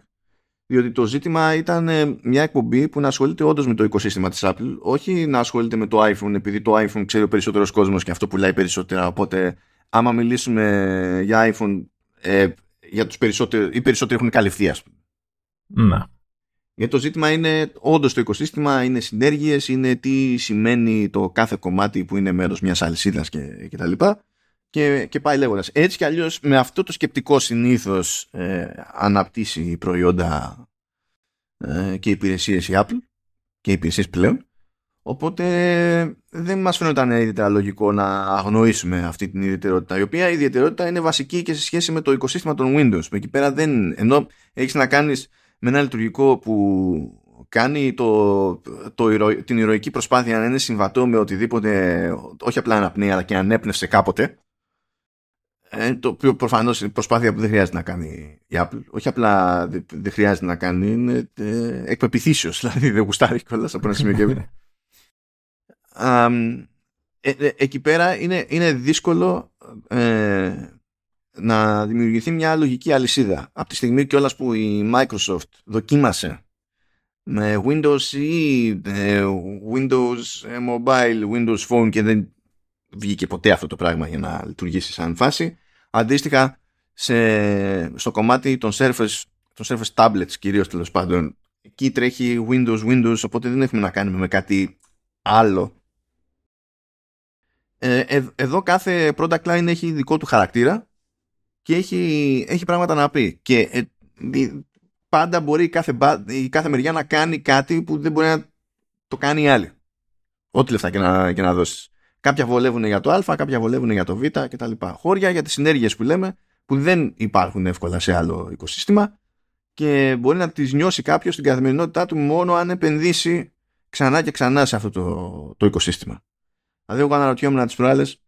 Διότι το ζήτημα ήταν ε, μια εκπομπή που να ασχολείται όντως με το οικοσύστημα της Apple, όχι να ασχολείται με το iPhone, επειδή το iPhone ξέρει ο περισσότερος κόσμος και αυτό πουλάει περισσότερα. Οπότε, άμα μιλήσουμε για iPhone, ε, για τους περισσότερους, οι περισσότεροι έχουν καλυφθεί, ας πούμε. Ναι. Γιατί το ζήτημα είναι όντως το οικοσύστημα, είναι συνέργειες, είναι τι σημαίνει το κάθε κομμάτι που είναι μέρος μιας αλυσίδας και, και τα λοιπά. Και, και πάει λέγοντας. Έτσι κι αλλιώς με αυτό το σκεπτικό συνήθως ε, αναπτύσσει προϊόντα ε, και υπηρεσίες η Apple και υπηρεσίες πλέον. Οπότε δεν μας φαίνονταν ιδιαίτερα λογικό να αγνοήσουμε αυτή την ιδιαιτερότητα η οποία η ιδιαιτερότητα είναι βασική και σε σχέση με το οικοσύστημα των Windows. Εκεί πέρα δεν, ενώ έχεις να κάνεις με ένα λειτουργικό που κάνει το, το, την ηρωική προσπάθεια να είναι συμβατό με οτιδήποτε όχι απλά αναπνέει αλλά και ανέπνευσε κάποτε ε, το οποίο προφανώς είναι προσπάθεια που δεν χρειάζεται να κάνει η Apple όχι απλά δεν, χρειάζεται να κάνει είναι ε, εκπεπιθήσεως δηλαδή δεν γουστάρει κιόλας από ένα σημείο και ε, ε, εκεί πέρα είναι, είναι δύσκολο ε, να δημιουργηθεί μια λογική αλυσίδα. Από τη στιγμή κιόλας που η Microsoft δοκίμασε με Windows ή ε, Windows ε, Mobile, Windows Phone και δεν βγήκε ποτέ αυτό το πράγμα για να λειτουργήσει σαν φάση. Αντίστοιχα σε, στο κομμάτι των Surface, των Surface Tablets κυρίως τέλος πάντων εκεί τρέχει Windows, Windows οπότε δεν έχουμε να κάνουμε με κάτι άλλο ε, εδώ κάθε product line έχει δικό του χαρακτήρα και έχει, έχει πράγματα να πει. Και ε, πάντα μπορεί η κάθε, η κάθε μεριά να κάνει κάτι που δεν μπορεί να το κάνει η άλλη. Ό,τι λεφτά και να, και να δώσεις. Κάποια βολεύουν για το α, κάποια βολεύουν για το β κτλ. Χώρια για τις συνέργειες που λέμε που δεν υπάρχουν εύκολα σε άλλο οικοσύστημα και μπορεί να τις νιώσει κάποιος στην καθημερινότητά του μόνο αν επενδύσει ξανά και ξανά σε αυτό το, το οικοσύστημα. Δηλαδή εγώ αναρωτιόμουν τις προάλλες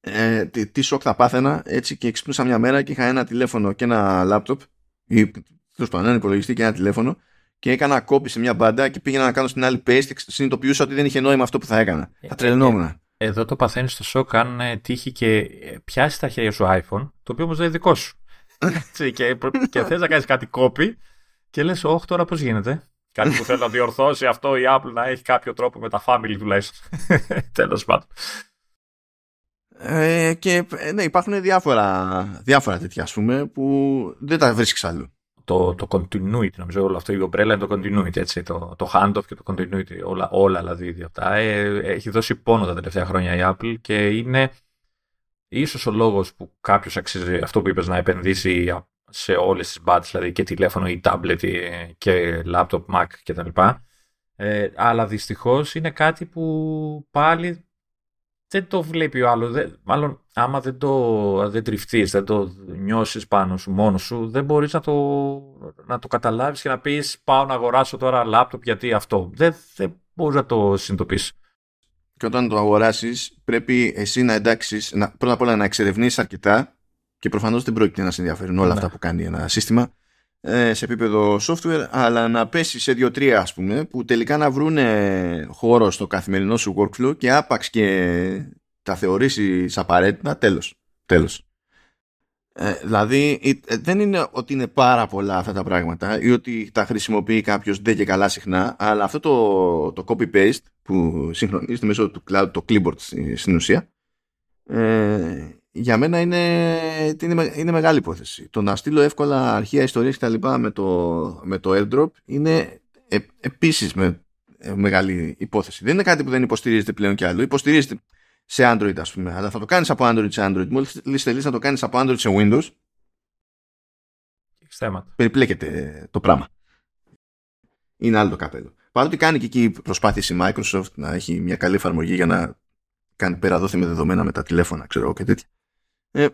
ε, τι, τι σοκ θα πάθαινα έτσι και ξυπνούσα μια μέρα και είχα ένα τηλέφωνο και ένα λάπτοπ ή τέλος πάντων ένα υπολογιστή και ένα τηλέφωνο και έκανα κόπη σε μια μπάντα και πήγαινα να κάνω στην άλλη paste και συνειδητοποιούσα ότι δεν είχε νόημα αυτό που θα έκανα. Ε, θα τρελνόμουν. Ε, εδώ το παθαίνεις στο σοκ αν ε, τύχει και ε, πιάσει τα χέρια σου iPhone, το οποίο όμως δεν είναι δικό σου. και και θες να κάνεις κάτι κόπη και λες, Όχι, τώρα πώς γίνεται. Κάτι που θέλει να διορθώσει αυτό η Apple να έχει κάποιο τρόπο με τα family τουλάχιστον. Τέλος πάντων. Ε, και ε, ναι, υπάρχουν διάφορα, διάφορα τέτοια ας πούμε που δεν τα βρίσκεις αλλού. Το, το continuity, νομίζω όλο αυτό η ομπρέλα είναι το continuity, έτσι, το, το handoff και το continuity, όλα, όλα δηλαδή αυτά. Ε, έχει δώσει πόνο τα τελευταία χρόνια η Apple και είναι ίσως ο λόγος που κάποιος αξίζει αυτό που είπες να επενδύσει σε όλες τις μπάτες, δηλαδή και τηλέφωνο ή tablet και laptop, Mac κτλ. Ε, αλλά δυστυχώς είναι κάτι που πάλι δεν το βλέπει ο άλλος. μάλλον, άμα δεν το δεν τριφτείς, δεν το νιώσεις πάνω σου μόνος σου, δεν μπορείς να το, να το καταλάβεις και να πεις: Πάω να αγοράσω τώρα λάπτοπ γιατί αυτό. Δεν, δεν μπορείς να το συνειδητοποιήσεις. Και όταν το αγοράσεις, πρέπει εσύ να εντάξει, να, πρώτα απ' όλα να εξερευνήσει αρκετά και προφανώς δεν πρόκειται να σε ενδιαφέρουν όλα ναι. αυτά που κάνει ένα σύστημα ε, σε επίπεδο software, αλλά να πέσει σε δύο-τρία ας πούμε, που τελικά να βρούνε χώρο στο καθημερινό σου workflow και άπαξ και τα θεωρήσεις απαραίτητα, τέλος. τέλος. Ε, δηλαδή ε, δεν είναι ότι είναι πάρα πολλά αυτά τα πράγματα ή ότι τα χρησιμοποιεί κάποιος δεν και καλά συχνά αλλά αυτό το, το copy-paste που συγχρονίζεται μέσω του cloud, το clipboard στην ουσία ε, για μένα είναι, είναι, είναι μεγάλη υπόθεση. Το να στείλω εύκολα αρχεία ιστορίες και τα λοιπά με το, με το airdrop είναι ε, επίσης με, ε, μεγάλη υπόθεση. Δεν είναι κάτι που δεν υποστηρίζεται πλέον κι άλλο. Υποστηρίζεται σε Android ας πούμε, αλλά θα το κάνεις από Android σε Android. Μόλις θέλεις να το κάνεις από Android σε Windows περιπλέκεται το πράγμα. Είναι άλλο το καπέλο. Παρότι κάνει και εκεί προσπάθηση η Microsoft να έχει μια καλή εφαρμογή για να κάνει πέρα δόθη με δεδομένα με τα τηλέφωνα, ξέρω και τέτοια. Ε,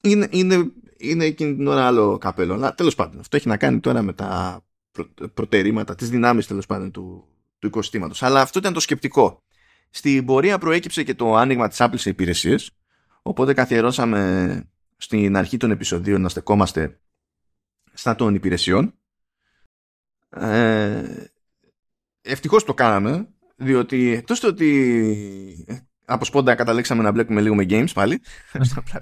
είναι, είναι, είναι εκείνη την ώρα άλλο καπέλο. Αλλά τέλος πάντων, αυτό έχει να κάνει τώρα με τα προ, προτερήματα, τις δυνάμεις τέλος πάντων του, του οικοσυστήματος. Αλλά αυτό ήταν το σκεπτικό. Στην πορεία προέκυψε και το άνοιγμα της Apple σε υπηρεσίες. Οπότε καθιερώσαμε στην αρχή των επεισοδίων να στεκόμαστε στα των υπηρεσιών. Ε, ευτυχώς το κάναμε διότι εκτός το ότι από σπόντα καταλήξαμε να μπλέκουμε λίγο με games πάλι.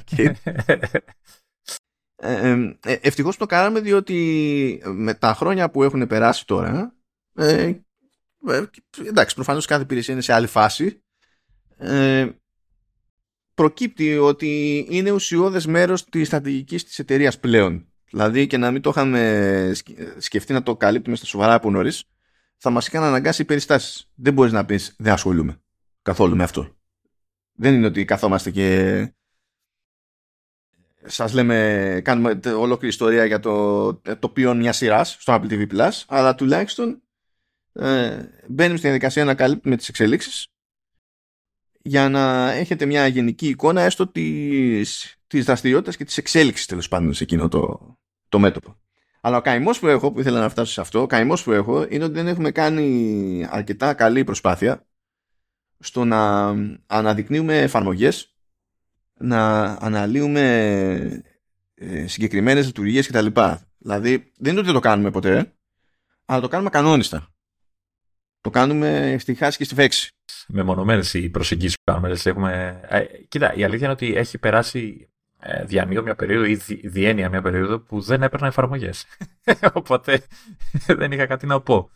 Ε, ε, Ευτυχώς το κάναμε διότι με τα χρόνια που έχουν περάσει τώρα. Ε, ε εντάξει, προφανώς κάθε υπηρεσία είναι σε άλλη φάση. Ε, προκύπτει ότι είναι ουσιώδες μέρος της στρατηγικής της εταιρείας πλέον. Δηλαδή και να μην το είχαμε σκεφτεί να το καλύπτουμε στα σοβαρά από νωρίς, θα μας είχαν αναγκάσει οι περιστάσεις. Δεν μπορείς να πεις δεν ασχολούμαι καθόλου με αυτό. Δεν είναι ότι καθόμαστε και σας λέμε, κάνουμε ολόκληρη ιστορία για το τοπίο μιας σειράς στο Apple TV Plus, αλλά τουλάχιστον ε, μπαίνουμε στη διαδικασία να καλύπτουμε τις εξελίξεις για να έχετε μια γενική εικόνα έστω της, της δραστηριότητας και της εξέλιξης τέλος πάντων σε εκείνο το, το μέτωπο. Αλλά ο καημός που έχω, που ήθελα να φτάσω σε αυτό, ο καημός που έχω είναι ότι δεν έχουμε κάνει αρκετά καλή προσπάθεια στο να αναδεικνύουμε εφαρμογές, να αναλύουμε ε, συγκεκριμένες λειτουργίες κτλ. Δηλαδή, δεν είναι ότι δεν το κάνουμε ποτέ, αλλά το κάνουμε κανόνιστα. Το κάνουμε στη χάση και στη φέξη. Μεμονωμένες οι προσεγγίσεις που κάνουμε. Έχουμε... Ε, κοίτα, η αλήθεια είναι ότι έχει περάσει ε, διανύω μια περίοδο ή διένεια μια περίοδο που δεν έπαιρνα εφαρμογές. Οπότε δεν είχα κάτι να πω.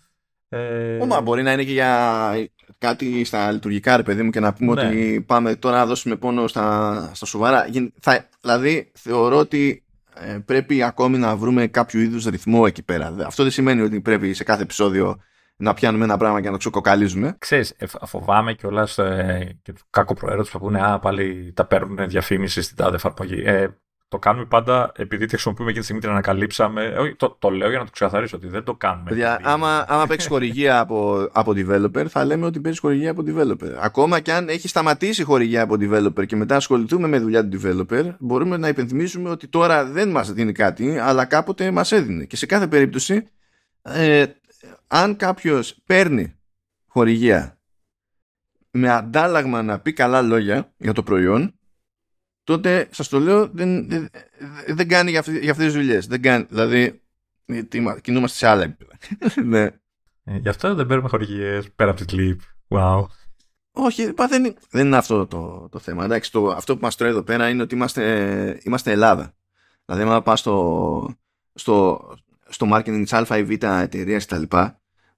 Ε... Ωμα, μπορεί να είναι και για κάτι στα λειτουργικά, ρε παιδί μου, και να πούμε ναι. ότι πάμε τώρα να δώσουμε πόνο στα, στα σοβαρά. Θα, δηλαδή, θεωρώ ότι ε, πρέπει ακόμη να βρούμε κάποιο είδους ρυθμό εκεί πέρα. Αυτό δεν σημαίνει ότι πρέπει σε κάθε επεισόδιο να πιάνουμε ένα πράγμα και να το ξεκοκαλίζουμε. Ξέρεις, ε, φοβάμαι κιόλας ε, και του κάκο προαίρετου που πούνε Α, πάλι τα παίρνουν διαφήμιση στην τάδε εφαρμογή. Ε, το κάνουμε πάντα επειδή τη χρησιμοποιούμε εκείνη τη στιγμή την ανακαλύψαμε. Όχι, το, το λέω για να το ξεκαθαρίσω ότι δεν το κάνουμε. Παιδιά, άμα, άμα παίξεις χορηγία από, από developer, θα λέμε ότι παίζεις χορηγία από developer. Ακόμα και αν έχει σταματήσει χορηγία από developer και μετά ασχοληθούμε με δουλειά του developer, μπορούμε να υπενθυμίσουμε ότι τώρα δεν μας δίνει κάτι, αλλά κάποτε μας έδινε. Και σε κάθε περίπτωση, ε, αν κάποιος παίρνει χορηγία με αντάλλαγμα να πει καλά λόγια για το προϊόν, τότε σας το λέω δεν, δεν, δεν κάνει για, για αυτές τις δουλειές. Δεν κάνει, δηλαδή κινούμαστε σε άλλα επίπεδα. ναι. Ε, γι' αυτό δεν παίρνουμε χορηγίες πέρα από τη κλιπ. Wow. Όχι, δεν, δεν είναι αυτό το, το θέμα. Εντάξει, το, αυτό που μας τρώει εδώ πέρα είναι ότι είμαστε, είμαστε Ελλάδα. Δηλαδή, αν πας στο, στο, στο marketing της α ή β εταιρείας κτλ.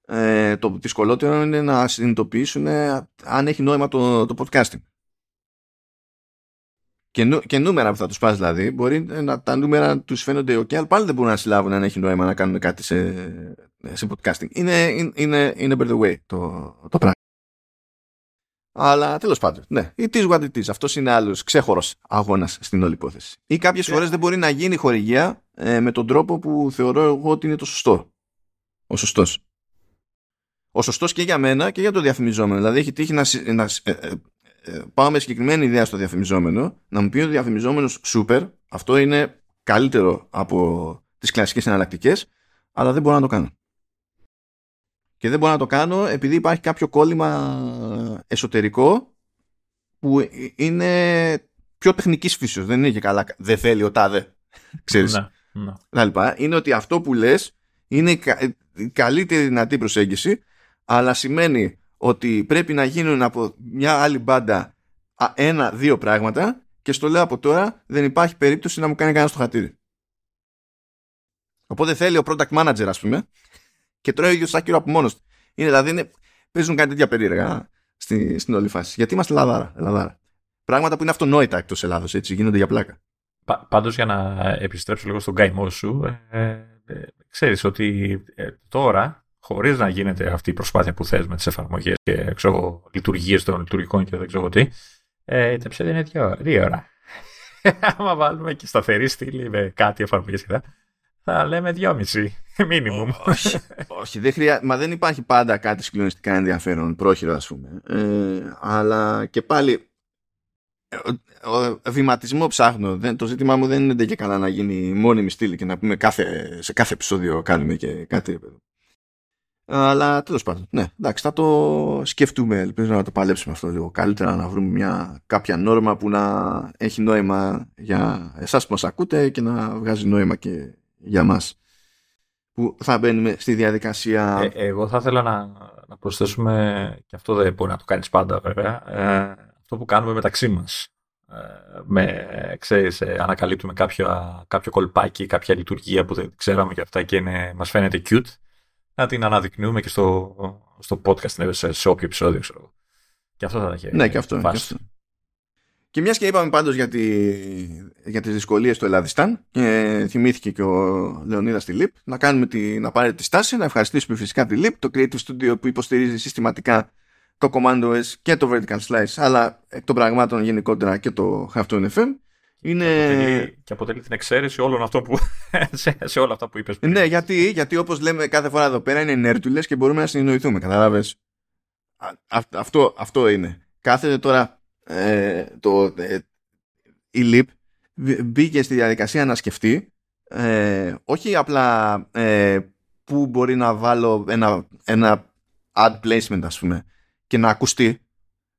Ε, το δυσκολότερο είναι να συνειδητοποιήσουν ε, αν έχει νόημα το, το podcasting. Και, νου, και νούμερα που θα τους πας δηλαδή, μπορεί να τα νούμερα τους φαίνονται ok, αλλά πάλι δεν μπορούν να συλλάβουν αν έχει νόημα να κάνουν κάτι σε, σε podcasting. Είναι, είναι, είναι by the way το, το πράγμα. Αλλά τέλος πάντων, ναι, it is what it is. Αυτός είναι άλλος ξέχωρος αγώνας στην όλη υπόθεση. Ή κάποιες yeah. φορές δεν μπορεί να γίνει χορηγία ε, με τον τρόπο που θεωρώ εγώ ότι είναι το σωστό. Ο σωστός. Ο σωστός και για μένα και για το διαφημιζόμενο. Δηλαδή έχει τύχει να, να ε, ε, ε, πάω με συγκεκριμένη ιδέα στο διαφημιζόμενο, να μου πει ο διαφημιζόμενος σούπερ, αυτό είναι καλύτερο από τις κλασικές εναλλακτικές, αλλά δεν μπορώ να το κάνω. Και δεν μπορώ να το κάνω επειδή υπάρχει κάποιο κόλλημα εσωτερικό που είναι πιο τεχνικής φύσεως. Δεν είναι και καλά. Δεν θέλει ο τάδε. Ξέρεις. Ναι, ναι. Είναι ότι αυτό που λες είναι η καλύτερη δυνατή προσέγγιση, αλλά σημαίνει ότι πρέπει να γίνουν από μια άλλη μπάντα ένα-δύο πράγματα και στο λέω από τώρα δεν υπάρχει περίπτωση να μου κάνει κανένα στο χατήρι. Οπότε θέλει ο product manager, ας πούμε, και τρώει ο ίδιος άκυρο από μόνος του. Είναι δηλαδή, είναι, παίζουν κάτι τέτοια περίεργα στη, στην όλη φάση. Γιατί είμαστε Ελλαδάρα. Ελλαδάρα. Πράγματα που είναι αυτονόητα εκτός Ελλάδος, έτσι, γίνονται για πλάκα. Πάντως, για να επιστρέψω λίγο στον καημό σου, ε, ε, ε ξέρεις ότι ε, τώρα, χωρίς να γίνεται αυτή η προσπάθεια που θες με τις εφαρμογές και λειτουργίες των λειτουργικών και δεν ξέρω τι, ε, τα επεισόδια είναι δύο, δύο ώρα. Άμα βάλουμε και σταθερή στήλη με κάτι εφαρμογές και θα λέμε δυόμιση, μήνυμου. Όχι, όχι δεν χρειά... μα δεν υπάρχει πάντα κάτι συγκλονιστικά ενδιαφέρον, πρόχειρο ας πούμε. Ε, αλλά και πάλι, ο βηματισμό ψάχνω. Δεν, το ζήτημά μου δεν είναι και καλά να γίνει μόνιμη στήλη και να πούμε κάθε, σε κάθε επεισόδιο κάνουμε και κάτι. Αλλά τέλος πάντων, ναι, εντάξει, θα το σκεφτούμε. Ελπίζω να το παλέψουμε αυτό λίγο καλύτερα, να βρούμε μια κάποια νόρμα που να έχει νόημα για εσάς που μας ακούτε και να βγάζει νόημα και για μας που θα μπαίνουμε στη διαδικασία. Ε, εγώ θα ήθελα να, να προσθέσουμε, και αυτό δεν μπορεί να το κάνεις πάντα βέβαια, ε, αυτό που κάνουμε μεταξύ μας. με, ξέρεις, ανακαλύπτουμε κάποιο, κάποιο κολπάκι, κάποια λειτουργία που δεν ξέραμε και αυτά και είναι, μας φαίνεται cute, να την αναδεικνύουμε και στο, στο podcast, σε, σε όποιο επεισόδιο, ξέρω. Και αυτό θα έχει. Ναι, και αυτό. Και, αυτό. και μιας και είπαμε πάντως για, τη, για τις δυσκολίες του Ελλάδισταν και θυμήθηκε και ο Λεωνίδας τη ΛΥΠ να κάνουμε την απαραίτητη στάση, να ευχαριστήσουμε φυσικά τη ΛΥΠ, το Creative Studio που υποστηρίζει συστηματικά το Command OS και το Vertical Slice αλλά εκ των πραγμάτων γενικότερα και το Halftone FM είναι... Και, αποτελεί, και αποτελεί την εξαίρεση όλων αυτών που, σε, σε όλα αυτά που είπες πριν. Ναι, γιατί, γιατί όπως λέμε κάθε φορά εδώ πέρα είναι νέρντουλες και μπορούμε να συνεννοηθούμε, καταλάβες. αυτό, αυτό είναι. Κάθεται τώρα ε, το, ε, η LIP μπήκε στη διαδικασία να σκεφτεί ε, όχι απλά ε, που μπορεί να βάλω ένα, ένα ad placement ας πούμε και να ακουστεί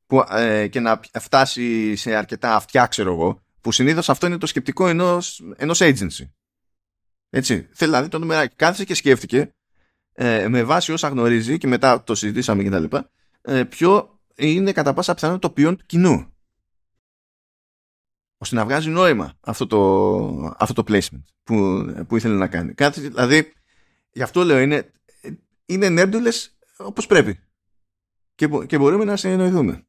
που, ε, και να φτάσει σε αρκετά αυτιά ξέρω εγώ που συνήθως αυτό είναι το σκεπτικό ενός, ενός agency. Έτσι. Δηλαδή το νούμεράκι κάθισε και σκέφτηκε ε, με βάση όσα γνωρίζει και μετά το συζητήσαμε κτλ. Ε, ποιο είναι κατά πάσα πιθανότητα το ποιόν του κοινού. ώστε να βγάζει νόημα αυτό το, αυτό το placement που, που ήθελε να κάνει. Κάτι, δηλαδή, γι' αυτό λέω, είναι, είναι νέρντουλες όπως πρέπει. Και, και μπορούμε να συνεννοηθούμε.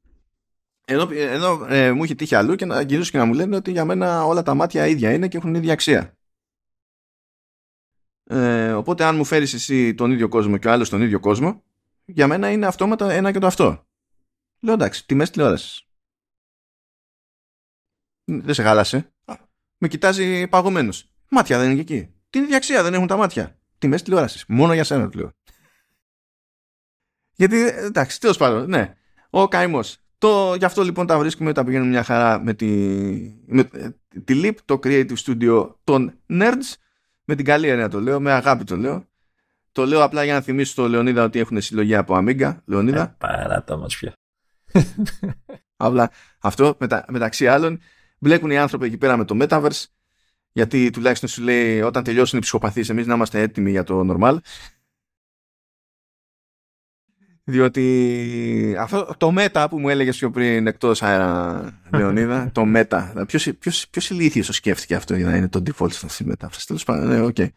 Ενώ, ενώ ε, μου έχει τύχει αλλού και να γυρίσω και να μου λένε ότι για μένα όλα τα μάτια ίδια είναι και έχουν ίδια αξία. Ε, οπότε αν μου φέρεις εσύ τον ίδιο κόσμο και ο άλλος τον ίδιο κόσμο, για μένα είναι αυτόματα ένα και το αυτό. Λέω εντάξει, τιμές τηλεόρασης. Δεν σε χάλασε. Με κοιτάζει παγωμένος. Μάτια δεν είναι και εκεί. Την ίδια αξία δεν έχουν τα μάτια. Τιμές τηλεόρασης. Μόνο για σένα το λέω. Γιατί εντάξει, τέλος πάντων, ναι. Ο καημός. Το, γι' αυτό λοιπόν τα βρίσκουμε, τα πηγαίνουμε μια χαρά με τη, με, τη LIP, το Creative Studio των Nerds, με την καλή έννοια το λέω, με αγάπη το λέω. Το λέω απλά για να θυμίσω στο Λεωνίδα ότι έχουν συλλογή από Amiga. Λεωνίδα. Ε, παρά τα μας πια. απλά αυτό μετα, μεταξύ άλλων μπλέκουν οι άνθρωποι εκεί πέρα με το Metaverse γιατί τουλάχιστον σου λέει όταν τελειώσουν οι ψυχοπαθείς εμείς να είμαστε έτοιμοι για το normal διότι αυτό το μέτα που μου έλεγες πιο πριν εκτός αέρα Λεωνίδα, το μέτα. Ποιος, ποιος, ποιος ηλίθιος το σκέφτηκε αυτό για να είναι το default στο μέτα. Τέλος πάντων, ναι, okay.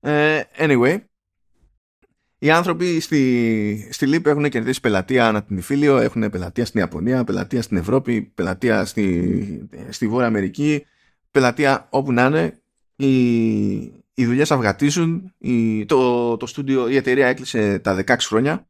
Ε, anyway, οι άνθρωποι στη, στη ΛΥΠ έχουν κερδίσει πελατεία ανά την Ιφίλιο, έχουν πελατεία στην Ιαπωνία, πελατεία στην Ευρώπη, πελατεία στη, στη Βόρεια Αμερική, πελατεία όπου να είναι. Οι, οι δουλειές αυγατίζουν. Η, το, το στούντιο, η εταιρεία έκλεισε τα 16 χρόνια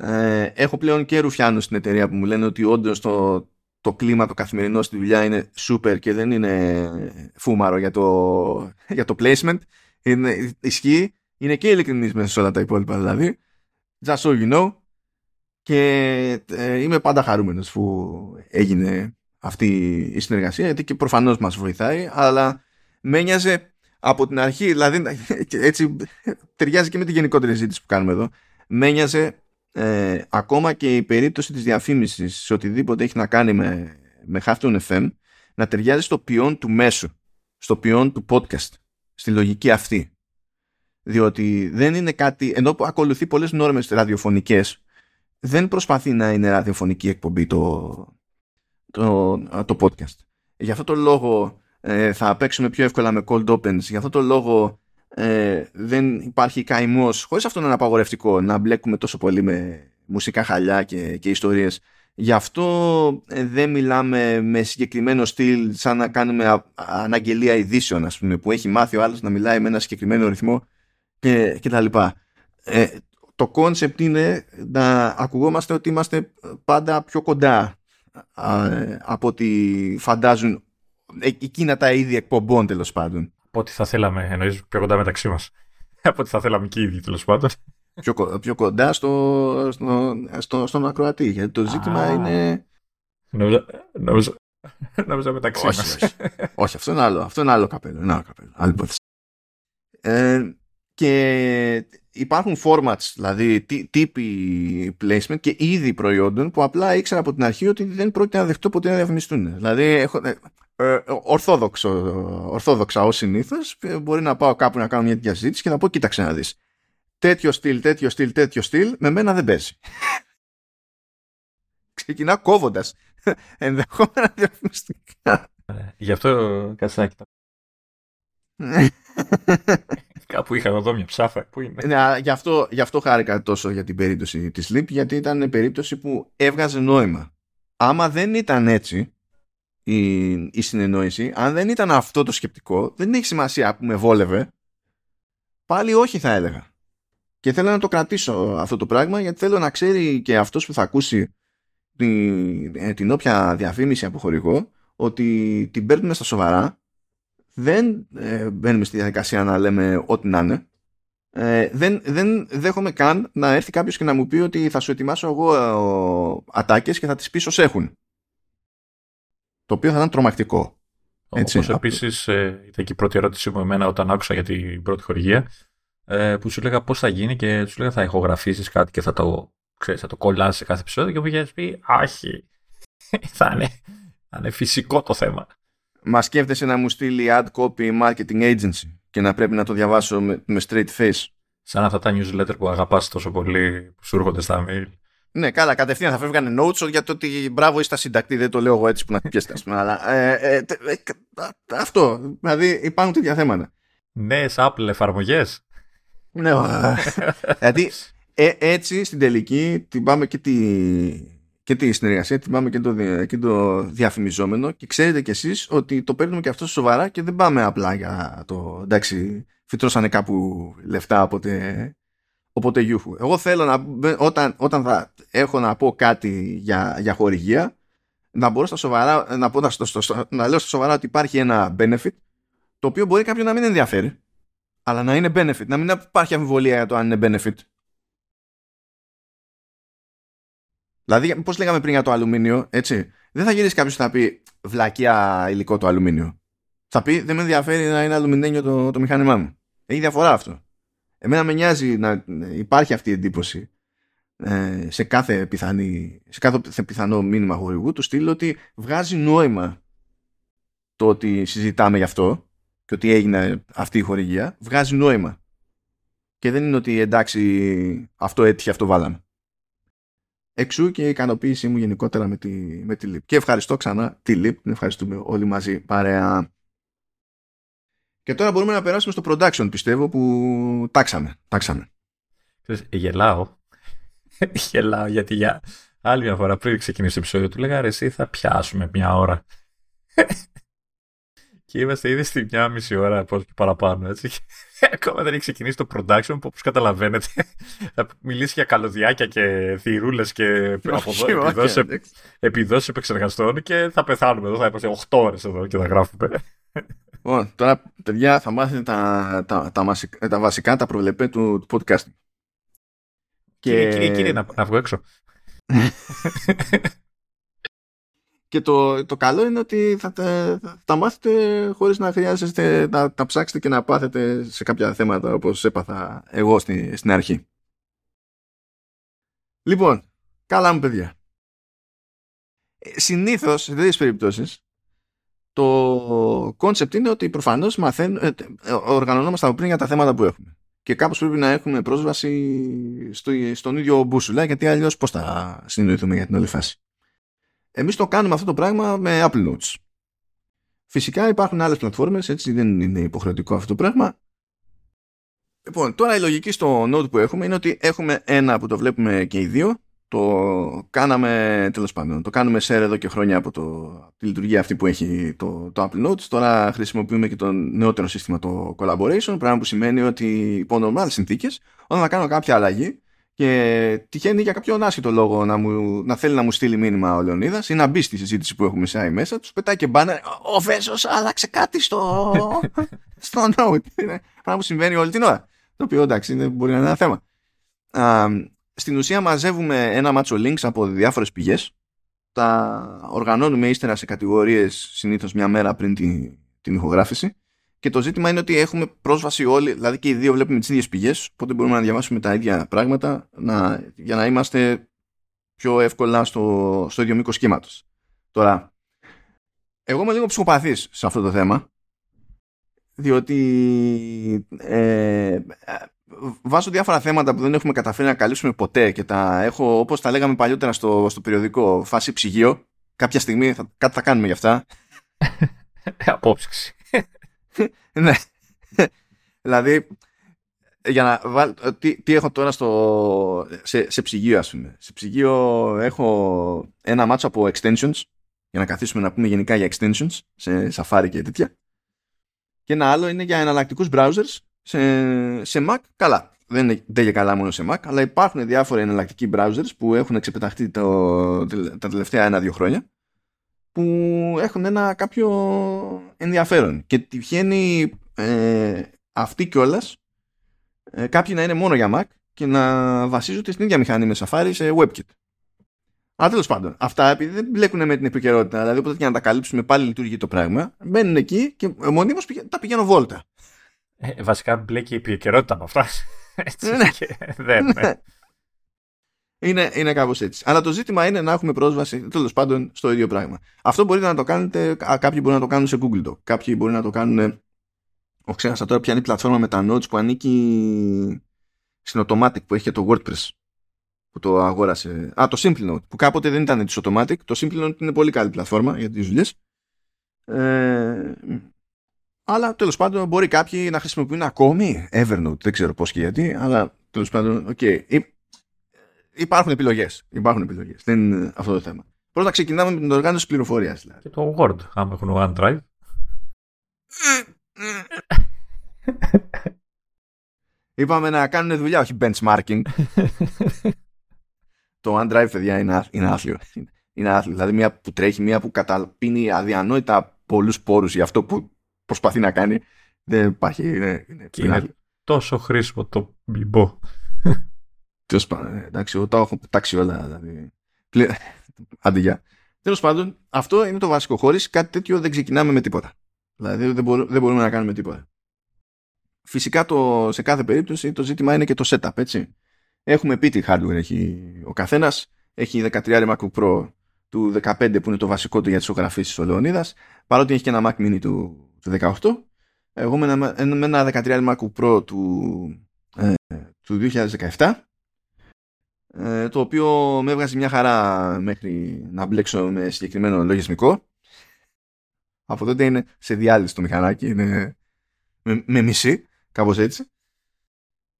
ε, έχω πλέον και ρουφιάνους στην εταιρεία που μου λένε ότι όντως το, το κλίμα το καθημερινό στη δουλειά είναι super και δεν είναι φούμαρο για το, για το placement. Είναι, ισχύει. Είναι και ειλικρινής μέσα σε όλα τα υπόλοιπα δηλαδή. Just so you know. Και ε, είμαι πάντα χαρούμενος που έγινε αυτή η συνεργασία γιατί και προφανώς μας βοηθάει αλλά με ένοιαζε από την αρχή δηλαδή έτσι ταιριάζει και με τη γενικότερη ζήτηση που κάνουμε εδώ με ένοιαζε ε, ακόμα και η περίπτωση της διαφήμισης σε οτιδήποτε έχει να κάνει με, με Halftone FM να ταιριάζει στο ποιόν του μέσου, στο ποιόν του podcast, στη λογική αυτή. Διότι δεν είναι κάτι, ενώ που ακολουθεί πολλές νόρμες ραδιοφωνικές, δεν προσπαθεί να είναι ραδιοφωνική εκπομπή το, το, το podcast. Γι' αυτό το λόγο ε, θα παίξουμε πιο εύκολα με cold opens, γι' αυτό το λόγο ε, δεν υπάρχει καημός, χωρίς αυτό να είναι απαγορευτικό, να μπλέκουμε τόσο πολύ με μουσικά χαλιά και, και ιστορίες. Γι' αυτό ε, δεν μιλάμε με συγκεκριμένο στυλ σαν να κάνουμε αναγγελία ειδήσεων, ας πούμε, που έχει μάθει ο άλλος να μιλάει με ένα συγκεκριμένο ρυθμό και, και τα λοιπά. Ε, το concept είναι να ακουγόμαστε ότι είμαστε πάντα πιο κοντά από ό,τι φαντάζουν εκείνα τα είδη εκπομπών τέλος πάντων από ό,τι θα θέλαμε, εννοείς πιο κοντά μεταξύ μας. από ό,τι θα θέλαμε και οι ίδιοι τέλος πάντων. Πιο, πιο κοντά στο, στο, στο, στον ακροατή, γιατί το ζήτημα είναι... Νομίζω, νομίζω, νομίζω μεταξύ όχι, μας. Όχι, όχι, αυτό είναι άλλο, αυτό είναι άλλο καπέλο. Είναι άλλο καπέλο άλλη ε, και υπάρχουν formats, δηλαδή τύποι placement και είδη προϊόντων που απλά ήξερα από την αρχή ότι δεν πρόκειται να δεχτώ ποτέ να διαφημιστούν. Δηλαδή έχω, ε, ε, ορθόδοξο, ορθόδοξα ως συνήθως μπορεί να πάω κάπου να κάνω μια τέτοια συζήτηση και να πω κοίταξε να δεις τέτοιο στυλ, τέτοιο στυλ, τέτοιο στυλ με μένα δεν παίζει ξεκινά κόβοντας ενδεχόμενα διαφημιστικά. Γι' αυτό κάτσε να κοιτάξω. Κάπου είχα εδώ μια ψάφα. Πού είναι. Ναι, γι, αυτό, γι' αυτό χάρηκα τόσο για την περίπτωση της Leap, γιατί ήταν περίπτωση που έβγαζε νόημα. Άμα δεν ήταν έτσι η, η συνεννόηση, αν δεν ήταν αυτό το σκεπτικό, δεν έχει σημασία που με βόλευε, πάλι όχι θα έλεγα. Και θέλω να το κρατήσω αυτό το πράγμα, γιατί θέλω να ξέρει και αυτός που θα ακούσει την, ε, την όποια διαφήμιση από χορηγό, ότι την παίρνουμε στα σοβαρά δεν ε, μπαίνουμε στη διαδικασία να λέμε ό,τι να είναι. Ε, δεν, δεν δέχομαι καν να έρθει κάποιος και να μου πει ότι θα σου ετοιμάσω εγώ ε, ατάκες και θα τις πεις ως έχουν. Το οποίο θα ήταν τρομακτικό. Έτσι. Όπως επίσης ε, ήταν και η πρώτη ερώτηση μου εμένα όταν άκουσα για την πρώτη χορηγία ε, που σου λέγα πώς θα γίνει και σου λέγα θα ηχογραφήσεις κάτι και θα το, ξέρεις, θα το κολλάς σε κάθε επεισόδιο και μου είχες πει άχι θα είναι, θα είναι φυσικό το θέμα. Μα σκέφτεσαι να μου στείλει ad copy marketing agency και να πρέπει να το διαβάσω με, με straight face; Σαν αυτά τα newsletter που αγαπάς τόσο πολύ που σου έρχονται στα mail. Ναι, καλά, κατευθείαν θα φεύγανε notes για το ότι μπράβο είστε συντακτή. Δεν το λέω εγώ έτσι που να πιέσετε, αλλά. Ε, ε, ε, αυτό. Δηλαδή υπάρχουν τέτοια θέματα. Νέες Apple εφαρμογές. Ναι, δηλαδή έτσι στην τελική την πάμε και τη, και τη συνεργασία, την πάμε και το, και το διαφημιζόμενο και ξέρετε κι εσείς ότι το παίρνουμε και αυτό σοβαρά και δεν πάμε απλά για το εντάξει φυτρώσανε κάπου λεφτά οπότε, οπότε γιούχου. Εγώ θέλω να όταν, όταν θα έχω να πω κάτι για, για χορηγία να μπορώ στα σοβαρά να, πω, να, να λέω στα σοβαρά ότι υπάρχει ένα benefit το οποίο μπορεί κάποιον να μην ενδιαφέρει αλλά να είναι benefit, να μην υπάρχει αμφιβολία για το αν είναι benefit Δηλαδή, πώς λέγαμε πριν για το αλουμίνιο, έτσι; Δεν θα γυρίσει κάποιος και θα πει βλακιά υλικό το αλουμίνιο. Θα πει δεν με ενδιαφέρει να είναι αλουμινένιο το, το μηχάνημά μου. Έχει διαφορά αυτό. Εμένα με νοιάζει να υπάρχει αυτή η εντύπωση ε, σε, κάθε πιθανή, σε κάθε πιθανό μήνυμα χορηγού του στείλω ότι βγάζει νόημα το ότι συζητάμε γι' αυτό και ότι έγινε αυτή η χορηγία. Βγάζει νόημα. Και δεν είναι ότι εντάξει αυτό έτυχε, αυτό βάλαμε. Εξού και η ικανοποίησή μου γενικότερα με τη, με τη ΛΥΠ. Και ευχαριστώ ξανά τη ΛΥΠ. Την ευχαριστούμε όλοι μαζί παρέα. Και τώρα μπορούμε να περάσουμε στο production πιστεύω που τάξαμε. τάξαμε. Γελάω. Γελάω γιατί για άλλη μια φορά πριν ξεκινήσει το επεισόδιο του λέγα ρε εσύ θα πιάσουμε μια ώρα. και είμαστε ήδη στη μια μισή ώρα πώς και παραπάνω έτσι. Ακόμα δεν έχει ξεκινήσει το production που όπως καταλαβαίνετε θα μιλήσει για καλωδιάκια και θηρούλες και επιδόσεις επεξεργαστών και θα πεθάνουμε εδώ, θα είμαστε 8 ώρες εδώ και θα γράφουμε. Λοιπόν, τώρα παιδιά θα μάθετε τα, τα, τα, τα βασικά, τα προβλεπέ του, του podcasting. Και... Κύριε, κύριε, να, να βγω έξω. Και το, το καλό είναι ότι θα τα, θα τα μάθετε χωρίς να χρειάζεστε να τα ψάξετε και να πάθετε σε κάποια θέματα όπως έπαθα εγώ στην, στην αρχή. Λοιπόν, καλά μου παιδιά. Ε, συνήθως, σε τέτοιες περιπτώσεις, το concept είναι ότι προφανώς μαθαίνουμε, ε, οργανωνόμαστε από πριν για τα θέματα που έχουμε. Και κάπως πρέπει να έχουμε πρόσβαση στο, στον ίδιο μπούσουλα, γιατί αλλιώς πώς θα συνεννοηθούμε για την όλη φάση. Εμείς το κάνουμε αυτό το πράγμα με Apple Notes. Φυσικά υπάρχουν άλλες πλατφόρμες, έτσι δεν είναι υποχρεωτικό αυτό το πράγμα. Λοιπόν, τώρα η λογική στο Note που έχουμε είναι ότι έχουμε ένα που το βλέπουμε και οι δύο. Το κάναμε, τέλος πάντων, το κάνουμε share εδώ και χρόνια από το, τη λειτουργία αυτή που έχει το, το Apple Notes. Τώρα χρησιμοποιούμε και το νεότερο σύστημα το Collaboration, πράγμα που σημαίνει ότι υπό normal συνθήκες, όταν θα κάνω κάποια αλλαγή, και τυχαίνει για κάποιον άσχητο λόγο να, μου, να θέλει να μου στείλει μήνυμα ο Λεωνίδας ή να μπει στη συζήτηση που έχουμε σε μέσα, τους πετάει και μπάνε. Ο Βέζος άλλαξε κάτι στο, στο Note. Είναι πράγμα που συμβαίνει όλη την ώρα. Το οποίο εντάξει είναι, μπορεί να είναι ένα θέμα. Α, στην ουσία μαζεύουμε ένα μάτσο links από διάφορες πηγές. Τα οργανώνουμε ύστερα σε κατηγορίες συνήθως μια μέρα πριν την, την ηχογράφηση και το ζήτημα είναι ότι έχουμε πρόσβαση όλοι, δηλαδή και οι δύο βλέπουμε τις ίδιες πηγές, οπότε μπορούμε να διαβάσουμε τα ίδια πράγματα να, για να είμαστε πιο εύκολα στο, στο ίδιο μήκος κύματο. Τώρα, εγώ είμαι λίγο ψυχοπαθής σε αυτό το θέμα, διότι ε, βάζω διάφορα θέματα που δεν έχουμε καταφέρει να καλύψουμε ποτέ και τα έχω όπως τα λέγαμε παλιότερα στο, στο περιοδικό φάση ψυγείο. Κάποια στιγμή θα, κάτι θα κάνουμε γι' αυτά. Απόψυξη. ναι. Δηλαδή για να βάλω, τι, τι έχω τώρα στο, σε, σε ψυγείο ας πούμε. Σε ψυγείο έχω ένα μάτσο από extensions για να καθίσουμε να πούμε γενικά για extensions σε Safari και τέτοια. Και ένα άλλο είναι για εναλλακτικούς browsers σε, σε Mac καλά δεν είναι δεν καλά μόνο σε Mac αλλά υπάρχουν διάφοροι εναλλακτικοί browsers που έχουν εξεπεταχθεί το, τα τελευταία ένα-δύο χρόνια που έχουν ένα κάποιο ενδιαφέρον και τυχαίνει ε, αυτή κιόλας ε, κάποιοι να είναι μόνο για Mac και να βασίζονται στην ίδια μηχανή με Safari σε WebKit. Αλλά τέλος πάντων, αυτά επειδή δεν μπλέκουν με την επικαιρότητα, δηλαδή όποτε για να τα καλύψουμε πάλι λειτουργεί το πράγμα, μπαίνουν εκεί και μονίμως τα πηγαίνω βόλτα. Ε, βασικά μπλέκει η επικαιρότητα με αυτά. Έτσι Ναι. και δεν. Ναι. Είναι, είναι κάπως έτσι. Αλλά το ζήτημα είναι να έχουμε πρόσβαση τέλος πάντων στο ίδιο πράγμα. Αυτό μπορείτε να το κάνετε, α, κάποιοι μπορεί να το κάνουν σε Google Doc, κάποιοι μπορεί να το κάνουν. Όχι, ξέχασα τώρα ποια είναι η πλατφόρμα με τα notes που ανήκει στην Automattic που έχει και το WordPress που το αγόρασε. Α, το Simplenote που κάποτε δεν ήταν της Automattic. Το Simplenote είναι πολύ καλή πλατφόρμα για τις δουλειές. Ε, αλλά τέλος πάντων μπορεί κάποιοι να χρησιμοποιούν ακόμη Evernote. Δεν ξέρω πώς και γιατί, αλλά τέλος πάντων, οκ. Υ- Υπάρχουν επιλογές. Υπάρχουν επιλογές. Δεν είναι αυτό το θέμα. Πρώτα ξεκινάμε με την οργάνωση πληροφορίας. Δηλαδή. Και το Word, άμα έχουν OneDrive. Είπαμε να κάνουν δουλειά, όχι benchmarking. το OneDrive, παιδιά, είναι, άθ- είναι άθλιο. Είναι άθλιο. Δηλαδή, μία που τρέχει, μία που καταπίνει αδιανόητα πολλούς πόρους για αυτό που προσπαθεί να κάνει. Δεν υπάρχει. Είναι, είναι, Και είναι είναι άθλιο. τόσο χρήσιμο το μπιμπό. Τέλος πάντων, ε, εντάξει, εγώ τα έχω πετάξει όλα. Δηλαδή. Πλε- Άντε, γεια. Τέλος πάντων, αυτό είναι το βασικό. Χωρίς κάτι τέτοιο δεν ξεκινάμε με τίποτα. Δηλαδή δεν, μπορούμε, δεν μπορούμε να κάνουμε τίποτα. Φυσικά το, σε κάθε περίπτωση το ζήτημα είναι και το setup, έτσι. Έχουμε πει τι hardware έχει ο καθένας. Έχει 13 MacBook Pro του 15 που είναι το βασικό του για τις ηχογραφήσεις ο Λεωνίδας παρότι έχει και ένα Mac Mini του, του 18 εγώ με ένα, με ένα 13 MacBook Pro του, ε, του 2017 ε, το οποίο με έβγαζε μια χαρά μέχρι να μπλέξω με συγκεκριμένο λογισμικό. Από τότε είναι σε διάλυση το μηχανάκι, είναι με, με μισή, κάπως έτσι.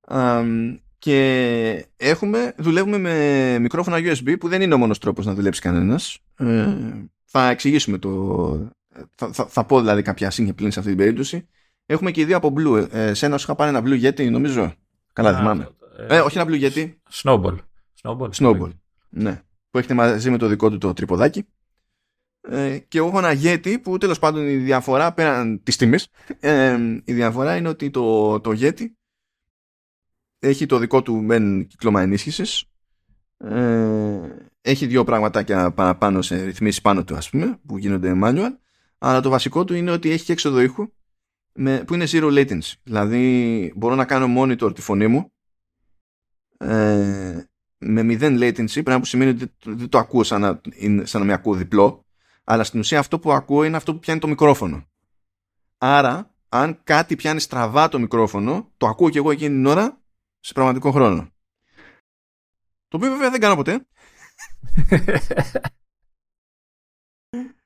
Αμ, και έχουμε, δουλεύουμε με μικρόφωνα USB που δεν είναι ο μόνος τρόπος να δουλέψει κανένας. Ε, θα εξηγήσουμε το... Θα, θα, θα πω δηλαδή κάποια σύγχυα πλήν σε αυτή την περίπτωση. Έχουμε και οι δύο από Blue. Ε, σε ένα σου είχα πάρει ένα Blue Yeti νομίζω. Καλά θυμάμαι. Ε, Ε, όχι ένα Blue Yeti. Snowball. Snowball. Snowball. Ναι. Που έχετε μαζί με το δικό του το τρυποδάκι. Ε, και εγώ έχω ένα Yeti που τέλος πάντων η διαφορά πέραν της τιμής ε, η διαφορά είναι ότι το, το Yeti έχει το δικό του μεν κύκλωμα ενίσχυσης ε, έχει δύο πραγματάκια παραπάνω σε ρυθμίσεις πάνω του ας πούμε που γίνονται manual αλλά το βασικό του είναι ότι έχει και έξοδο ήχου με, που είναι zero latency δηλαδή μπορώ να κάνω monitor τη φωνή μου ε, με μηδέν latency, πράγμα που σημαίνει ότι δεν το ακούω σαν να, είναι, σαν να με ακούω διπλό, αλλά στην ουσία αυτό που ακούω είναι αυτό που πιάνει το μικρόφωνο. Άρα, αν κάτι πιάνει στραβά το μικρόφωνο, το ακούω και εγώ εκείνη την ώρα σε πραγματικό χρόνο. Το οποίο βέβαια δεν κάνω ποτέ.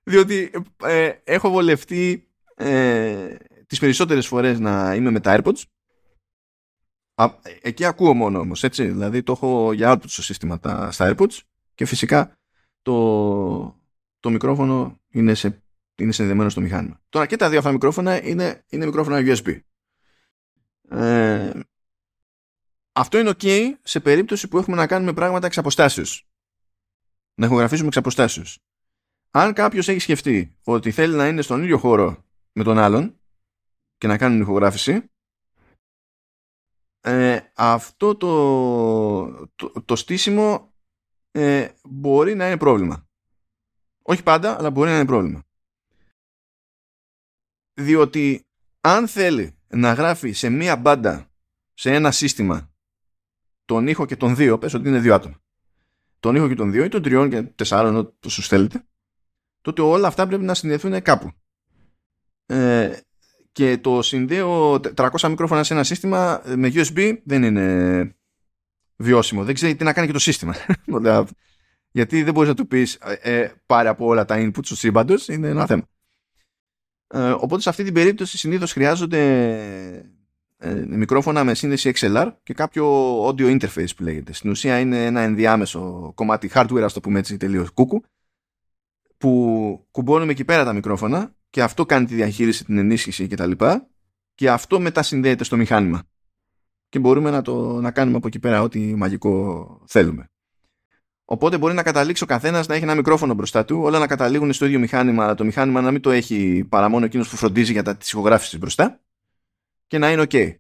Διότι ε, έχω βολευτεί ε, τις περισσότερες φορές να είμαι με τα AirPods Α, εκεί ακούω μόνο όμως, έτσι. Δηλαδή το έχω για output στο σύστημα τα, στα AirPods και φυσικά το, το μικρόφωνο είναι, σε, είναι συνδεμένο στο μηχάνημα. Τώρα και τα δύο αυτά μικρόφωνα είναι, είναι μικρόφωνα USB. Ε, αυτό είναι ok σε περίπτωση που έχουμε να κάνουμε πράγματα εξ αποστάσεως. Να ηχογραφήσουμε εξ αποστάσεως. Αν κάποιος έχει σκεφτεί ότι θέλει να είναι στον ίδιο χώρο με τον άλλον και να κάνουν ηχογράφηση ε, αυτό το, το, το στήσιμο ε, μπορεί να είναι πρόβλημα. Όχι πάντα, αλλά μπορεί να είναι πρόβλημα. Διότι αν θέλει να γράφει σε μία μπάντα, σε ένα σύστημα, τον ήχο και τον δύο, πες ότι είναι δύο άτομα, τον ήχο και τον δύο ή τον τριών και τεσσάρων, όπως σου θέλετε, τότε όλα αυτά πρέπει να συνδεθούν κάπου. Ε, και το συνδέω 300 μικρόφωνα σε ένα σύστημα με USB δεν είναι βιώσιμο. Δεν ξέρει τι να κάνει και το σύστημα. Γιατί δεν μπορείς να του πεις ε, ε, πάρε από όλα τα inputs του σύμπαντος, είναι ένα θέμα. Ε, οπότε σε αυτή την περίπτωση συνήθως χρειάζονται ε, μικρόφωνα με σύνδεση XLR και κάποιο audio interface που λέγεται. Στην ουσία είναι ένα ενδιάμεσο κομμάτι hardware, ας το πούμε έτσι τελείως κούκου, που κουμπώνουμε εκεί πέρα τα μικρόφωνα και αυτό κάνει τη διαχείριση, την ενίσχυση κτλ. Και, και αυτό μετά συνδέεται στο μηχάνημα. Και μπορούμε να, το, να κάνουμε από εκεί πέρα ό,τι μαγικό θέλουμε. Οπότε μπορεί να καταλήξει ο καθένας να έχει ένα μικρόφωνο μπροστά του, όλα να καταλήγουν στο ίδιο μηχάνημα, αλλά το μηχάνημα να μην το έχει παρά μόνο εκείνος που φροντίζει για τα ηχογράφησης μπροστά και να είναι OK.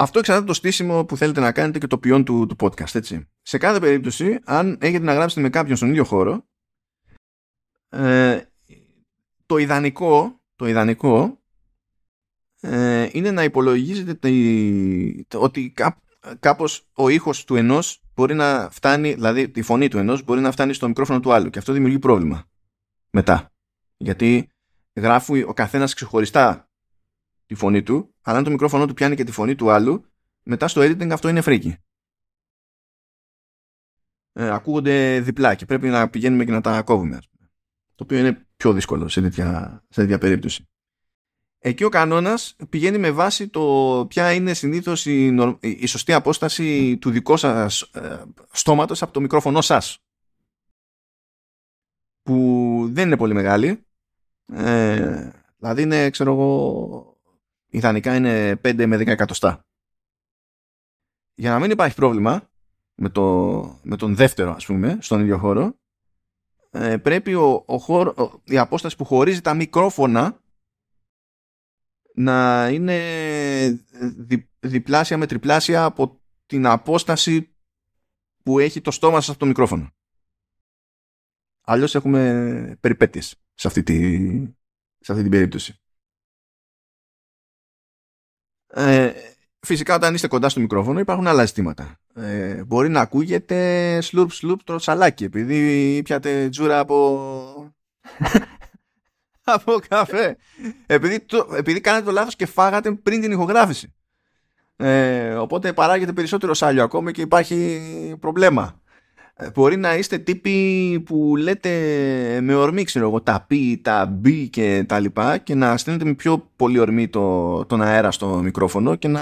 Αυτό εξαρτάται το στήσιμο που θέλετε να κάνετε και το ποιόν του, του podcast. Έτσι. Σε κάθε περίπτωση, αν έχετε να γράψετε με κάποιον στον ίδιο χώρο, ε, το ιδανικό, το ιδανικό ε, είναι να υπολογίζετε ότι κά, κάπως ο ήχος του ενός μπορεί να φτάνει, δηλαδή τη φωνή του ενός μπορεί να φτάνει στο μικρόφωνο του άλλου και αυτό δημιουργεί πρόβλημα μετά. Γιατί γράφει ο καθένας ξεχωριστά τη φωνή του, αλλά αν το μικρόφωνο του πιάνει και τη φωνή του άλλου, μετά στο editing αυτό είναι φρίκι. Ε, ακούγονται διπλά και πρέπει να πηγαίνουμε και να τα κόβουμε. Το οποίο είναι πιο δύσκολο σε τέτοια, σε τέτοια περίπτωση. Εκεί ο κανόνας πηγαίνει με βάση το ποια είναι συνήθως η, η σωστή απόσταση του δικού σας ε, στόματος από το μικρόφωνο σας. Που δεν είναι πολύ μεγάλη ε, δηλαδή είναι, ξέρω εγώ, ιδανικά είναι 5 με 10 εκατοστά. Για να μην υπάρχει πρόβλημα με, το, με τον δεύτερο, ας πούμε, στον ίδιο χώρο, ε, πρέπει ο, ο χώρο, η απόσταση που χωρίζει τα μικρόφωνα να είναι διπλάσια με τριπλάσια από την απόσταση που έχει το στόμα σας από το μικρόφωνο. Αλλιώς έχουμε περιπέτειες σε αυτή, τη, σε αυτή την περίπτωση. Ε, φυσικά όταν είστε κοντά στο μικρόφωνο υπάρχουν άλλα ζητήματα. Ε, μπορεί να ακούγεται σλουρπ σλουρπ το σαλάκι επειδή πιάτε τζούρα από... από καφέ. Επειδή, το, επειδή κάνατε το λάθος και φάγατε πριν την ηχογράφηση. Ε, οπότε παράγεται περισσότερο σάλιο ακόμα και υπάρχει προβλέμα. Ε, μπορεί να είστε τύποι που λέτε με ορμή, ξέρω εγώ, τα πι, τα μπι και τα λοιπά και να στέλνετε με πιο πολύ ορμή το, τον αέρα στο μικρόφωνο και να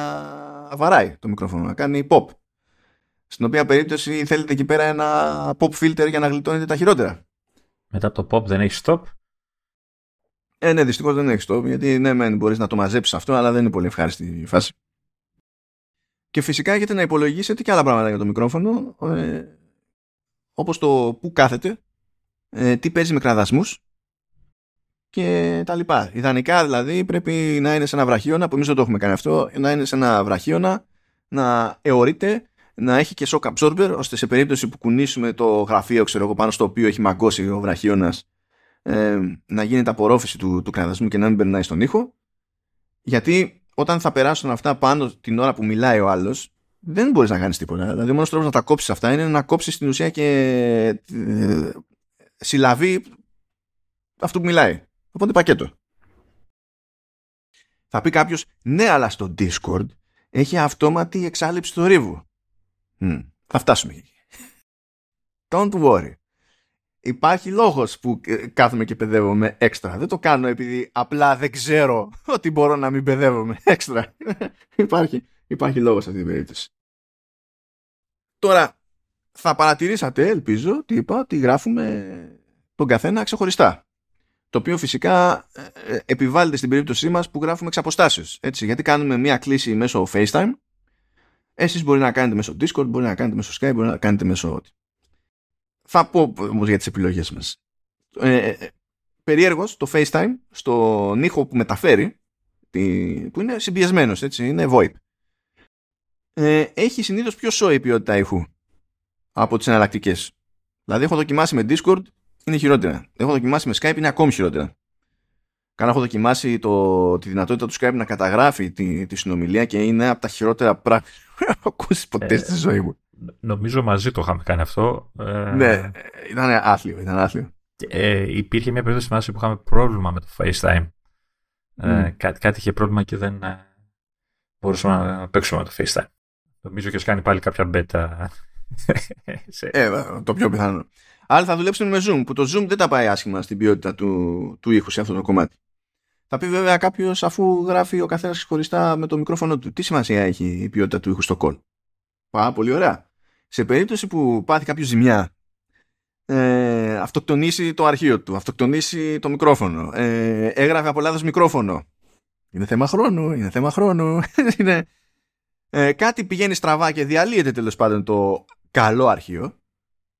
βαράει το μικρόφωνο, να κάνει pop. Στην οποία περίπτωση θέλετε εκεί πέρα ένα pop filter για να γλιτώνετε τα χειρότερα. Μετά το pop δεν έχεις stop; Ε, ναι, δυστυχώς δεν έχει stop, γιατί ναι, μεν μπορείς να το μαζέψεις αυτό, αλλά δεν είναι πολύ ευχάριστη η φάση. Και φυσικά έχετε να υπολογίσετε και άλλα πράγματα για το μικρόφωνο. Ε, όπως το που κάθεται, ε, τι παίζει με κραδασμούς και τα λοιπά. Ιδανικά δηλαδή πρέπει να είναι σε ένα βραχίωνα, που εμείς δεν το έχουμε κάνει αυτό, να είναι σε ένα βραχίωνα, να αιωρείται, να έχει και shock absorber, ώστε σε περίπτωση που κουνήσουμε το γραφείο, ξέρω εγώ, πάνω στο οποίο έχει μαγκώσει ο βραχίωνας, ε, να γίνεται απορρόφηση του, του κραδασμού και να μην περνάει στον ήχο. Γιατί όταν θα περάσουν αυτά πάνω την ώρα που μιλάει ο άλλος, δεν μπορείς να κάνεις τίποτα. Δηλαδή, ο μόνος τρόπος να τα κόψεις αυτά είναι να κόψεις στην ουσία και ε, συλλαβεί αυτό που μιλάει. Οπότε πακέτο. Θα πει κάποιος, ναι, αλλά στο Discord έχει αυτόματη εξάλληψη του ρήβου. θα φτάσουμε εκεί. Don't worry. Υπάρχει λόγος που ε, κάθομαι και παιδεύομαι έξτρα. Δεν το κάνω επειδή απλά δεν ξέρω ότι μπορώ να μην παιδεύομαι έξτρα. υπάρχει, υπάρχει λόγος σε αυτή την περίπτωση. Τώρα, θα παρατηρήσατε, ελπίζω, ότι είπα ότι γράφουμε τον καθένα ξεχωριστά. Το οποίο φυσικά ε, ε, επιβάλλεται στην περίπτωσή μας που γράφουμε εξ αποστάσεως. Έτσι, γιατί κάνουμε μία κλίση μέσω FaceTime. Εσείς μπορεί να κάνετε μέσω Discord, μπορεί να κάνετε μέσω Skype, μπορεί να κάνετε μέσω... Θα πω όμως για τις επιλογές μας. Ε, ε, περίεργος το FaceTime στον ήχο που μεταφέρει, που είναι συμπιεσμένος, έτσι, είναι VoIP ε, έχει συνήθως πιο σόη ποιότητα ήχου από τις εναλλακτικές. Δηλαδή, έχω δοκιμάσει με Discord, είναι χειρότερα. Έχω δοκιμάσει με Skype, είναι ακόμη χειρότερα. Κάνα έχω δοκιμάσει το, τη δυνατότητα του Skype να καταγράφει τη, τη συνομιλία και είναι από τα χειρότερα πράγματα που έχω ακούσει ποτέ ε, στη ζωή μου. Νομίζω μαζί το είχαμε κάνει αυτό. Ε... Ναι, ήταν άθλιο, ήταν άθλιο. Ε, υπήρχε μια περίπτωση που είχαμε πρόβλημα με το FaceTime. Ε, κάτι, κάτι είχε πρόβλημα και δεν ε, μπορούσαμε να παίξουμε με το FaceTime. Νομίζω και κάνει πάλι κάποια beta. ε, το πιο πιθανό. Άλλοι θα δουλέψουν με Zoom, που το Zoom δεν τα πάει άσχημα στην ποιότητα του, του ήχου σε αυτό το κομμάτι. Θα πει βέβαια κάποιος, αφού γράφει ο καθένας χωριστά με το μικρόφωνο του, τι σημασία έχει η ποιότητα του ήχου στο call; Πάρα πολύ ωραία. Σε περίπτωση που πάθει κάποιος ζημιά, ε, αυτοκτονήσει το αρχείο του, αυτοκτονήσει το μικρόφωνο, ε, έγραφε από λάθο μικρόφωνο. Είναι θέμα χρόνου, είναι θέμα χρόνου. είναι, ε, κάτι πηγαίνει στραβά και διαλύεται τέλος πάντων το καλό αρχείο,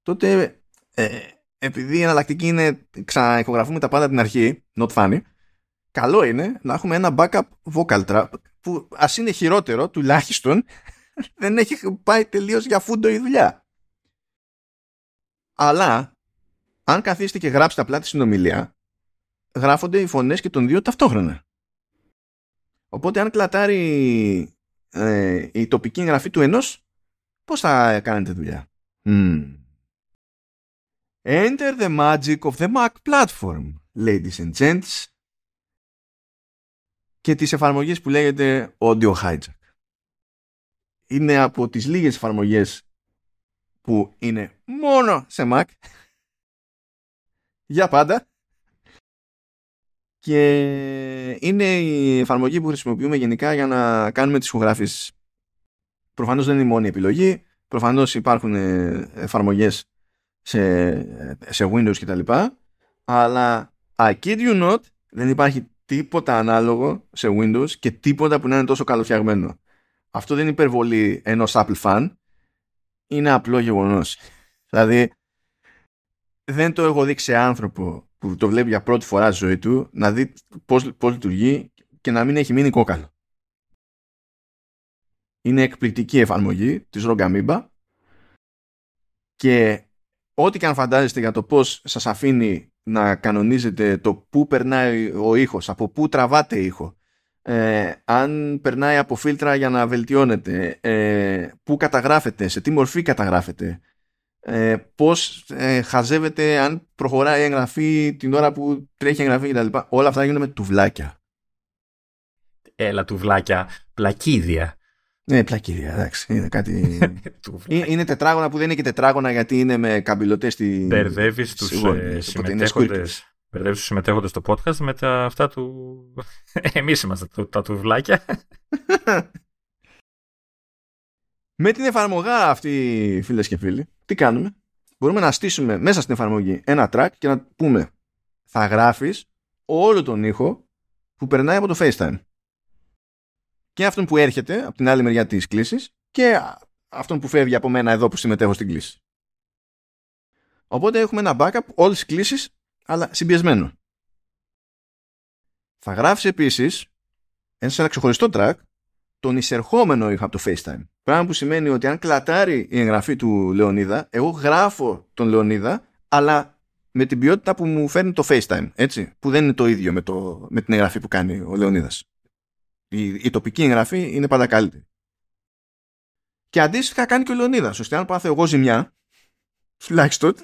τότε ε, επειδή η εναλλακτική είναι ξαναεχογραφούμε τα πάντα από την αρχή, not funny, καλό είναι να έχουμε ένα backup vocal trap που ας είναι χειρότερο τουλάχιστον δεν έχει πάει τελείως για φούντο η δουλειά. Αλλά αν καθίσετε και γράψετε απλά τη συνομιλία γράφονται οι φωνές και των δύο ταυτόχρονα. Οπότε αν κλατάρει ε, η τοπική εγγραφή του ενός πώς θα κάνετε δουλειά; Enter the magic of the Mac platform, ladies and gents, και τις εφαρμογές που λέγεται Audio Hijack. Είναι από τις λίγες εφαρμογές που είναι μόνο σε Mac για πάντα και είναι η εφαρμογή που χρησιμοποιούμε γενικά για να κάνουμε τις ηχογράφησεις. Προφανώς δεν είναι η μόνη επιλογή, προφανώς υπάρχουν εφαρμογές σε, σε Windows κτλ. Αλλά I kid you not, δεν υπάρχει τίποτα ανάλογο σε Windows και τίποτα που να είναι τόσο καλοφτιαγμένο. Αυτό δεν είναι υπερβολή ενός Apple fan, είναι απλό γεγονός. Δηλαδή, δεν το έχω δει σε άνθρωπο που το βλέπει για πρώτη φορά στη ζωή του να δει πώς, πώς λειτουργεί και να μην έχει μείνει κόκαλο. Είναι εκπληκτική εφαρμογή της Rogamimba και ό,τι και αν φαντάζεστε για το πώς σας αφήνει να κανονίζετε το πού περνάει ο ήχος, από πού τραβάτε ήχο, ε, αν περνάει από φίλτρα για να βελτιώνεται, ε, πού καταγράφεται, σε τι μορφή καταγράφεται, ε, πώς ε, χαζεύεται αν προχωράει η εγγραφή την ώρα που τρέχει η εγγραφή κτλ. Όλα αυτά γίνονται με τουβλάκια. Έλα τουβλάκια, πλακίδια. Ναι, πλακίδια, εντάξει. Είναι κάτι. είναι τετράγωνα που δεν είναι και τετράγωνα γιατί είναι με καμπυλωτές στη. Μπερδεύεις τους συμμετέχοντε. Μπερδεύεις τους συμμετέχοντες στο podcast με τα αυτά του. Εμείς είμαστε τα τουβλάκια. με την εφαρμογά αυτή, φίλες και φίλοι, τι κάνουμε; Μπορούμε να στήσουμε μέσα στην εφαρμογή ένα track και να πούμε θα γράφεις όλο τον ήχο που περνάει από το FaceTime και αυτόν που έρχεται από την άλλη μεριά της κλήσης και αυτόν που φεύγει από μένα εδώ που συμμετέχω στην κλήση. Οπότε έχουμε ένα backup όλες τις κλήσεις αλλά συμπιεσμένο. Θα γράψει επίσης σε ένα ξεχωριστό track τον εισερχόμενο ήχο από το FaceTime. Πράγμα που σημαίνει ότι αν κλατάρει η εγγραφή του Λεωνίδα, εγώ γράφω τον Λεωνίδα, αλλά με την ποιότητα που μου φέρνει το FaceTime, έτσι, που δεν είναι το ίδιο με, το, με την εγγραφή που κάνει ο Λεωνίδας η, η τοπική εγγραφή είναι πάντα καλύτερη. Και αντίστοιχα κάνει και ο Λεωνίδας. ώστε αν πάθω εγώ ζημιά, τουλάχιστον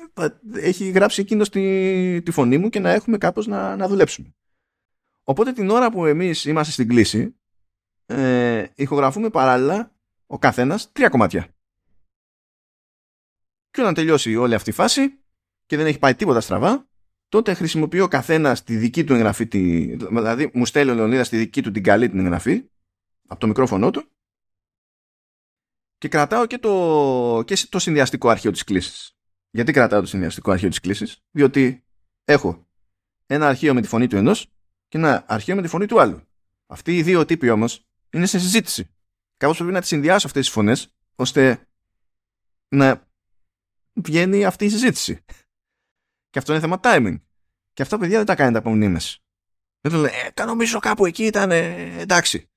έχει γράψει εκείνος τη, τη φωνή μου και να έχουμε κάπως να, να δουλέψουμε. Οπότε την ώρα που εμείς είμαστε στην κλίση, ε, ηχογραφούμε παράλληλα ο καθένας τρία κομμάτια. Και όταν τελειώσει όλη αυτή η φάση και δεν έχει πάει τίποτα στραβά, τότε χρησιμοποιεί ο καθένας τη δική του εγγραφή, τη, δηλαδή μου στέλνει ο Λεωνίδας τη δική του την καλή την εγγραφή από το μικρόφωνο του και κρατάω και το, και το συνδυαστικό αρχείο της κλήσης. Γιατί κρατάω το συνδυαστικό αρχείο της κλήσης; Διότι έχω ένα αρχείο με τη φωνή του ενός και ένα αρχείο με τη φωνή του άλλου. Αυτοί οι δύο τύποι όμως είναι σε συζήτηση. Κάπως πρέπει να τις συνδυάσω αυτές τις φωνές ώστε να βγαίνει αυτή η συζήτηση. Και αυτό είναι θέμα timing. Και αυτά παιδιά δεν τα κάνετε από μνήμες. Δεν το λένε, ε, νομίζω κάπου εκεί ήταν, ε, εντάξει.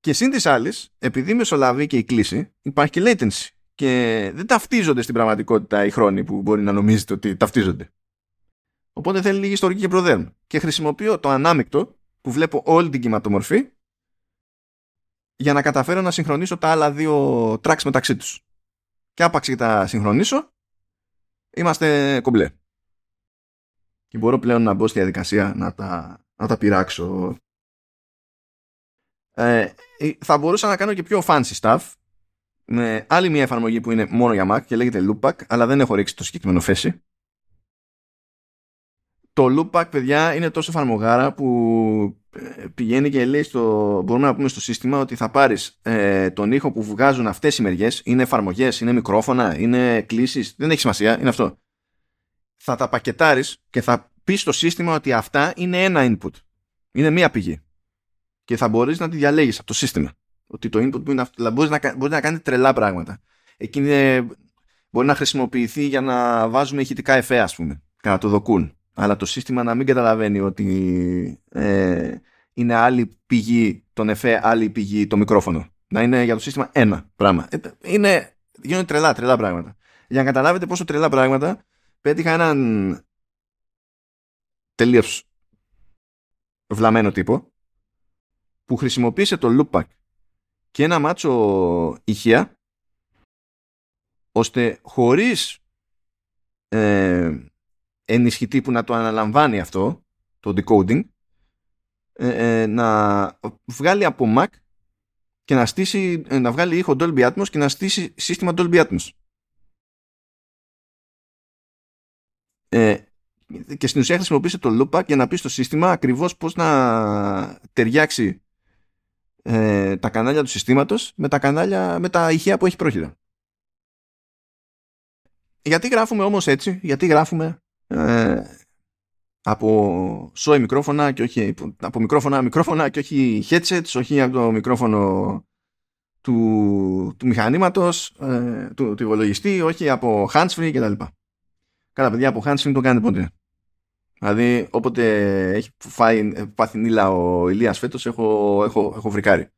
Και σύν της άλλης, επειδή μεσολαβεί και η κλίση, υπάρχει και latency. Και δεν ταυτίζονται στην πραγματικότητα οι χρόνοι που μπορεί να νομίζετε ότι ταυτίζονται. Οπότε θέλει λίγη ιστορική και προδέρμα. Και χρησιμοποιώ το ανάμεικτο που βλέπω όλη την κυματομορφή για να καταφέρω να συγχρονίσω τα άλλα δύο tracks μεταξύ τους. Και άπαξ και τα συγχρονίσω, είμαστε κομπλέ. και μπορώ πλέον να μπω στη διαδικασία να τα, να τα πειράξω. Ε, θα μπορούσα να κάνω και πιο fancy stuff με άλλη μια εφαρμογή που είναι μόνο για Mac και λέγεται Loopback, αλλά δεν έχω ρίξει το συγκεκριμένο φέση. Το Loopback, παιδιά, είναι τόσο εφαρμογάρα που ε, πηγαίνει και λέει στο, μπορούμε να πούμε στο σύστημα ότι θα πάρεις ε, τον ήχο που βγάζουν αυτές οι μεριές, είναι εφαρμογές, είναι μικρόφωνα, είναι κλήσεις, δεν έχει σημασία, είναι αυτό. Θα τα πακετάρεις και θα πεις στο σύστημα ότι αυτά είναι ένα input. Είναι μία πηγή. Και θα μπορείς να τη διαλέγεις από το σύστημα. Ότι το input είναι αυτό. Δηλαδή μπορείς να, μπορείς να κάνεις τρελά πράγματα. Εκείνη μπορεί να χρησιμοποιηθεί για να βάζουμε ηχητικά εφέ, ας πούμε, και να το δοκούν. Αλλά το σύστημα να μην καταλαβαίνει ότι ε, είναι άλλη πηγή τον εφέ, άλλη πηγή το μικρόφωνο. Να είναι για το σύστημα ένα πράγμα. Ε, είναι, γίνονται τρελά, τρελά πράγματα. Για να καταλάβετε πόσο τρελά πράγματα, πέτυχα έναν τελείως βλαμμένο τύπο που χρησιμοποίησε το loopback και ένα μάτσο ηχεία ώστε χωρίς ε, ενισχυτή που να το αναλαμβάνει αυτό το decoding ε, ε, να βγάλει από Mac και να στήσει ε, να βγάλει ήχο Dolby Atmos και να στήσει σύστημα Dolby Atmos και στην ουσία χρησιμοποίησε το loopback για να πει στο σύστημα ακριβώς πώς να ταιριάξει ε, τα κανάλια του συστήματος με τα κανάλια, με τα ηχεία που έχει πρόχειρα. Γιατί γράφουμε όμως έτσι, γιατί γράφουμε ε, από σόι μικρόφωνα και όχι από μικρόφωνα μικρόφωνα και όχι headsets, όχι από το μικρόφωνο του, του μηχανήματος, ε, του, του υπολογιστή, όχι από handsfree κτλ. Καλά παιδιά, από handsfree το κάνετε πότε. Δηλαδή, όποτε έχει φάει, πάθει νύλα ο Ηλίας φέτος, έχω, έχω, έχω βρικάρει.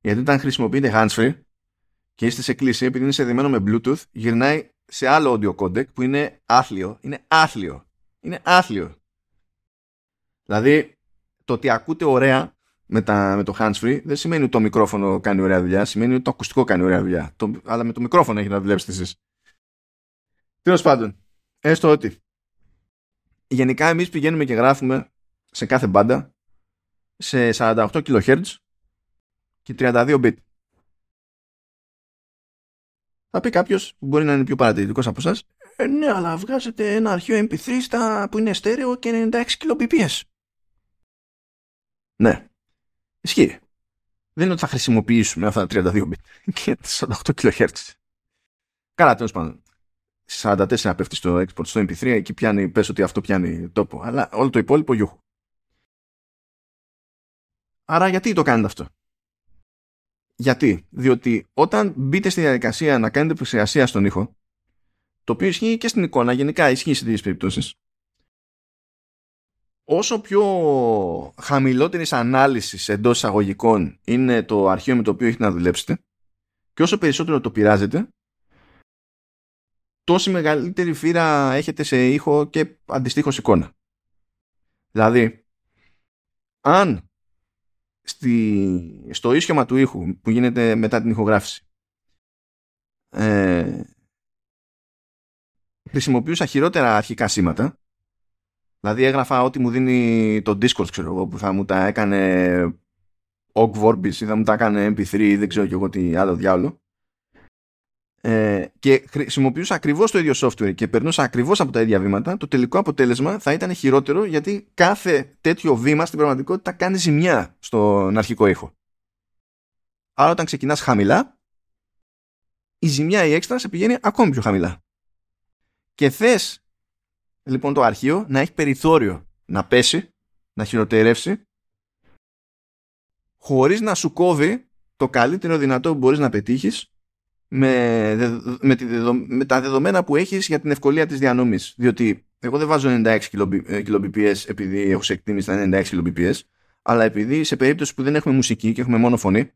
Γιατί όταν χρησιμοποιείτε handsfree και είστε σε κλίση, επειδή είναι συνδεδεμένο με Bluetooth, γυρνάει σε άλλο audio codec που είναι άθλιο. Είναι άθλιο. Είναι άθλιο. Δηλαδή, το ότι ακούτε ωραία με, τα, με το handsfree δεν σημαίνει ότι το μικρόφωνο κάνει ωραία δουλειά, σημαίνει ότι το ακουστικό κάνει ωραία δουλειά. Το, αλλά με το μικρόφωνο έχει να δουλέψετε εσείς. Τέλος πάντων, έστω ότι γενικά εμείς πηγαίνουμε και γράφουμε σε κάθε μπάντα σε 48 kHz και 32 bit. Θα πει κάποιος που μπορεί να είναι πιο παρατηρητικός από εσά, ε, ναι, αλλά βγάζετε ένα αρχείο MP3 στα, που είναι στέρεο και 96 kbps. Ναι, ισχύει. Δεν είναι ότι θα χρησιμοποιήσουμε αυτά τα 32 bit και 48 kHz. Καλά, τέλος πάντων. 44 πέφτει στο export στο MP3, εκεί πιάνει, πες ότι αυτό πιάνει τόπο. Αλλά όλο το υπόλοιπο γιούχου. Άρα γιατί το κάνετε αυτό; Γιατί, διότι όταν μπείτε στη διαδικασία να κάνετε επεξεργασία στον ήχο, το οποίο ισχύει και στην εικόνα, γενικά ισχύει σε τέτοιε περιπτώσεις, όσο πιο χαμηλότερης ανάλυσης εντός εισαγωγικών είναι το αρχείο με το οποίο έχετε να δουλέψετε, και όσο περισσότερο το πειράζετε, τόση μεγαλύτερη φύρα έχετε σε ήχο και αντιστοίχως εικόνα. Δηλαδή, αν στη, στο ίσιομα του ήχου που γίνεται μετά την ηχογράφηση. Ε, χρησιμοποιούσα χειρότερα αρχικά σήματα. Δηλαδή έγραφα ό,τι μου δίνει το Discord ξέρω εγώ που θα μου τα έκανε Ogg Vorbis ή θα μου τα έκανε MP3 ή δεν ξέρω και εγώ τι άλλο διάλογο ε, και χρησιμοποιούσα ακριβώς το ίδιο software και περνούσα ακριβώς από τα ίδια βήματα, το τελικό αποτέλεσμα θα ήταν χειρότερο γιατί κάθε τέτοιο βήμα στην πραγματικότητα κάνει ζημιά στον αρχικό ήχο. Άρα όταν ξεκινάς χαμηλά, η ζημιά η έξτρα σε πηγαίνει ακόμη πιο χαμηλά. Και θες λοιπόν το αρχείο να έχει περιθώριο να πέσει, να χειροτερεύσει, χωρίς να σου κόβει το καλύτερο δυνατό που μπορείς να πετύχεις με, με, τη με τα δεδομένα που έχεις για την ευκολία της διανομής. Διότι εγώ δεν βάζω 96 kbps επειδή έχω σε εκτίμηση τα 96 kbps, αλλά επειδή σε περίπτωση που δεν έχουμε μουσική και έχουμε μόνο φωνή,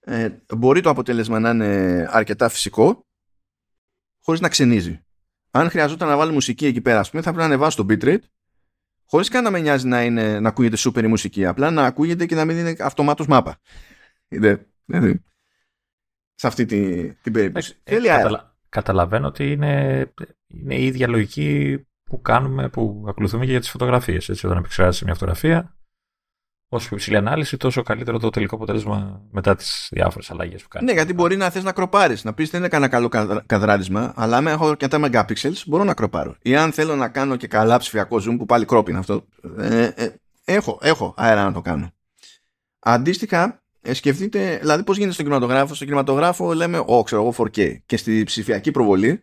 ε, μπορεί το αποτέλεσμα να είναι αρκετά φυσικό, χωρίς να ξενίζει. Αν χρειαζόταν να βάλω μουσική εκεί πέρα, ας πούμε, θα πρέπει να ανεβάσω το bitrate, χωρίς καν να με νοιάζει να, είναι, να ακούγεται super η μουσική, απλά να ακούγεται και να μην είναι αυτομάτως μάπα. Είναι, σε αυτή την, την περίπτωση. Ε, καταλαβαίνω ότι είναι, είναι η ίδια λογική που κάνουμε, που ακολουθούμε και για τις φωτογραφίες. Έτσι, όταν επεξεργάζεσαι μια φωτογραφία, όσο πιο υψηλή ανάλυση, τόσο καλύτερο το τελικό αποτέλεσμα μετά τις διάφορες αλλαγές που κάνεις. Ναι, γιατί μπορεί να θες να κροπάρεις. Να πεις δεν είναι κανένα καλό καδράρισμα, αλλά αν έχω αρκετά megapixels μπορώ να κροπάρω. Ή αν θέλω να κάνω και καλά ψηφιακό zoom, που πάλι κρόπ είναι αυτό. Ε, ε, έχω, έχω αέρα να το κάνω. Αντίστοιχα, ε, σκεφτείτε, δηλαδή πώς γίνεται στον κινηματογράφο. Στον κινηματογράφο λέμε, Ω, ξέρω εγώ 4K. Και στη ψηφιακή προβολή,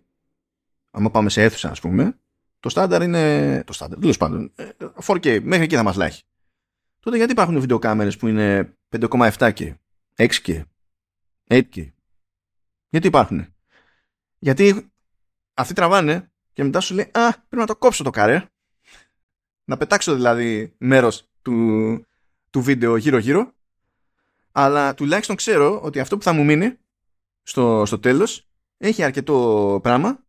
αν πάμε σε αίθουσα, ας πούμε, το στάνταρ είναι. Το στάνταρ, τέλος πάντων. 4K, ε, μέχρι εκεί θα μας λάχει τότε γιατί υπάρχουν βιντεοκάμερες που είναι 5,7K, 6K, 8K. Γιατί υπάρχουν; Γιατί αυτοί τραβάνε και μετά σου λέει «Α, πρέπει να το κόψω το καρέ». Να πετάξω δηλαδή μέρος του, του βίντεο γύρω-γύρω αλλά τουλάχιστον ξέρω ότι αυτό που θα μου μείνει στο, στο τέλος έχει αρκετό πράγμα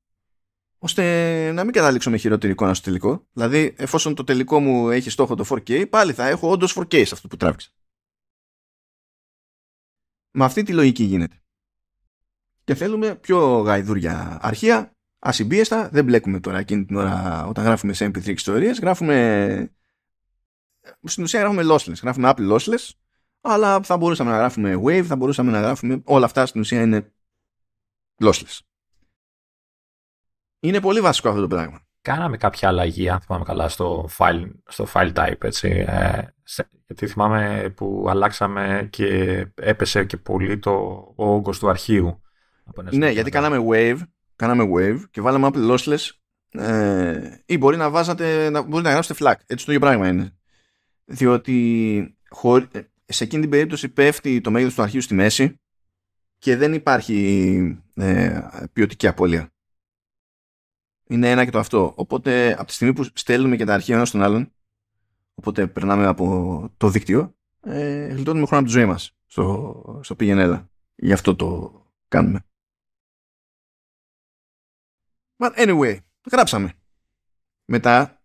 ώστε να μην καταλήξω με χειρότερη εικόνα στο τελικό. Δηλαδή, εφόσον το τελικό μου έχει στόχο το 4K, πάλι θα έχω όντως 4K σε αυτό που τράβηξα. Με αυτή τη λογική γίνεται. Και θέλουμε πιο γαϊδούρια αρχεία, ασυμπίεστα, δεν μπλέκουμε τώρα εκείνη την ώρα όταν γράφουμε σε MP3 ιστορίες, γράφουμε... Στην ουσία γράφουμε lossless, γράφουμε Apple lossless, αλλά θα μπορούσαμε να γράφουμε Wave, θα μπορούσαμε να γράφουμε... Όλα αυτά στην ουσία είναι lossless. Είναι πολύ βασικό αυτό το πράγμα. Κάναμε κάποια αλλαγή, αν θυμάμαι καλά, στο file, στο file type, έτσι. Ε, γιατί θυμάμαι που αλλάξαμε και έπεσε και πολύ το, ο όγκος του αρχείου. Ναι, γιατί κάναμε wave, κάναμε wave και βάλαμε Apple lossless ε, ή μπορεί να βάζατε, να, μπορεί να γράψετε flag. Έτσι το ίδιο πράγμα είναι. Διότι σε εκείνη την περίπτωση πέφτει το μέγεθος του αρχείου στη μέση και δεν υπάρχει ε, ποιοτική απώλεια. Είναι ένα και το αυτό. Οπότε από τη στιγμή που στέλνουμε και τα αρχεία ένας στον άλλον, οπότε περνάμε από το δίκτυο, ε, γλιτώνουμε χρόνο από τη ζωή μας στο, στο πήγαινε Γι' αυτό το κάνουμε. But anyway, γράψαμε. Μετά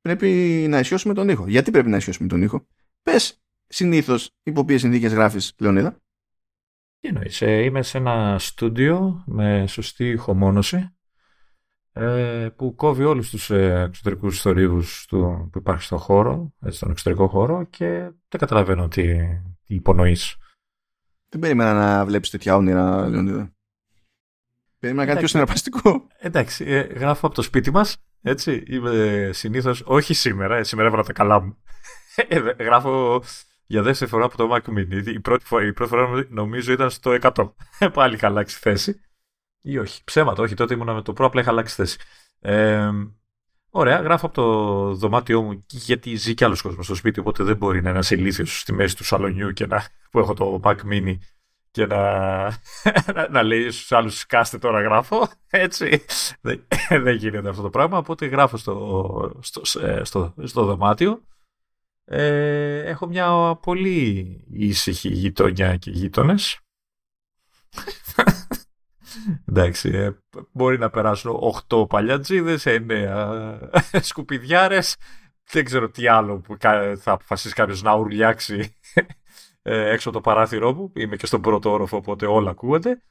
πρέπει να ισιώσουμε τον ήχο. Γιατί πρέπει να ισιώσουμε τον ήχο; Πες συνήθως υπό ποιες συνθήκες γράφεις, Λεωνίδα; Τι εννοείς, ε, είμαι σε ένα στούντιο με σωστή ηχομόνωση ε, που κόβει όλους τους ε, εξωτερικούς θορύβους του, που υπάρχει στον χώρο, έτσι, στον εξωτερικό χώρο και δεν καταλαβαίνω τι, τι υπονοείς. Δεν περίμενα να βλέπεις τέτοια όνειρα, Λεωνίδα. Περίμενα κάτι πιο συναρπαστικό. Εντάξει, ε, γράφω από το σπίτι μας, έτσι, είμαι συνήθως, όχι σήμερα, σήμερα έβαλα τα καλά μου. γράφω για δεύτερη φορά από το Mac Mini. Η πρώτη φορά, η πρώτη φορά νομίζω ήταν στο 100. Πάλι είχα αλλάξει θέση. Ή όχι. Ψέματα, όχι. Τότε ήμουν με το Pro, απλά είχα αλλάξει θέση. Ε, ωραία, γράφω από το δωμάτιό μου γιατί ζει κι άλλος κόσμος στο σπίτι, οπότε δεν μπορεί να είναι ένας ηλίθιος στη μέση του σαλονιού και να, που έχω το Mac Mini και να, να, να λέει στους άλλους σκάστε τώρα γράφω. Έτσι. δεν, δεν γίνεται αυτό το πράγμα. Οπότε γράφω στο, στο, στο, στο δωμάτιο. Ε, έχω μια πολύ ήσυχη γειτονιά και γείτονες. Εντάξει, ε, μπορεί να περάσουν 8 παλιατζίδες, 9 σκουπιδιάρες. Δεν ξέρω τι άλλο που θα αποφασίσει κάποιος να ουρλιάξει ε, έξω το παράθυρό μου. Είμαι και στον πρώτο όροφο, οπότε όλα ακούγονται.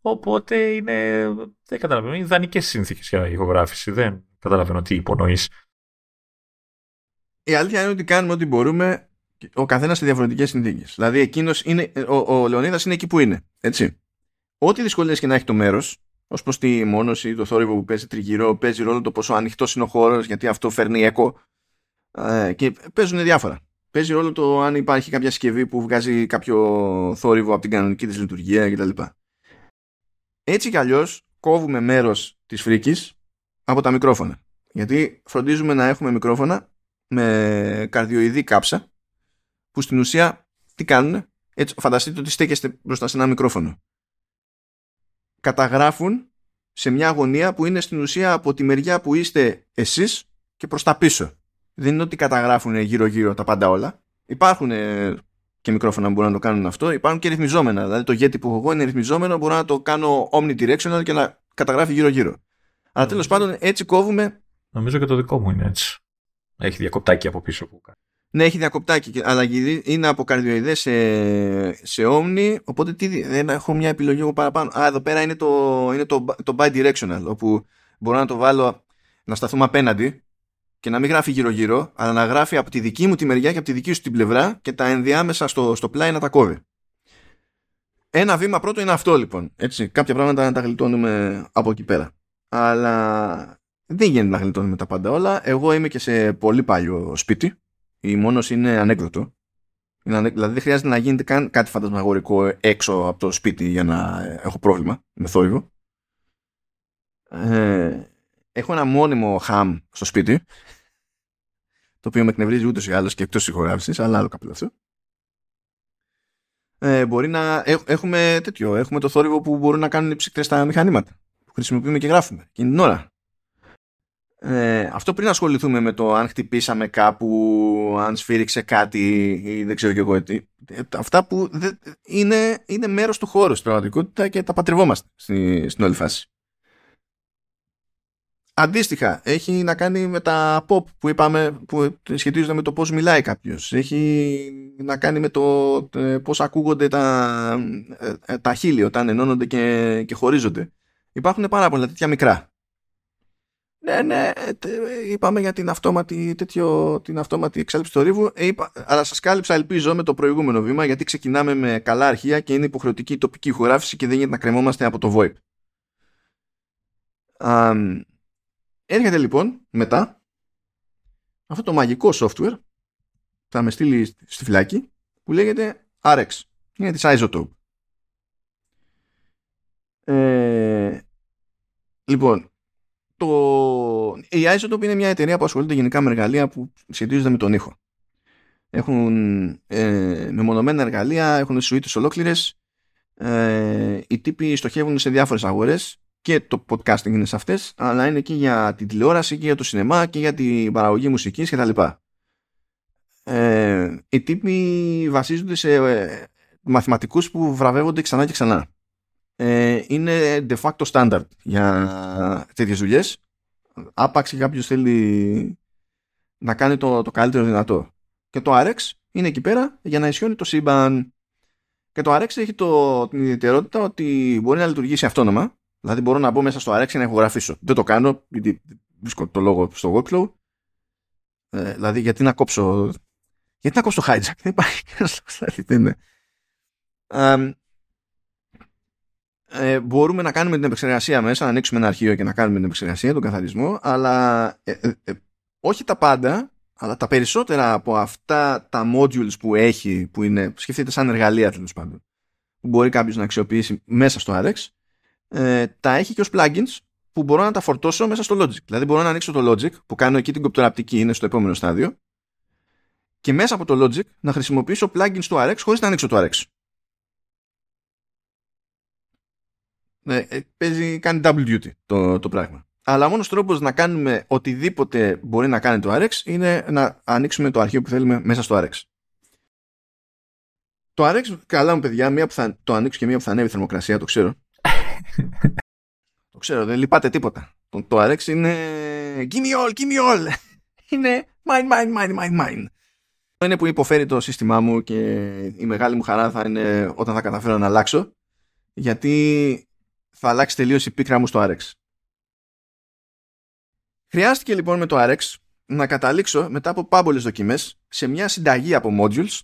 Οπότε είναι. Δεν καταλαβαίνω. Είναι ιδανικές συνθήκες για ηχογράφηση. Δεν καταλαβαίνω τι υπονοείς. Η αλήθεια είναι ότι κάνουμε ό,τι μπορούμε ο καθένας σε διαφορετικές συνθήκες. Δηλαδή, εκείνος είναι, ο, ο Λεωνίδας είναι εκεί που είναι. Έτσι ό,τι δυσκολίες και να έχει το μέρος, ως προς τη μόνωση, το θόρυβο που παίζει τριγυρό, παίζει ρόλο το πόσο ανοιχτό είναι ο χώρος, γιατί αυτό φέρνει έκο. Ε, και παίζουν διάφορα. Παίζει ρόλο το αν υπάρχει κάποια συσκευή που βγάζει κάποιο θόρυβο από την κανονική της λειτουργία κτλ. Έτσι κι αλλιώς κόβουμε μέρος της φρίκης από τα μικρόφωνα. Γιατί φροντίζουμε να έχουμε μικρόφωνα με καρδιοειδή κάψα που στην ουσία τι κάνουν. Έτσι, φανταστείτε ότι στέκεστε μπροστά σε ένα μικρόφωνο καταγράφουν σε μια γωνία που είναι στην ουσία από τη μεριά που είστε εσείς και προς τα πίσω. Δεν είναι ότι καταγράφουν γύρω-γύρω τα πάντα όλα. Υπάρχουν ε, και μικρόφωνα που μπορούν να το κάνουν αυτό. Υπάρχουν και ρυθμιζόμενα. Δηλαδή το Yeti που έχω εγώ είναι ρυθμιζόμενο, μπορώ να το κάνω omnidirectional και να καταγράφει γύρω-γύρω. Αλλά τέλος πάντων έτσι κόβουμε. Νομίζω και το δικό μου είναι έτσι. Έχει διακοπτάκι από πίσω που κάνει. Ναι, έχει διακοπτάκι, αλλά είναι από καρδιοειδές σε, σε όμνη, οπότε τι, δεν έχω μια επιλογή εγώ παραπάνω. Α, εδώ πέρα είναι το, είναι το, το bi-directional, όπου μπορώ να το βάλω να σταθούμε απέναντι και να μην γράφει γύρω-γύρω, αλλά να γράφει από τη δική μου τη μεριά και από τη δική σου την πλευρά και τα ενδιάμεσα στο, στο πλάι να τα κόβει. Ένα βήμα πρώτο είναι αυτό λοιπόν. Έτσι, κάποια πράγματα να τα γλιτώνουμε από εκεί πέρα. Αλλά δεν γίνεται να γλιτώνουμε τα πάντα όλα. Εγώ είμαι και σε πολύ παλιό σπίτι. Η μόνος είναι ανέκδοτο. Δηλαδή δεν χρειάζεται να γίνεται καν κάτι φαντασμαγορικό έξω από το σπίτι για να έχω πρόβλημα με θόρυβο. Ε, έχω ένα μόνιμο χαμ στο σπίτι το οποίο με εκνευρίζει ούτε ή άλλως και εκτός ηχογράφησης αλλά άλλο καπέλο αυτό. Ε, μπορεί να έχουμε τέτοιο, έχουμε το θόρυβο που μπορούν να κάνουν οι ψυκτές στα μηχανήματα που χρησιμοποιούμε και γράφουμε εκείνη την ώρα. Ε, αυτό πριν ασχοληθούμε με το αν χτυπήσαμε κάπου, αν σφύριξε κάτι ή δεν ξέρω και εγώ τι. Ε, αυτά που είναι, είναι μέρος του χώρου στην πραγματικότητα και τα πατριβόμαστε στη, στην όλη φάση. Αντίστοιχα, έχει να κάνει με τα pop που είπαμε, που σχετίζονται με το πώς μιλάει κάποιος. Έχει να κάνει με το ε, πώς ακούγονται τα, τα χείλη όταν ενώνονται και, και χωρίζονται. Υπάρχουν πάρα πολλά τέτοια μικρά ναι, ναι, είπαμε για την αυτόματη, τέτοιο, την αυτόματη εξάλληψη του ρήβου. Ε, είπα, αλλά σας κάλυψα, ελπίζω, με το προηγούμενο βήμα, γιατί ξεκινάμε με καλά αρχεία και είναι υποχρεωτική η τοπική ηχογράφηση και δεν γίνεται να κρεμόμαστε από το VoIP. Α, έρχεται λοιπόν μετά αυτό το μαγικό software θα με στείλει στη φυλάκη που λέγεται RX. Είναι της Isotope. Ε, λοιπόν, το... η Isotope είναι μια εταιρεία που ασχολείται γενικά με εργαλεία που σχετίζονται με τον ήχο. Έχουν ε, μεμονωμένα εργαλεία, έχουν σουίτες ολόκληρες. Ε, οι τύποι στοχεύουν σε διάφορες αγορές και το podcasting είναι σε αυτές, αλλά είναι και για την τηλεόραση και για το σινεμά και για την παραγωγή μουσικής κτλ. Ε, οι τύποι βασίζονται σε ε, μαθηματικούς που βραβεύονται ξανά και ξανά ε, είναι de facto standard για τέτοιες δουλειές. Άπαξ και κάποιος θέλει να κάνει το, το καλύτερο δυνατό. Και το RX είναι εκεί πέρα για να ισιώνει το σύμπαν. Και το RX έχει το, την ιδιαιτερότητα ότι μπορεί να λειτουργήσει αυτόνομα. Δηλαδή μπορώ να μπω μέσα στο RX και να ηχογραφήσω. Δεν το κάνω γιατί βρίσκω το λόγο στο workflow. Ε, δηλαδή γιατί να κόψω γιατί να κόψω το hijack. Δεν υπάρχει κανένας λόγος δηλαδή ε, μπορούμε να κάνουμε την επεξεργασία μέσα, να ανοίξουμε ένα αρχείο και να κάνουμε την επεξεργασία, τον καθαρισμό, αλλά ε, ε, ε, όχι τα πάντα, αλλά τα περισσότερα από αυτά τα modules που έχει, που είναι, σκεφτείτε σαν εργαλεία τέλος πάντων, που μπορεί κάποιος να αξιοποιήσει μέσα στο RX, ε, τα έχει και ως plugins που μπορώ να τα φορτώσω μέσα στο Logic. Δηλαδή μπορώ να ανοίξω το Logic που κάνω εκεί την κοπτοραπτική, είναι στο επόμενο στάδιο, και μέσα από το Logic να χρησιμοποιήσω plugins του RX χωρίς να ανοίξω το RX. Ναι, ε, παίζει, κάνει double duty το, το πράγμα. Αλλά μόνος τρόπος να κάνουμε οτιδήποτε μπορεί να κάνει το RX είναι να ανοίξουμε το αρχείο που θέλουμε μέσα στο RX. Το RX, καλά μου παιδιά, μία που θα το ανοίξω και μία που θα ανέβει η θερμοκρασία, το ξέρω. το ξέρω, δεν λυπάται τίποτα. Το, το RX είναι give me all, give me all. είναι mine, mine, mine, mine, mine. Είναι που υποφέρει το σύστημά μου και η μεγάλη μου χαρά θα είναι όταν θα καταφέρω να αλλάξω γιατί θα αλλάξει τελείως η πίκρα μου στο RX. Χρειάστηκε λοιπόν με το RX να καταλήξω μετά από πάμπολες δοκιμές σε μια συνταγή από modules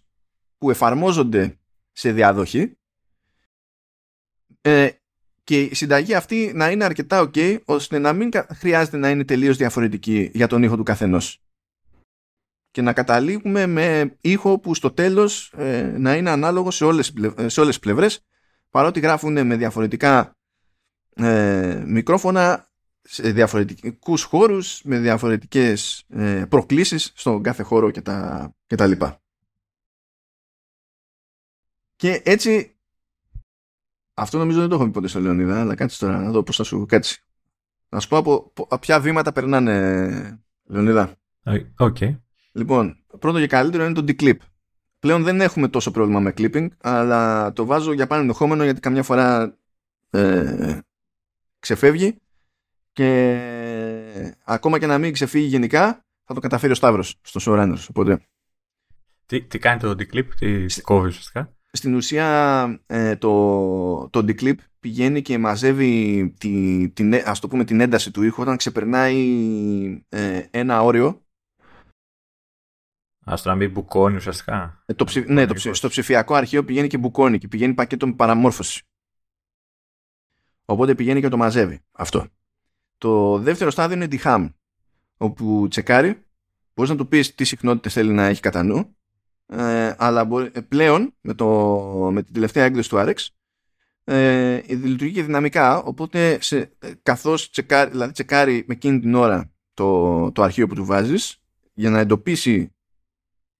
που εφαρμόζονται σε διαδοχή ε, και η συνταγή αυτή να είναι αρκετά ok ώστε να μην χρειάζεται να είναι τελείως διαφορετική για τον ήχο του καθενός και να καταλήγουμε με ήχο που στο τέλος ε, να είναι ανάλογο σε όλες, σε όλες τις πλευρές παρότι γράφουν με διαφορετικά ε, μικρόφωνα σε διαφορετικούς χώρους με διαφορετικές ε, προκλήσεις στον κάθε χώρο και τα, και τα λοιπά. Και έτσι αυτό νομίζω δεν το έχω πει ποτέ στο Λεωνίδα αλλά κάτσε τώρα να δω πώς θα σου κάτσει. Να σου πω από, από ποια βήματα περνάνε Λεωνίδα. Okay. Λοιπόν, πρώτο και καλύτερο είναι το declip. Πλέον δεν έχουμε τόσο πρόβλημα με clipping, αλλά το βάζω για πάνω ενδεχόμενο γιατί καμιά φορά ε, ξεφεύγει και ακόμα και να μην ξεφύγει γενικά θα το καταφέρει ο Σταύρος στο showrunners. Οπότε... Τι, τι κάνει το declip, τι κόβει ουσιαστικά; στην ουσία ε, το, το declip πηγαίνει και μαζεύει τη, την, ας το πούμε, την ένταση του ήχου όταν ξεπερνάει ε, ένα όριο. Α το να μην μπουκώνει ουσιαστικά. Ε, το ναι, το στο ψηφιακό αρχείο πηγαίνει και μπουκώνει και πηγαίνει πακέτο με παραμόρφωση. Οπότε πηγαίνει και το μαζεύει αυτό. Το δεύτερο στάδιο είναι τη ham, όπου τσεκάρει, μπορείς να του πεις τι συχνότητες θέλει να έχει κατά νου ε, αλλά ε, πλέον με, το, με την τελευταία έκδοση του RX ε, λειτουργεί και δυναμικά οπότε σε, ε, καθώς τσεκάρει, δηλαδή τσεκάρει με εκείνη την ώρα το, το αρχείο που του βάζεις για να εντοπίσει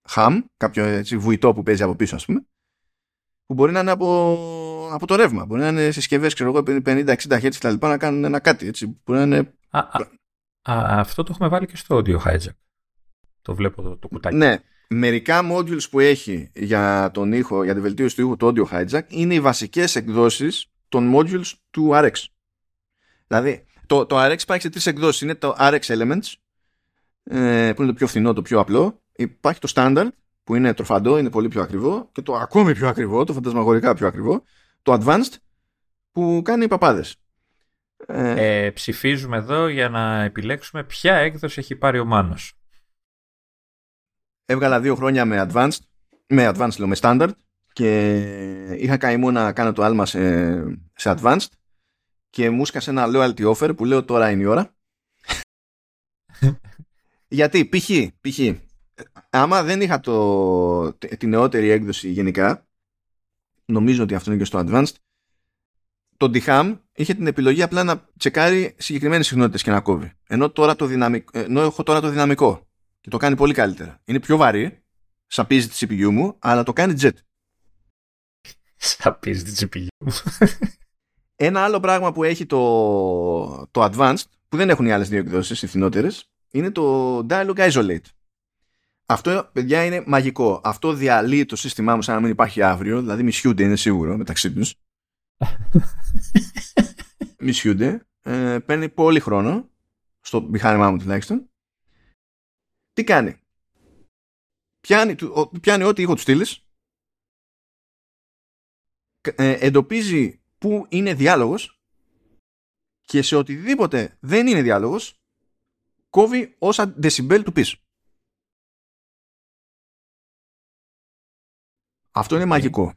ham, κάποιο έτσι, βουητό που παίζει από πίσω ας πούμε που μπορεί να είναι από, από το ρεύμα μπορεί να είναι συσκευές 50-60 Hz τα λοιπά να κάνουν ένα κάτι έτσι μπορεί να είναι... α, α, α, αυτό το έχουμε βάλει και στο audio hijack το βλέπω το, το κουτάκι ναι μερικά modules που έχει για τον ήχο, για τη βελτίωση του ήχου το audio hijack είναι οι βασικές εκδόσεις των modules του RX. Δηλαδή, το, το RX υπάρχει σε τρεις εκδόσεις. Είναι το RX Elements, ε, που είναι το πιο φθηνό, το πιο απλό. Υπάρχει το Standard, που είναι τροφαντό, είναι πολύ πιο ακριβό. Και το ακόμη πιο ακριβό, το φαντασμαγορικά πιο ακριβό, το Advanced, που κάνει οι παπάδες. Ε, ε, ψηφίζουμε εδώ για να επιλέξουμε ποια έκδοση έχει πάρει ο Μάνος έβγαλα δύο χρόνια με advanced, με advanced λέω, με standard και είχα καημό να κάνω το άλμα σε, σε advanced και μου σκάσε ένα loyalty offer που λέω τώρα είναι η ώρα. Γιατί, π.χ. π.χ. άμα δεν είχα το, τη νεότερη έκδοση γενικά, νομίζω ότι αυτό είναι και στο advanced, το DHAM είχε την επιλογή απλά να τσεκάρει συγκεκριμένες συχνότητες και να κόβει. Ενώ, τώρα το δυναμικό, ενώ έχω τώρα το δυναμικό και το κάνει πολύ καλύτερα. Είναι πιο βαρύ, σαπίζει τη CPU μου, αλλά το κάνει jet. Σαπίζει τη CPU μου. Ένα άλλο πράγμα που έχει το, το Advanced, που δεν έχουν οι άλλες δύο εκδόσεις, οι φθηνότερες, είναι το Dialog Isolate. Αυτό, παιδιά, είναι μαγικό. Αυτό διαλύει το σύστημά μου σαν να μην υπάρχει αύριο, δηλαδή μισιούνται, είναι σίγουρο, μεταξύ τους. μισιούνται. Ε, παίρνει πολύ χρόνο, στο μηχάνημά μου τουλάχιστον, τι κάνει; Πιάνει, πιάνει ό,τι ήχο του στείλεις, ε, εντοπίζει που είναι διάλογος και σε οτιδήποτε δεν είναι διάλογος κόβει όσα δεσιμπέλ του πεις. Αυτό είναι μαγικό.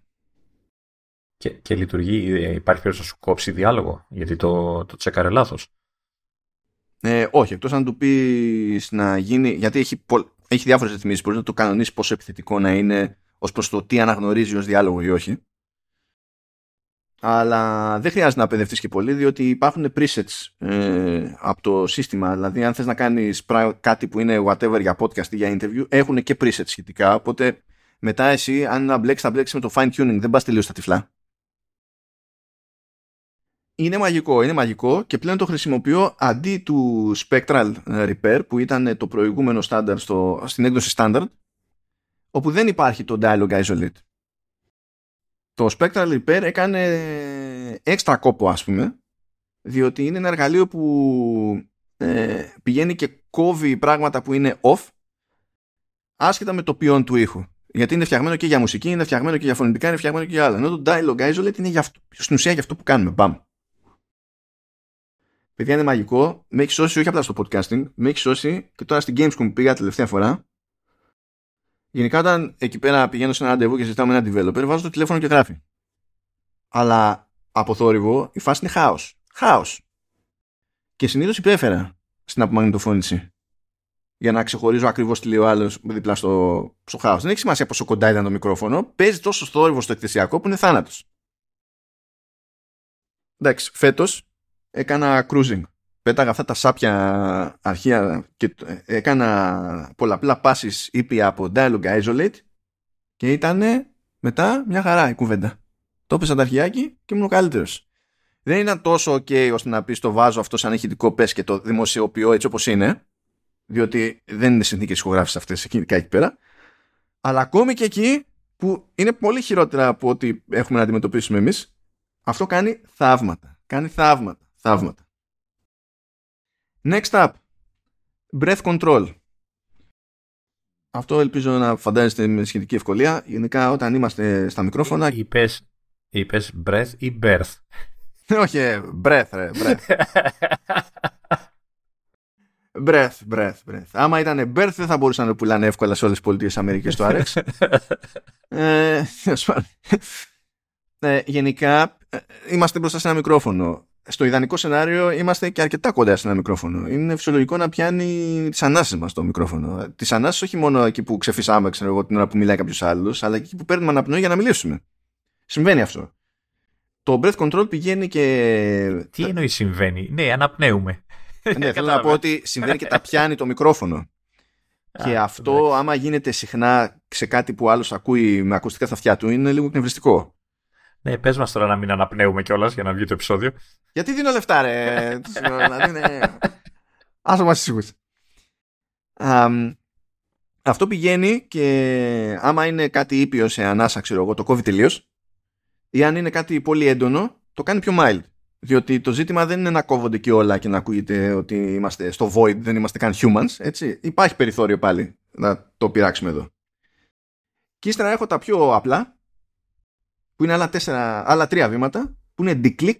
Και, και λειτουργεί, ε, υπάρχει περίπτωση να σου κόψει διάλογο, γιατί το, το τσέκαρε λάθος. Ε, όχι, εκτός αν του πεις να γίνει, γιατί έχει, έχει διάφορες ρυθμίσεις, μπορείς να το κανονίσεις πόσο επιθετικό να είναι ως προς το τι αναγνωρίζει ως διάλογο ή όχι. Αλλά δεν χρειάζεται να παιδευτείς και πολύ, διότι υπάρχουν presets ε, από το σύστημα. Δηλαδή, αν θες να κάνεις κάτι που είναι whatever για podcast ή για interview, έχουν και presets σχετικά. Οπότε, μετά εσύ, αν να μπλέξεις, θα μπλέξεις με το fine tuning. Δεν πας τελείως στα τυφλά είναι μαγικό, είναι μαγικό και πλέον το χρησιμοποιώ αντί του Spectral Repair που ήταν το προηγούμενο standard στο, στην έκδοση standard όπου δεν υπάρχει το Dialog Isolate. Το Spectral Repair έκανε έξτρα κόπο ας πούμε διότι είναι ένα εργαλείο που ε, πηγαίνει και κόβει πράγματα που είναι off άσχετα με το ποιόν του ήχου. Γιατί είναι φτιαγμένο και για μουσική, είναι φτιαγμένο και για φωνητικά, είναι φτιαγμένο και για άλλα. Ενώ το Dialog Isolate είναι για αυτό, στην ουσία για αυτό που κάνουμε. Μπαμ. Παιδιά είναι μαγικό. Με έχεις σώσει όχι απλά στο podcasting, με έχεις σώσει και τώρα στην Gamescom που πήγα τελευταία φορά. Γενικά, όταν εκεί πέρα πηγαίνω σε ένα ραντεβού και συζητάω με ένα developer, βάζω το τηλέφωνο και γράφει. Αλλά από θόρυβο η φάση είναι χάος. Χάος. Και συνήθως υπέφερα στην απομαγνητοφώνηση. Για να ξεχωρίζω ακριβώς τι λέει ο άλλος δίπλα στο, στο χάος. Δεν έχει σημασία πόσο κοντά ήταν το μικρόφωνο. Παίζει τόσο θόρυβο στο εκθεσιακό που είναι θάνατος. Εντάξει, φέτος έκανα cruising. Πέταγα αυτά τα σάπια αρχεία και έκανα πολλαπλά πάσει ήπια από Dialog Isolate και ήταν μετά μια χαρά η κουβέντα. Το έπεσα τα αρχιάκι και ήμουν ο καλύτερος. Δεν ήταν τόσο ok ώστε να πεις το βάζω αυτό σαν ηχητικό πες και το δημοσιοποιώ έτσι όπως είναι, διότι δεν είναι συνθήκες ηχογράφησης αυτές εκεί, εκεί πέρα. Αλλά ακόμη και εκεί που είναι πολύ χειρότερα από ό,τι έχουμε να αντιμετωπίσουμε εμείς, αυτό κάνει θαύματα. Κάνει θαύματα θαύματα. Next up, breath control. Αυτό ελπίζω να φαντάζεστε με σχετική ευκολία. Γενικά όταν είμαστε στα μικρόφωνα... Είπες, είπες breath ή birth. Όχι, breath, ρε, breath. breath, breath, breath. Άμα ήταν birth δεν θα μπορούσαν να πουλάνε εύκολα σε όλες τις πολιτείες Αμερικής το RX. ε, ε, γενικά ε, είμαστε μπροστά σε ένα μικρόφωνο. Στο ιδανικό σενάριο είμαστε και αρκετά κοντά σε ένα μικρόφωνο. Είναι φυσιολογικό να πιάνει τις ανάσεις μας το μικρόφωνο. Τις ανάσεις όχι μόνο εκεί που ξεφυσάμε, ξέρω εγώ, την ώρα που μιλάει κάποιος άλλος, αλλά και εκεί που παίρνουμε αναπνοή για να μιλήσουμε. Συμβαίνει αυτό. Το breath control πηγαίνει και. Τι εννοείς συμβαίνει; Ναι, αναπνέουμε. Ναι, θέλω να πω ότι συμβαίνει και τα πιάνει το μικρόφωνο. και αυτό, άμα γίνεται συχνά σε κάτι που άλλος ακούει με ακουστικά στα αυτιά του, είναι λίγο κνευριστικό. Ναι, πες μας τώρα να μην αναπνέουμε κιόλας για να βγει το επεισόδιο. Γιατί δίνω λεφτά, ρε. δηλαδή, ναι. Άσο μα σίγουρη. Αυτό πηγαίνει και άμα είναι κάτι ήπιος σε ανάσα, ξέρω εγώ, το κόβει τελείως. Ή αν είναι κάτι πολύ έντονο, το κάνει πιο mild. Διότι το ζήτημα δεν είναι να κόβονται και όλα και να ακούγεται ότι είμαστε στο void, δεν είμαστε καν humans. Έτσι. Υπάρχει περιθώριο πάλι να το πειράξουμε εδώ. Και ύστερα έχω τα πιο απλά, που είναι άλλα, τέσσερα, άλλα τρία βήματα, που είναι declick,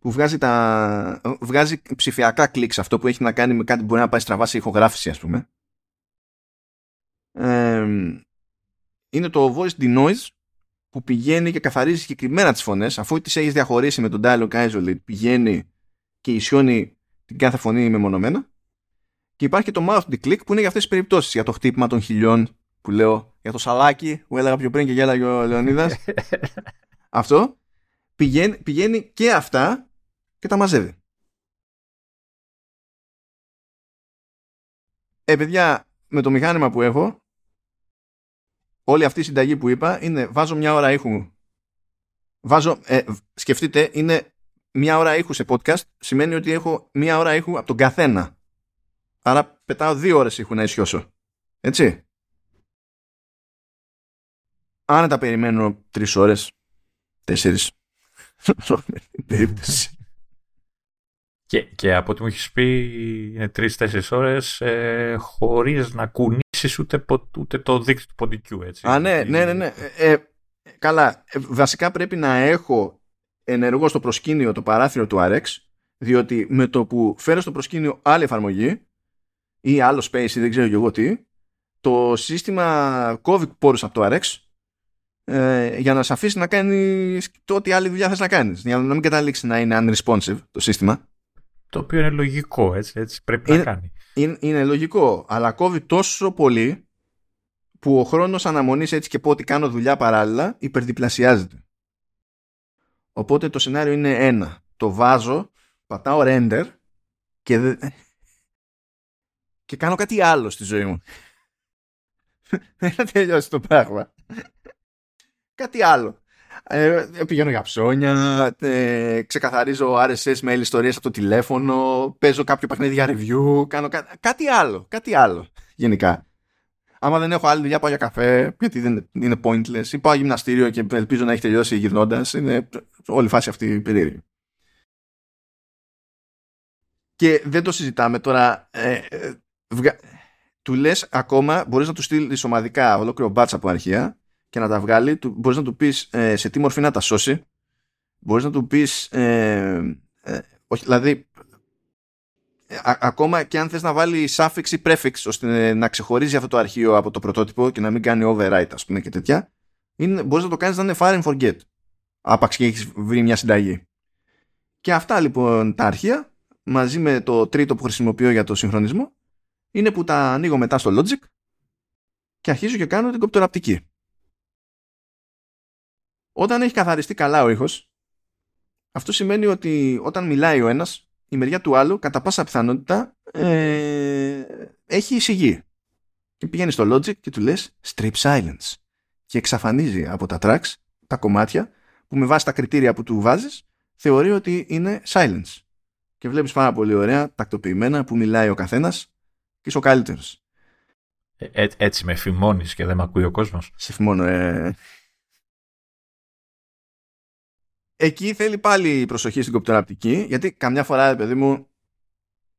που βγάζει, τα, βγάζει ψηφιακά κλικς αυτό που έχει να κάνει με κάτι που μπορεί να πάει στραβά σε ηχογράφηση, ας πούμε. είναι το voice denoise, που πηγαίνει και καθαρίζει συγκεκριμένα τις φωνές, αφού τις έχεις διαχωρίσει με τον dialog isolate, πηγαίνει και ισιώνει την κάθε φωνή μεμονωμένα. Και υπάρχει και το mouth declick που είναι για αυτές τις περιπτώσεις, για το χτύπημα των χιλιών που λέω για το σαλάκι που έλεγα πιο πριν και γέλαγε ο Λεωνίδας. Αυτό. Πηγαίνει, πηγαίνει και αυτά και τα μαζεύει. Ε παιδιά με το μηχάνημα που έχω όλη αυτή η συνταγή που είπα είναι βάζω μια ώρα ήχου βάζω, ε, σκεφτείτε είναι μια ώρα ήχου σε podcast σημαίνει ότι έχω μια ώρα ήχου από τον καθένα άρα πετάω δύο ώρες ήχου να ισιώσω έτσι άνετα περιμένω τρεις ώρες, τέσσερις. περίπτωση. Και, και από ό,τι μου έχεις πει, είναι τρει-τέσσερι ώρες ε, χωρίς να κουνήσεις ούτε, ούτε το δίκτυο του ποντικού. Έτσι. Α, ναι, ναι, ναι. ναι. Ε, ε, καλά. Ε, βασικά πρέπει να έχω ενεργό στο προσκήνιο το παράθυρο του RX, διότι με το που φέρω στο προσκήνιο άλλη εφαρμογή ή άλλο space ή δεν ξέρω και εγώ τι, το σύστημα κόβει πόρους από το RX ε, για να σε αφήσει να κάνεις το ό,τι άλλη δουλειά θες να κάνεις για να μην καταλήξεις να είναι unresponsive το σύστημα το οποίο είναι λογικό έτσι, έτσι πρέπει είναι, να κάνει. είναι, είναι λογικό αλλά κόβει τόσο πολύ που ο χρόνος αναμονής έτσι και πω ότι κάνω δουλειά παράλληλα υπερδιπλασιάζεται. Οπότε το σενάριο είναι ένα. Το βάζω πατάω render και, και κάνω κάτι άλλο στη ζωή μου. Δεν θα τελειώσει το πράγμα. Κάτι άλλο. Ε, πηγαίνω για ψώνια, ε, ξεκαθαρίζω RSS mail ιστορίες από το τηλέφωνο, παίζω κάποιο παιχνίδι για review, κάνω κά... κάτι άλλο, κάτι άλλο γενικά. Άμα δεν έχω άλλη δουλειά πάω για καφέ, γιατί δεν είναι pointless, ή πάω γυμναστήριο και ελπίζω να έχει τελειώσει γυρνώντας. Είναι όλη η φάση αυτή περίεργη. Και δεν το συζητάμε τώρα. Ε, ε, βγα... Του λες ακόμα, μπορείς να του στείλεις ομαδικά ολόκληρο μπάτσα από αρχεία και να τα βγάλει, μπορείς να του πεις ε, σε τι μορφή να τα σώσει, μπορείς να του πεις, ε, ε, όχι, δηλαδή, ακόμα και αν θες να βάλει suffix ή prefix ώστε να ξεχωρίζει αυτό το αρχείο από το πρωτότυπο και να μην κάνει overwrite ας πούμε και τέτοια, είναι, μπορείς να το κάνεις να είναι fire and forget. Άπαξ και έχεις βρει μια συνταγή. Και αυτά λοιπόν τα αρχεία, μαζί με το τρίτο που χρησιμοποιώ για το συγχρονισμό, είναι που τα ανοίγω μετά στο Logic και αρχίζω και κάνω την κοπτοραπτική. Όταν έχει καθαριστεί καλά ο ήχος, αυτό σημαίνει ότι όταν μιλάει ο ένας, η μεριά του άλλου, κατά πάσα πιθανότητα, ε, έχει εισηγεί. Και πηγαίνει στο Logic και του λες strip silence. Και εξαφανίζει από τα tracks τα κομμάτια που με βάση τα κριτήρια που του βάζεις θεωρεί ότι είναι silence. Και βλέπεις πάρα πολύ ωραία, τακτοποιημένα, που μιλάει ο καθένας και είσαι ο καλύτερος. Ε, ε έτσι με φημώνεις και δεν με ακούει ο κόσμος. Σε φημώνω, ε εκεί θέλει πάλι προσοχή στην κοπτεραπτική, γιατί καμιά φορά, παιδί μου,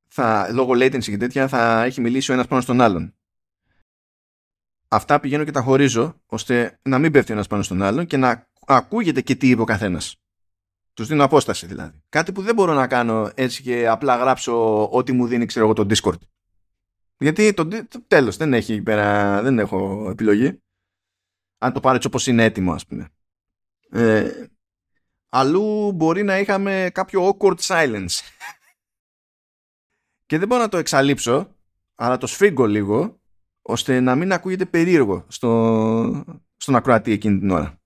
θα, λόγω latency και τέτοια, θα έχει μιλήσει ο ένας πάνω στον άλλον. αυτά πηγαίνω και τα χωρίζω ώστε να μην πέφτει ένας πάνω στον άλλον και να ακούγεται και τι είπε ο καθένας. Τους δίνω απόσταση δηλαδή. Κάτι που δεν μπορώ να κάνω έτσι και απλά γράψω ό,τι μου δίνει ξέρω εγώ το Discord. Γιατί το, το τέλος δεν έχει πέρα, δεν έχω επιλογή. Αν το πάρω έτσι όπως είναι έτοιμο ας πούμε. Ε, αλλού μπορεί να είχαμε κάποιο awkward silence. και δεν μπορώ να το εξαλείψω, αλλά το σφίγγω λίγο, ώστε να μην ακούγεται περίεργο στο, στον ακροατή εκείνη την ώρα.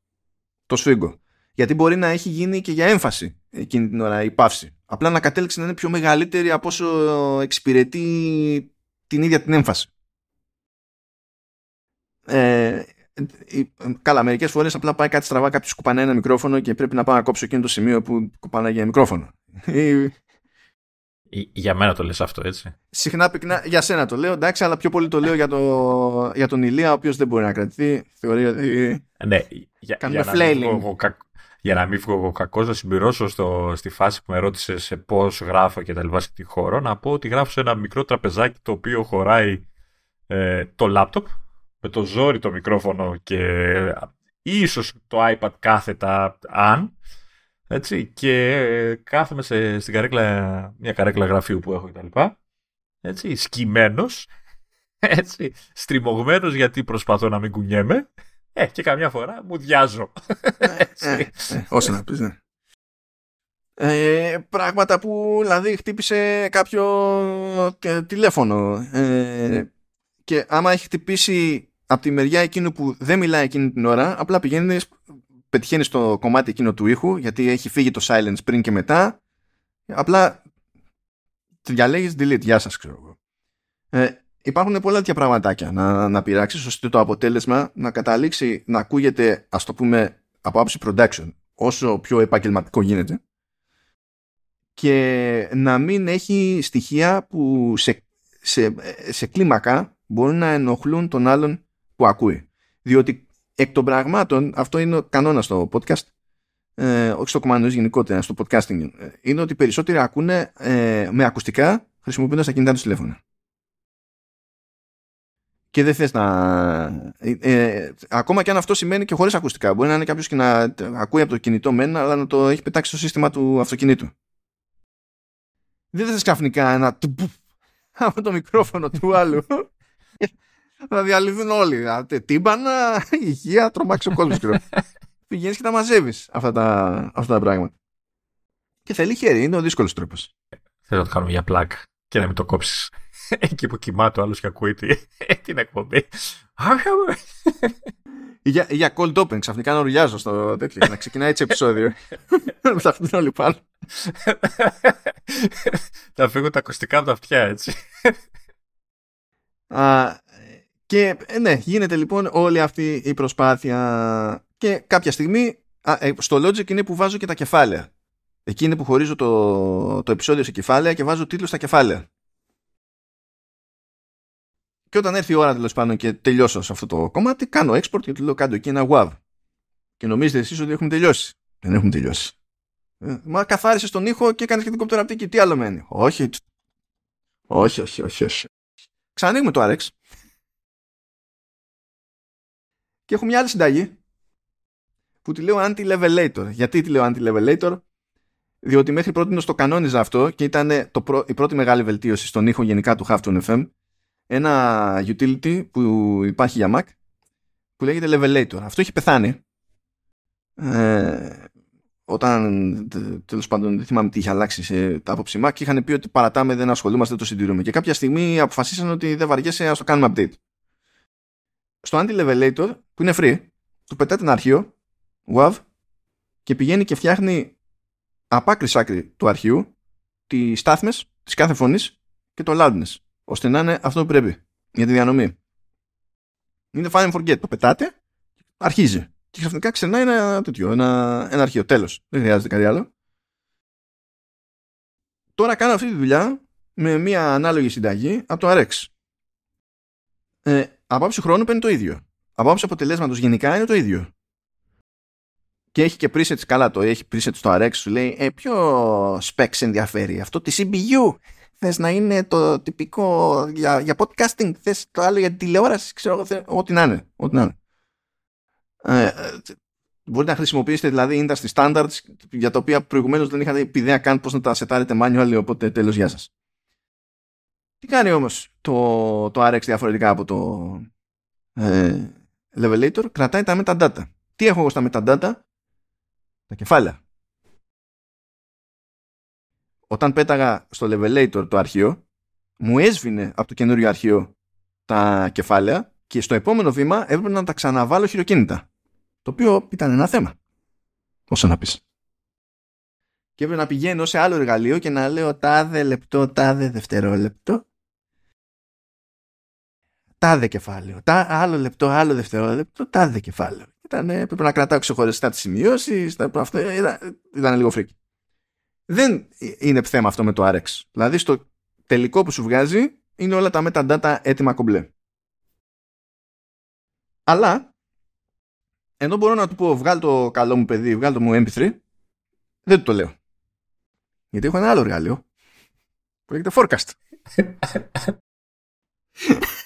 Το σφίγγω. Γιατί μπορεί να έχει γίνει και για έμφαση εκείνη την ώρα η παύση. Απλά να κατέληξε να είναι πιο μεγαλύτερη από όσο εξυπηρετεί την ίδια την έμφαση. Ε, καλά, μερικές φορές απλά πάει κάτι στραβά, κάποιος κουπανάει ένα μικρόφωνο και πρέπει να πάω να κόψω εκείνο το σημείο που κουπανάει για μικρόφωνο. Για μένα το λες αυτό, έτσι. Συχνά πυκνά, για σένα το λέω, εντάξει, αλλά πιο πολύ το λέω για, το, για τον Ηλία, ο οποίος δεν μπορεί να κρατηθεί. Θεωρεί ότι. Ναι, για, Κάνουμε για, να μην flailing. βγω εγώ κακ- για να μην βγω εγώ κακός, να συμπληρώσω στο, στη φάση που με ρώτησε σε πώς γράφω και τα λοιπά σε τι χώρο, να πω ότι γράφω σε ένα μικρό τραπεζάκι το οποίο χωράει ε, το λάπτοπ με το ζόρι το μικρόφωνο και ε, ίσως το iPad κάθετα αν έτσι, και ε, κάθομαι σε, στην καρέκλα, μια καρέκλα γραφείου που έχω κτλ. Έτσι, σκυμμένος, έτσι, στριμωγμένος γιατί προσπαθώ να μην κουνιέμαι ε, και καμιά φορά μου διάζω. ε, ε, όσο να πεις, ναι. Ε, πράγματα που δηλαδή χτύπησε κάποιο ε, τηλέφωνο ε, και άμα έχει χτυπήσει από τη μεριά εκείνου που δεν μιλάει εκείνη την ώρα απλά πηγαίνει πετυχαίνει στο κομμάτι εκείνο του ήχου γιατί έχει φύγει το silence πριν και μετά. Απλά διαλέγεις delete, γεια σας ξέρω εγώ. Ε, υπάρχουν πολλά τέτοια πραγματάκια να, να πειράξεις ώστε το αποτέλεσμα να καταλήξει να ακούγεται ας το πούμε από άψη production όσο πιο επαγγελματικό γίνεται. Και να μην έχει στοιχεία που σε, σε, σε κλίμακα μπορούν να ενοχλούν τον άλλον που ακούει. Διότι εκ των πραγμάτων, αυτό είναι ο κανόνας στο podcast, ε, όχι στο κομμάτι γενικότερα, στο podcasting, ε, είναι ότι οι περισσότεροι ακούνε ε, με ακουστικά χρησιμοποιώντας τα κινητά τους τηλέφωνα. Και δεν θες να... Ε, ε, ακόμα και αν αυτό σημαίνει και χωρίς ακουστικά. Μπορεί να είναι κάποιος και να ακούει από το κινητό μεν, αλλά να το έχει πετάξει στο σύστημα του αυτοκινήτου. Δεν θες ξαφνικά ένα τουμπουφ από το μικρόφωνο του άλλου. Θα διαλυθούν όλοι. Δηλαδή, Τύμπανα, ηχεία, τρομάξεις ο κόσμος. Πηγαίνεις και τα μαζεύεις αυτά τα, αυτά τα πράγματα. Και θέλει χέρι, είναι ο δύσκολος τρόπος. Θέλω να το κάνουμε για πλάκ και να μην το κόψεις. Εκεί που κοιμάται ο άλλος και ακούει τη- την εκπομπή. Για, για cold open, ξαφνικά να ουρλιάζω στο τέτοιο. να ξεκινάει έτσι επεισόδιο. Να τα αυτούν όλοι πάνω. Θα φύγουν τα ακουστικά από τα αυτιά, έτσι. Α, και ε, ναι, γίνεται λοιπόν όλη αυτή η προσπάθεια και κάποια στιγμή α, ε, στο Logic είναι που βάζω και τα κεφάλαια. Εκεί είναι που χωρίζω το, το επεισόδιο σε κεφάλαια και βάζω τίτλους στα κεφάλαια. Και όταν έρθει η ώρα τέλος πάντων και τελειώσω σε αυτό το κομμάτι, κάνω export και του λέω κάτω εκεί ένα WAV. Και νομίζετε εσείς ότι έχουμε τελειώσει. Δεν έχουμε τελειώσει. Ε, μα καθάρισες τον ήχο και έκανες και την κοπτεραπτική. Τι άλλο μένει. Όχι. Όχι, όχι, όχι, όχι. Ξανανοίγουμε το RX και έχω μια άλλη συνταγή που τη λέω anti-levelator. Γιατί τη λέω anti-levelator? Διότι μέχρι πρώτη το κανόνιζα αυτό και ήταν το πρω... η πρώτη μεγάλη βελτίωση στον ήχο γενικά του Halftone FM ένα utility που υπάρχει για Mac που λέγεται levelator. Αυτό έχει πεθάνει ε, όταν τέλος πάντων δεν θυμάμαι τι είχε αλλάξει σε τα άποψη Mac και είχαν πει ότι παρατάμε δεν ασχολούμαστε, δεν το συντηρούμε και κάποια στιγμή αποφασίσαν ότι δεν βαριέσαι ας το κάνουμε update. Στο anti-levelator που είναι free του πετάτε ένα αρχείο WAV και πηγαίνει και φτιάχνει από άκρη σ' άκρη του αρχείου τι στάθμες της κάθε φωνής και το loudness ώστε να είναι αυτό που πρέπει για τη διανομή. Είναι fine and forget. Το πετάτε, αρχίζει. Και ξαφνικά ξερνάει ένα τέτοιο, ένα, ένα αρχείο. Τέλος. Δεν χρειάζεται κάτι άλλο. Τώρα κάνω αυτή τη δουλειά με μια ανάλογη συνταγή από το RX. Ε, από άψη χρόνου παίρνει το ίδιο. Από άψη αποτελέσματος γενικά είναι το ίδιο. Και έχει και presets καλά το έχει presets στο RX σου λέει ε, ποιο specs ενδιαφέρει αυτό τη CPU θες να είναι το τυπικό για, για podcasting, θες το άλλο για τηλεόραση, ξέρω ό,τι να είναι. Ό,τι να είναι. Ε, ε, μπορείτε να χρησιμοποιήσετε δηλαδή industry standards για τα οποία προηγουμένως δεν είχατε ιδέα καν πώς να τα σετάρετε manual, οπότε τέλος γεια σας. Τι κάνει όμως το, το RX διαφορετικά από το ε, Levelator, κρατάει τα metadata. Τι έχω εγώ στα metadata? Τα κεφάλαια. Όταν πέταγα στο Levelator το αρχείο, μου έσβηνε από το καινούριο αρχείο τα κεφάλαια και στο επόμενο βήμα έπρεπε να τα ξαναβάλω χειροκίνητα. Το οποίο ήταν ένα θέμα. Όσο να πεις. Και έπρεπε να πηγαίνω σε άλλο εργαλείο και να λέω τάδε λεπτό, τάδε δευτερόλεπτο. Τάδε κεφάλαιο. Τα, άλλο λεπτό, άλλο δευτερόλεπτο, τάδε κεφάλαιο. Ήταν, έπρεπε να κρατάω ξεχωριστά τις σημειώσεις. Αυτό, ήταν, ήταν λίγο φρίκι. Δεν είναι θέμα αυτό με το RX. Δηλαδή στο τελικό που σου βγάζει είναι όλα τα metadata έτοιμα κομπλέ. Αλλά ενώ μπορώ να του πω βγάλ το καλό μου παιδί, βγάλ το μου MP3, δεν του το λέω. Γιατί έχω ένα άλλο εργαλείο που λέγεται Forecast.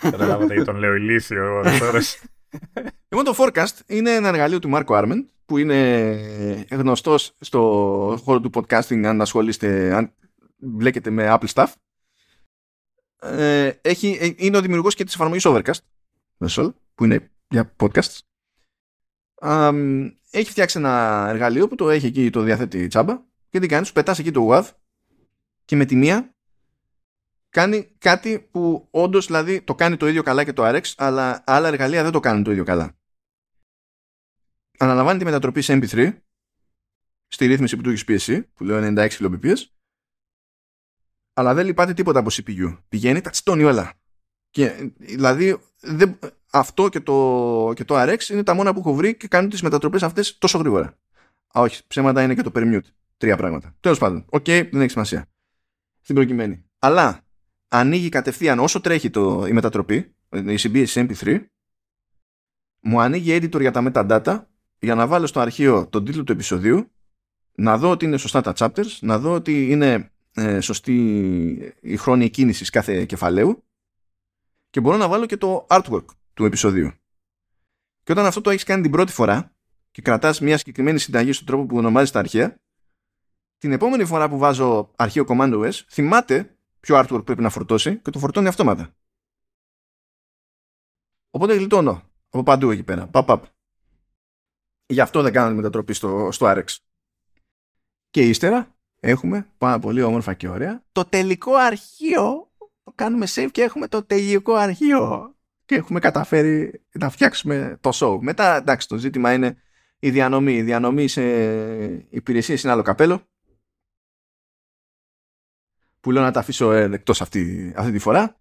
Καταλάβατε γιατί τον λέω ηλίθιο Λοιπόν το Forecast είναι ένα εργαλείο του Μάρκο Άρμεν που είναι γνωστός στο χώρο του podcasting αν ασχολείστε, αν μπλέκετε με Apple Stuff. Ε, έχει, είναι ο δημιουργός και της εφαρμογής Overcast που είναι για podcasts. έχει φτιάξει ένα εργαλείο που το έχει εκεί, το διαθέτει τσάμπα και τι κάνει, σου πετάς εκεί το WAV και με τη μία κάνει κάτι που όντως δηλαδή το κάνει το ίδιο καλά και το RX, αλλά άλλα εργαλεία δεν το κάνουν το ίδιο καλά. Αναλαμβάνει τη μετατροπή σε MP3 στη ρύθμιση που του έχεις πει εσύ, που λέω 96 kbps, αλλά δεν λυπάται τίποτα από CPU. Πηγαίνει, τα τσιτώνει όλα. Και, δηλαδή, δεν, αυτό και το, και το RX είναι τα μόνα που έχω βρει και κάνουν τις μετατροπές αυτές τόσο γρήγορα. Α, όχι, ψέματα είναι και το Permute. Τρία πράγματα. Τέλος πάντων, ok, okay, δεν έχει σημασία. Στην προκειμένη. Αλλά ανοίγει κατευθείαν όσο τρέχει το, η μετατροπή, η CBS MP3, μου ανοίγει editor για τα metadata για να βάλω στο αρχείο τον τίτλο του επεισοδίου, να δω ότι είναι σωστά τα chapters, να δω ότι είναι ε, σωστή η χρόνια κίνησης κάθε κεφαλαίου και μπορώ να βάλω και το artwork του επεισοδίου. Και όταν αυτό το έχεις κάνει την πρώτη φορά και κρατάς μια συγκεκριμένη συνταγή στον τρόπο που ονομάζεις τα αρχεία, την επόμενη φορά που βάζω αρχείο Command OS, θυμάται ποιο artwork πρέπει να φορτώσει και το φορτώνει αυτόματα. Οπότε γλιτώνω από παντού εκεί πέρα. Παπ, παπ. Γι' αυτό δεν κάνω μετατροπή στο, στο RX. Και ύστερα έχουμε πάρα πολύ όμορφα και ωραία το τελικό αρχείο. Το κάνουμε save και έχουμε το τελικό αρχείο. Και έχουμε καταφέρει να φτιάξουμε το show. Μετά, εντάξει, το ζήτημα είναι η διανομή. Η διανομή σε υπηρεσίες είναι άλλο καπέλο που λέω να τα αφήσω ε, εκτός αυτή, αυτή τη φορά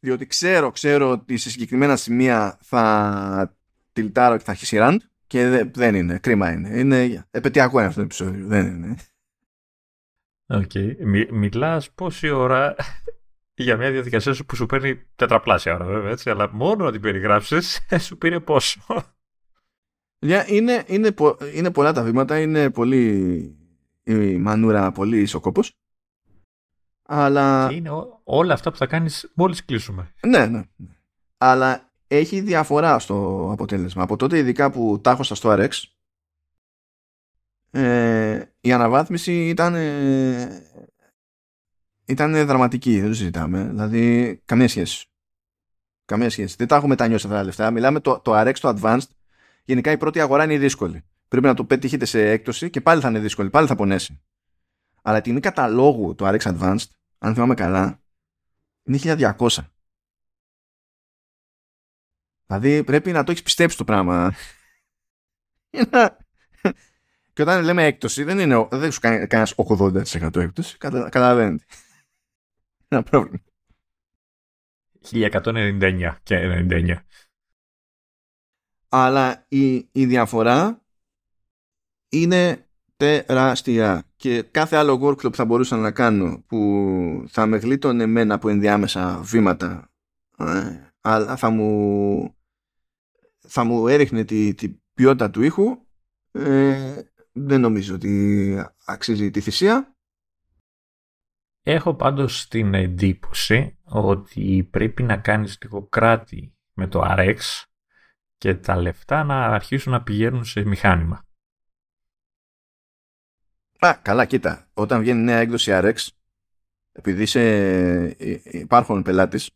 διότι ξέρω, ξέρω ότι σε συγκεκριμένα σημεία θα τιλτάρω και θα αρχίσω rant και δεν είναι, κρίμα είναι. Είναι επετειακό είναι αυτό το επεισόδιο, δεν είναι. Ok. Okay. Μι, μιλάς πόση ώρα για μια διαδικασία που σου παίρνει τετραπλάσια ώρα βέβαια, έτσι, αλλά μόνο να την περιγράψεις σου πήρε πόσο. είναι, είναι, είναι πολλά τα βήματα, είναι πολύ η μανούρα, πολύ ο κόπος. Αλλά... Και είναι όλα αυτά που θα κάνεις μόλις κλείσουμε. Ναι, ναι. Αλλά έχει διαφορά στο αποτέλεσμα. Από τότε ειδικά που τα στο RX ε, η αναβάθμιση ήταν ήταν δραματική, δεν το συζητάμε. Δηλαδή, καμία σχέση. Καμία σχέση. Δεν τα έχουμε μετανιώσει αυτά τα λεφτά. Μιλάμε το, το RX, το Advanced. Γενικά η πρώτη αγορά είναι δύσκολη. Πρέπει να το πετύχετε σε έκπτωση και πάλι θα είναι δύσκολη. Πάλι θα πονέσει. Αλλά η τιμή καταλόγου του RX Advanced, αν θυμάμαι καλά, είναι 1200. Δηλαδή πρέπει να το έχεις πιστέψει το πράγμα. και όταν λέμε έκπτωση, δεν, είναι, δεν σου κάνει κανένας 80% έκπτωση. Καταλαβαίνετε. Ένα πρόβλημα. 1199 και 99. Αλλά η, η διαφορά είναι τεράστια και κάθε άλλο workflow που θα μπορούσα να κάνω που θα με γλίτωνε εμένα από ενδιάμεσα βήματα ε, αλλά θα μου θα μου έριχνε τη, τη ποιότητα του ήχου ε, δεν νομίζω ότι αξίζει τη θυσία. Έχω πάντως την εντύπωση ότι πρέπει να κάνεις λίγο κράτη με το RX και τα λεφτά να αρχίσουν να πηγαίνουν σε μηχάνημα. Α, καλά, κοίτα. Όταν βγαίνει νέα έκδοση RX, επειδή σε, ε, υπάρχουν πελάτες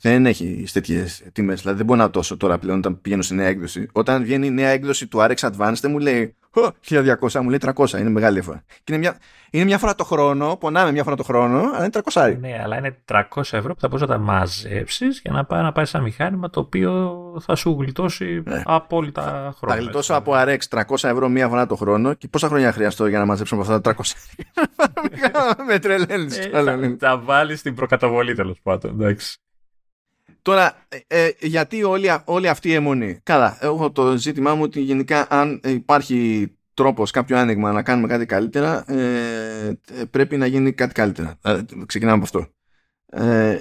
δεν έχει τέτοιες τιμές. Δηλαδή δεν μπορεί να τόσο τώρα πλέον όταν πηγαίνω σε νέα έκδοση. Όταν βγαίνει η νέα έκδοση του RX Advanced δεν μου λέει 1200, μου λέει 300. Είναι μεγάλη διαφορά. Και είναι μια, είναι μια φορά το χρόνο, πονάμε μια φορά το χρόνο, αλλά είναι 300. Ναι, αλλά είναι 300 ευρώ που θα μπορείς να τα μαζέψεις για να πάει να πάει σε ένα μηχάνημα το οποίο θα σου γλιτώσει ναι. απόλυτα χρόνια. Θα γλιτώσω από RX 300 ευρώ μία φορά το χρόνο και πόσα χρόνια χρειαστώ για να μαζέψω από αυτά τα 300. Με τρελαίνεις. Ε, θα βάλεις την προκαταβολή τέλος πάντων. Εντάξει. Τώρα, ε, ε, γιατί όλη, όλη αυτή η αιμονή; Καλά, έχω το ζήτημά μου ότι γενικά αν υπάρχει τρόπος, κάποιο άνοιγμα να κάνουμε κάτι καλύτερα, ε, πρέπει να γίνει κάτι καλύτερα. Ε, ξεκινάμε από αυτό. Ε,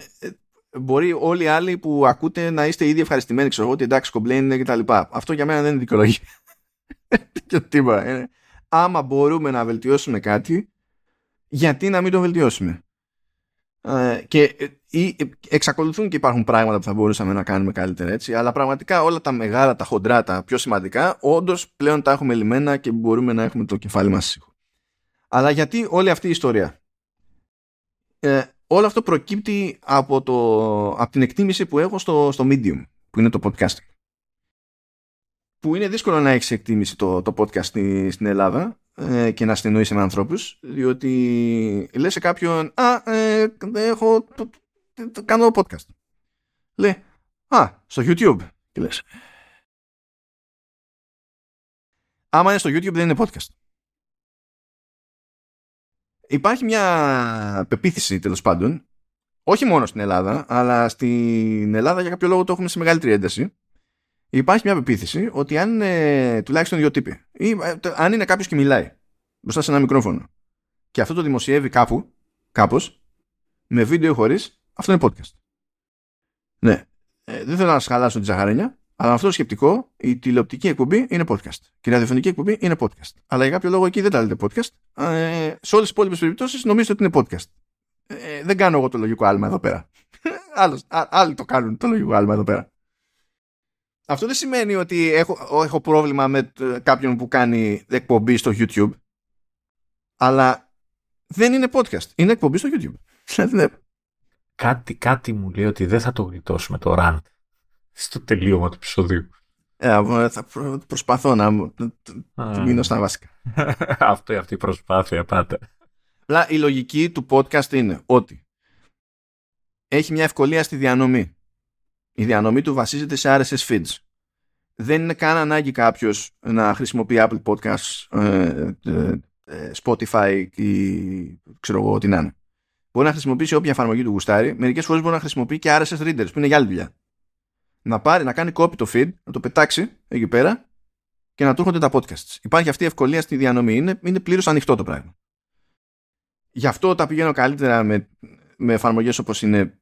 μπορεί όλοι οι άλλοι που ακούτε να είστε ήδη ευχαριστημένοι, ξέρω ότι εντάξει, κομπλέν και τα λοιπά. Αυτό για μένα δεν είναι δικαιολογία. και τίποτα. Άμα μπορούμε να βελτιώσουμε κάτι, γιατί να μην το βελτιώσουμε; Ε, και ε, ε, εξακολουθούν και υπάρχουν πράγματα που θα μπορούσαμε να κάνουμε καλύτερα έτσι, αλλά πραγματικά όλα τα μεγάλα, τα χοντρά, τα πιο σημαντικά, όντως πλέον τα έχουμε λιμένα και μπορούμε να έχουμε το κεφάλι μας σύγχρο. Αλλά γιατί όλη αυτή η ιστορία; Ε, όλο αυτό προκύπτει από, το, από την εκτίμηση που έχω στο, στο Medium, που είναι το podcasting. Που είναι δύσκολο να έχεις εκτίμηση το, το podcast στην Ελλάδα, ε, και να συνεννοείσαι με ανθρώπους διότι λες σε κάποιον «Α, ε, έχω, το, το, κάνω podcast». Λέει «Α, στο YouTube». Και λες Άμα είναι στο YouTube δεν είναι podcast. Υπάρχει μια πεποίθηση τέλος πάντων όχι μόνο στην Ελλάδα, αλλά στην Ελλάδα για κάποιο λόγο το έχουμε σε μεγαλύτερη ένταση υπάρχει μια πεποίθηση ότι αν είναι τουλάχιστον δύο τύποι ή ε, αν είναι κάποιος και μιλάει μπροστά σε ένα μικρόφωνο και αυτό το δημοσιεύει κάπου, κάπως, με βίντεο χωρίς, αυτό είναι podcast. Ναι, ε, δεν θέλω να σα χαλάσω την ζαχαρένια, αλλά αυτό το σκεπτικό, η τηλεοπτική εκπομπή είναι podcast. Και η ραδιοφωνική εκπομπή είναι podcast. Αλλά για κάποιο λόγο εκεί δεν τα λέτε podcast. Ε, σε όλες τις υπόλοιπες περιπτώσεις νομίζετε ότι είναι podcast. Ε, δεν κάνω εγώ το λογικό άλμα εδώ πέρα. Άλλος, α, άλλοι το κάνουν το λογικό άλμα εδώ πέρα. Αυτό δεν σημαίνει ότι έχω, έχω πρόβλημα με κάποιον που κάνει εκπομπή στο YouTube. Αλλά δεν είναι podcast. Είναι εκπομπή στο YouTube. Δηλαδή, κάτι, κάτι μου λέει ότι δεν θα το γλιτώσουμε το rant στο τελείωμα του επεισοδίου. Ε, θα προσπαθώ να μείνω στα βασικά. Αυτό αυτή η προσπάθεια πάντα. Αλλά η λογική του podcast είναι ότι έχει μια ευκολία στη διανομή. Η διανομή του βασίζεται σε RSS feeds δεν είναι καν ανάγκη κάποιος να χρησιμοποιεί Apple Podcasts, ε, ε, ε, Spotify ή ξέρω εγώ τι να είναι. Μπορεί να χρησιμοποιήσει όποια εφαρμογή του γουστάρει. Μερικές φορές μπορεί να χρησιμοποιεί και RSS readers που είναι για άλλη δουλειά. Να, πάρει, να κάνει copy το feed, να το πετάξει εκεί πέρα και να του έρχονται τα podcasts. Υπάρχει αυτή η ευκολία στη διανομή. Είναι, είναι πλήρως ανοιχτό το πράγμα. Γι' αυτό τα πηγαίνω καλύτερα με, με εφαρμογές όπως είναι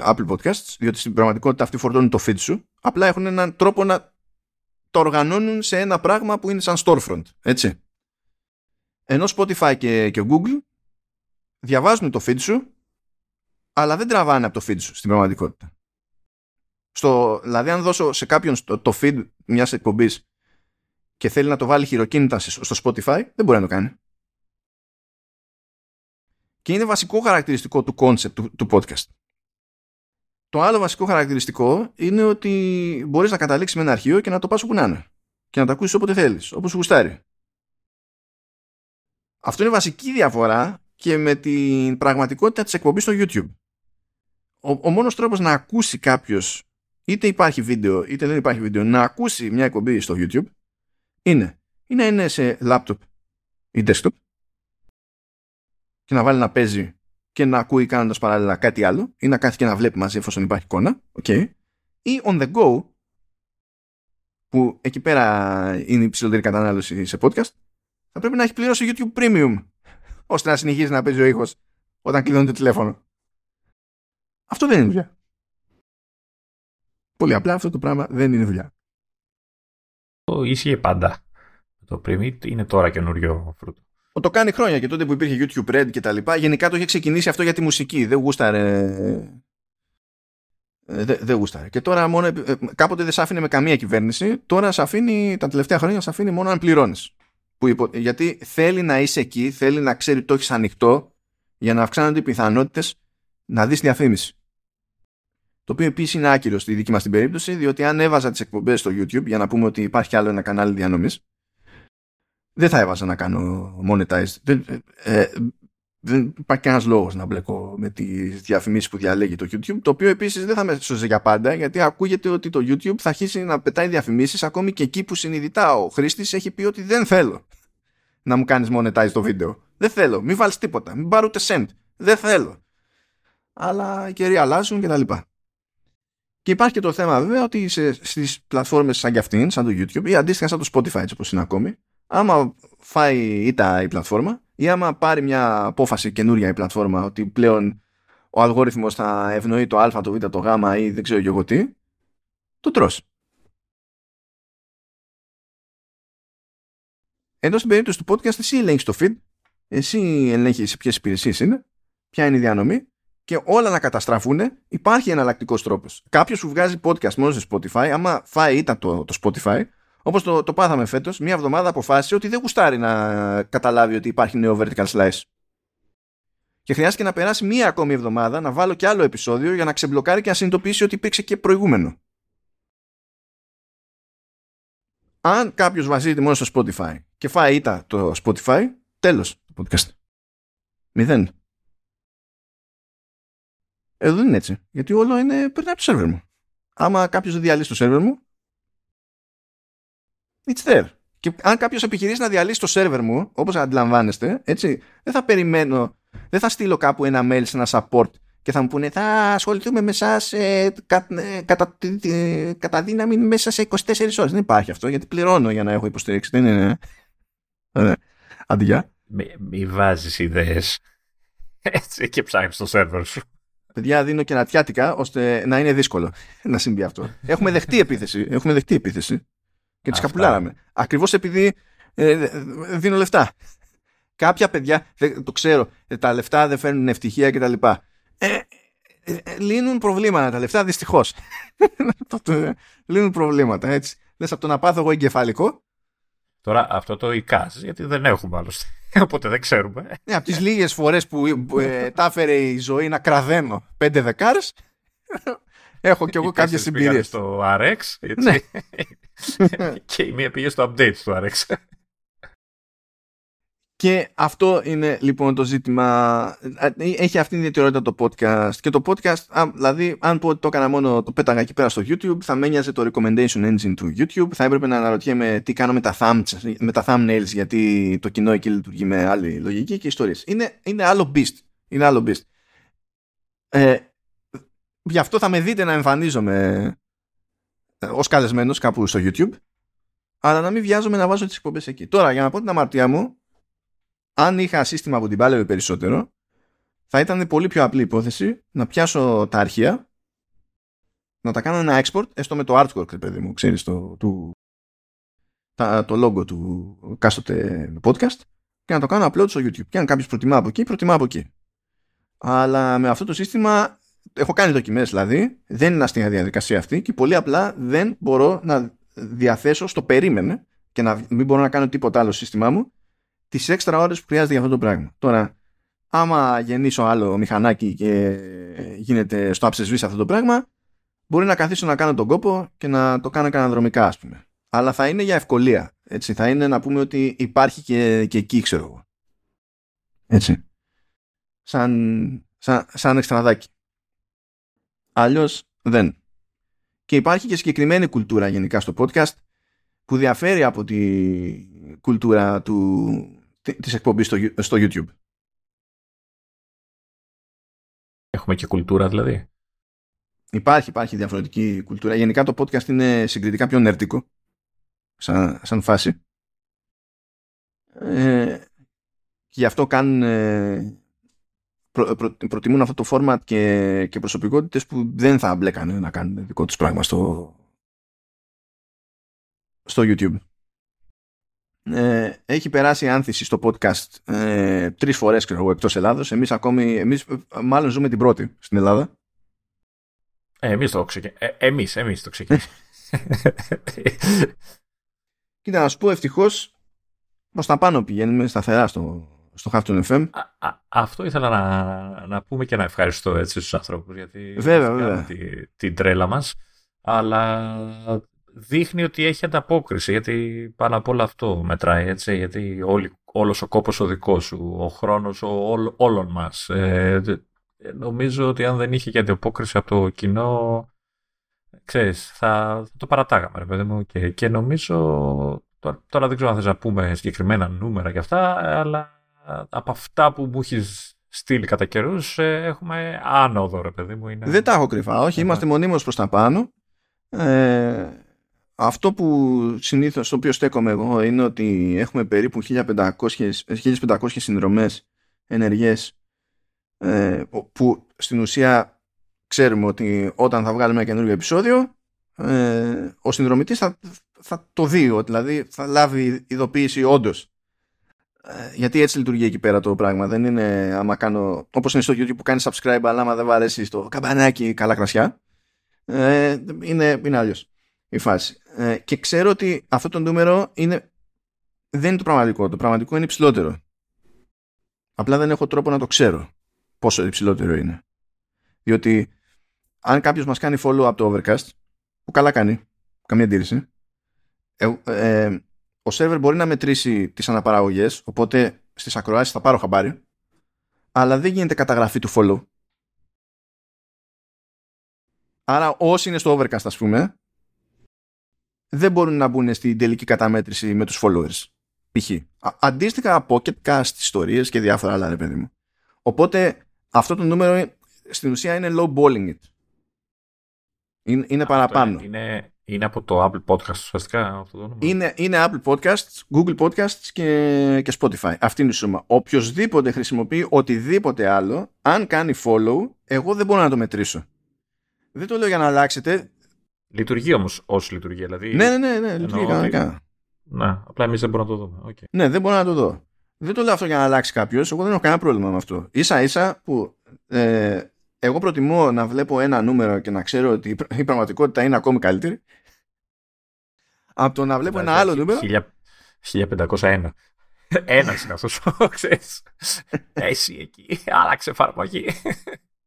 Apple Podcasts, διότι στην πραγματικότητα αυτοί φορτώνουν το feed σου. Απλά έχουν έναν τρόπο να το οργανώνουν σε ένα πράγμα που είναι σαν storefront. Έτσι. Ενώ Spotify και, και Google διαβάζουν το feed σου αλλά δεν τραβάνε από το feed σου στην πραγματικότητα. Στο, δηλαδή αν δώσω σε κάποιον το, το feed μιας εκπομπής και θέλει να το βάλει χειροκίνητα στο Spotify δεν μπορεί να το κάνει. Και είναι βασικό χαρακτηριστικό του concept του, του podcast. Το άλλο βασικό χαρακτηριστικό είναι ότι μπορείς να καταλήξεις με ένα αρχείο και να το πας όπου να είναι. Και να το ακούσεις όποτε θέλεις, όπως σου γουστάρει. Αυτό είναι βασική διαφορά και με την πραγματικότητα της εκπομπής στο YouTube. Ο, ο μόνος τρόπος να ακούσει κάποιος είτε υπάρχει βίντεο είτε δεν υπάρχει βίντεο να ακούσει μια εκπομπή στο YouTube είναι ή να είναι σε laptop ή desktop και να βάλει να παίζει και να ακούει κάνοντας παράλληλα κάτι άλλο ή να κάθει και να βλέπει μαζί εφόσον υπάρχει εικόνα okay. ή on the go που εκεί πέρα είναι η ψηλότερη κατανάλωση σε podcast θα πρέπει να έχει πληρώσει YouTube Premium ώστε να συνεχίζει να παίζει ο ήχος όταν κλείνει το τηλέφωνο. Αυτό δεν είναι δουλειά. Πολύ απλά αυτό το πράγμα δεν είναι δουλειά. Το ίσχυε πάντα Το Primit είναι τώρα καινούριο φρούτο. Το κάνει χρόνια και τότε που υπήρχε YouTube Red και τα λοιπά. Γενικά το είχε ξεκινήσει αυτό για τη μουσική. Δεν γούσταρε. Ε, δεν δε γούσταρε. Και τώρα μόνο. Ε, κάποτε δεν σ' άφηνε με καμία κυβέρνηση. Τώρα σ' αφήνει, τα τελευταία χρόνια σ' αφήνει μόνο αν πληρώνεις. Υπο... Γιατί θέλει να είσαι εκεί, θέλει να ξέρει ότι το έχεις ανοιχτό για να αυξάνονται οι πιθανότητες να δεις διαφήμιση. Το οποίο επίσης είναι άκυρο στη δική μας την περίπτωση, διότι αν έβαζα τις εκπομπές στο YouTube για να πούμε ότι υπάρχει άλλο ένα κανάλι διανομής, δεν θα έβαζα να κάνω monetize. Δεν, ε, δεν υπάρχει κανένας λόγος να μπλεκώ με τις διαφημίσεις που διαλέγει το YouTube. Το οποίο επίσης δεν θα με σώζει για πάντα, γιατί ακούγεται ότι το YouTube θα αρχίσει να πετάει διαφημίσεις ακόμη και εκεί που συνειδητά ο χρήστης έχει πει ότι δεν θέλω να μου κάνεις monetize το βίντεο. Δεν θέλω. Μην βάλεις τίποτα. Μην πάρω ούτε cent. Δεν θέλω. Αλλά οι καιροί αλλάζουν κτλ. Και, και υπάρχει και το θέμα βέβαια ότι στις πλατφόρμες σαν και αυτήν, σαν το YouTube ή αντίστοιχα σαν το Spotify, έτσι όπως είναι ακόμη, άμα φάει ήττα η πλατφόρμα ή άμα πάρει μια απόφαση καινούρια η πλατφόρμα ότι πλέον ο αλγόριθμος θα ευνοεί το α, το β, το γ ή δεν ξέρω και εγώ τι, το τρως. Εδώ στην περίπτωση του podcast εσύ ελέγχεις το feed, εσύ ελέγχεις σε ποιες υπηρεσίες είναι, ποια είναι η διανομή και όλα να καταστραφούν, υπάρχει εναλλακτικός τρόπος. Κάποιος που βγάζει podcast μόνο σε Spotify, άμα φάει ήττα το, το Spotify, Όπως το, το πάθαμε φέτος, μία εβδομάδα αποφάσισε ότι δεν γουστάρει να καταλάβει ότι υπάρχει νέο vertical slice. Και χρειάστηκε να περάσει μία ακόμη εβδομάδα να βάλω και άλλο επεισόδιο για να ξεμπλοκάρει και να συνειδητοποιήσει ότι υπήρξε και προηγούμενο. Αν κάποιος βασίζεται μόνο στο Spotify και φάει ήττα το Spotify, τέλος το podcast. Μηδέν. Εδώ δεν είναι έτσι. Γιατί όλο είναι περνάει από το σερβερ μου. Άμα κάποιος δεν διαλύσει το σερβερ μου, it's there. Και αν κάποιος επιχειρήσει να διαλύσει το σερβερ μου, όπως αντιλαμβάνεστε, έτσι, δεν θα περιμένω, δεν θα στείλω κάπου ένα mail σε ένα support και θα μου πούνε θα ασχοληθούμε με εσάς ε, κα, ε, κατά, ε, κατά δύναμη μέσα σε 24 ώρες. Δεν υπάρχει αυτό γιατί πληρώνω για να έχω υποστηρίξει. Δεν είναι. Ε, αντιά. Μη, μη βάζεις ιδέες έτσι και ψάχνεις το σερβερ σου. Παιδιά, δίνω και νατιάτικα ώστε να είναι δύσκολο να συμβεί αυτό. Έχουμε δεχτεί επίθεση. Έχουμε δεχτεί επίθεση και τις καπουλάραμε. Ακριβώς επειδή ε, δίνω λεφτά. Κάποια παιδιά, το ξέρω, ε, τα λεφτά δεν φέρνουν ευτυχία κτλ. Ε, ε, ε, λύνουν προβλήματα τα λεφτά, δυστυχώς. λύνουν προβλήματα, έτσι. Λες από το να πάθω εγώ εγκεφαλικό. Τώρα αυτό το εικάζεις, γιατί δεν έχουμε άλλωστε. Οπότε δεν ξέρουμε. Ναι, από τις λίγες φορές που ε, τα έφερε η ζωή να κραδένω πέντε δεκάρες, έχω κι εγώ κάποιες εμπειρίες. Στο RX, έτσι. Ναι. και η μία πήγε στο update του RX. Και αυτό είναι λοιπόν το ζήτημα. Έχει αυτή την ιδιαιτερότητα το podcast. Και το podcast, δηλαδή, αν πω ότι το έκανα μόνο το πέταγα εκεί πέρα στο YouTube, θα με το recommendation engine του YouTube. Θα έπρεπε να αναρωτιέμαι τι κάνω με τα, thumbs, με τα thumbnails, γιατί το κοινό εκεί λειτουργεί με άλλη λογική και ιστορίες. Είναι, είναι άλλο beast. Είναι άλλο beast. Ε, γι' αυτό θα με δείτε να εμφανίζομαι ως καλεσμένος κάπου στο YouTube, αλλά να μην βιάζομαι να βάζω τις εκπομπές εκεί. Τώρα, για να πω την αμαρτία μου, αν είχα σύστημα που την πάλευε περισσότερο, θα ήταν πολύ πιο απλή υπόθεση να πιάσω τα αρχεία, να τα κάνω ένα export, έστω με το artwork, παιδί μου, ξέρεις, το, το, το logo του κάστοτε podcast, και να το κάνω upload στο YouTube. Και αν κάποιος προτιμά από εκεί, προτιμά από εκεί. Αλλά με αυτό το σύστημα έχω κάνει δοκιμές δηλαδή, δεν είναι αστεία διαδικασία αυτή και πολύ απλά δεν μπορώ να διαθέσω στο περίμενε και να μην μπορώ να κάνω τίποτα άλλο στο σύστημά μου τις έξτρα ώρες που χρειάζεται για αυτό το πράγμα. Τώρα, άμα γεννήσω άλλο μηχανάκι και γίνεται στο άψεσβής αυτό το πράγμα, μπορεί να καθίσω να κάνω τον κόπο και να το κάνω καναδρομικά ας πούμε. Αλλά θα είναι για ευκολία. Έτσι, θα είναι να πούμε ότι υπάρχει και, και εκεί, ξέρω εγώ. Έτσι. Σαν, σαν, σαν εξτραδάκι. Αλλιώς δεν. Και υπάρχει και συγκεκριμένη κουλτούρα γενικά στο podcast που διαφέρει από τη κουλτούρα του, της εκπομπής στο, στο YouTube. Έχουμε και κουλτούρα δηλαδή. Υπάρχει, υπάρχει διαφορετική κουλτούρα. Γενικά το podcast είναι συγκριτικά πιο νερτικό σαν, σαν φάση. Ε, και γι' αυτό κάνουν ε, προ, προ, προτιμούν αυτό το format και, και προσωπικότητες που δεν θα μπλέκανε να κάνουν δικό τους πράγμα στο, στο YouTube. ε, έχει περάσει άνθηση στο podcast ε, τρεις φορές ξέρω, εκτός Ελλάδος. Εμείς ακόμη, εμείς ε, μάλλον ζούμε την πρώτη στην Ελλάδα. Ε, εμείς το ξεκινήσαμε. Ε, εμείς, εμείς το ξεκινήσαμε. Κοίτα, να σου πω ευτυχώς προς τα πάνω πηγαίνουμε σταθερά στο, στο Halfton FM. Α, α, αυτό ήθελα να, να πούμε και να ευχαριστώ έτσι στους ανθρώπους γιατί βέβαια, βέβαια. Τη, την τρέλα μας αλλά δείχνει ότι έχει ανταπόκριση γιατί πάνω απ' όλο αυτό μετράει έτσι γιατί όλη, όλος ο κόπος ο δικός σου, ο χρόνος ο, ό, όλων μας ε, νομίζω ότι αν δεν είχε και ανταπόκριση από το κοινό ξέρεις, θα, θα το παρατάγαμε ρε παιδί μου και, και νομίζω τώρα, τώρα δεν ξέρω αν θες να πούμε συγκεκριμένα νούμερα και αυτά αλλά από αυτά που μου έχεις στείλει κατά καιρούς, ε, έχουμε άνοδο, ρε παιδί μου. Είναι... Δεν τα έχω κρυφά, όχι. Είμαστε μονίμως προς τα πάνω. Ε, αυτό που συνήθως στο οποίο στέκομαι εγώ είναι ότι έχουμε περίπου 1500, 1500 συνδρομές ενεργές ε, που στην ουσία ξέρουμε ότι όταν θα βγάλουμε ένα καινούργιο επεισόδιο ε, ο συνδρομητής θα, θα το δει, δηλαδή θα λάβει ειδοποίηση όντως ε, γιατί έτσι λειτουργεί εκεί πέρα το πράγμα. Δεν είναι άμα κάνω. Όπως είναι στο YouTube που κάνεις subscribe, αλλά άμα δεν βαρέσει το καμπανάκι καλά κρασιά. Ε, είναι είναι αλλιώς η φάση. Ε, και ξέρω ότι αυτό το νούμερο είναι, δεν είναι το πραγματικό. Το πραγματικό είναι υψηλότερο. Απλά δεν έχω τρόπο να το ξέρω πόσο υψηλότερο είναι. Διότι αν κάποιος μας κάνει follow από το Overcast, που καλά κάνει, καμία αντίρρηση, ε, ε, ο σερβερ μπορεί να μετρήσει τις αναπαραγωγές, οπότε στις ακροάσεις θα πάρω χαμπάρι, αλλά δεν γίνεται καταγραφή του follow. Άρα όσοι είναι στο Overcast ας πούμε, δεν μπορούν να μπουν στην τελική καταμέτρηση με τους followers. Π.χ. Αντίστοιχα Pocketcast, ιστορίες και διάφορα άλλα ρε παιδί μου. Οπότε αυτό το νούμερο στην ουσία είναι low balling it. Είναι, είναι παραπάνω. Είναι, είναι από το Apple Podcast ουσιαστικά αυτό το Είναι, είναι Apple Podcasts, Google Podcasts και, και Spotify. Αυτή είναι η σούμα. Οποιοδήποτε χρησιμοποιεί οτιδήποτε άλλο, αν κάνει follow, εγώ δεν μπορώ να το μετρήσω. Δεν το λέω για να αλλάξετε. Λειτουργεί όμως ως λειτουργεί. Δηλαδή... Ναι, ναι, ναι, ναι λειτουργεί κανονικά. Ναι, απλά εμείς δεν μπορούμε να το δούμε. Okay. Ναι, δεν μπορώ να το δω. Δεν το λέω αυτό για να αλλάξει κάποιος. Εγώ δεν έχω κανένα πρόβλημα με αυτό. σα ίσα που ε, εγώ προτιμώ να βλέπω ένα νούμερο και να ξέρω ότι η πραγματικότητα είναι ακόμη καλύτερη από το να βλέπω ένα άλλο νούμερο. 1501. Ένα είναι αυτός, ξέρεις. Εσύ εκεί, άλλαξε εφαρμογή.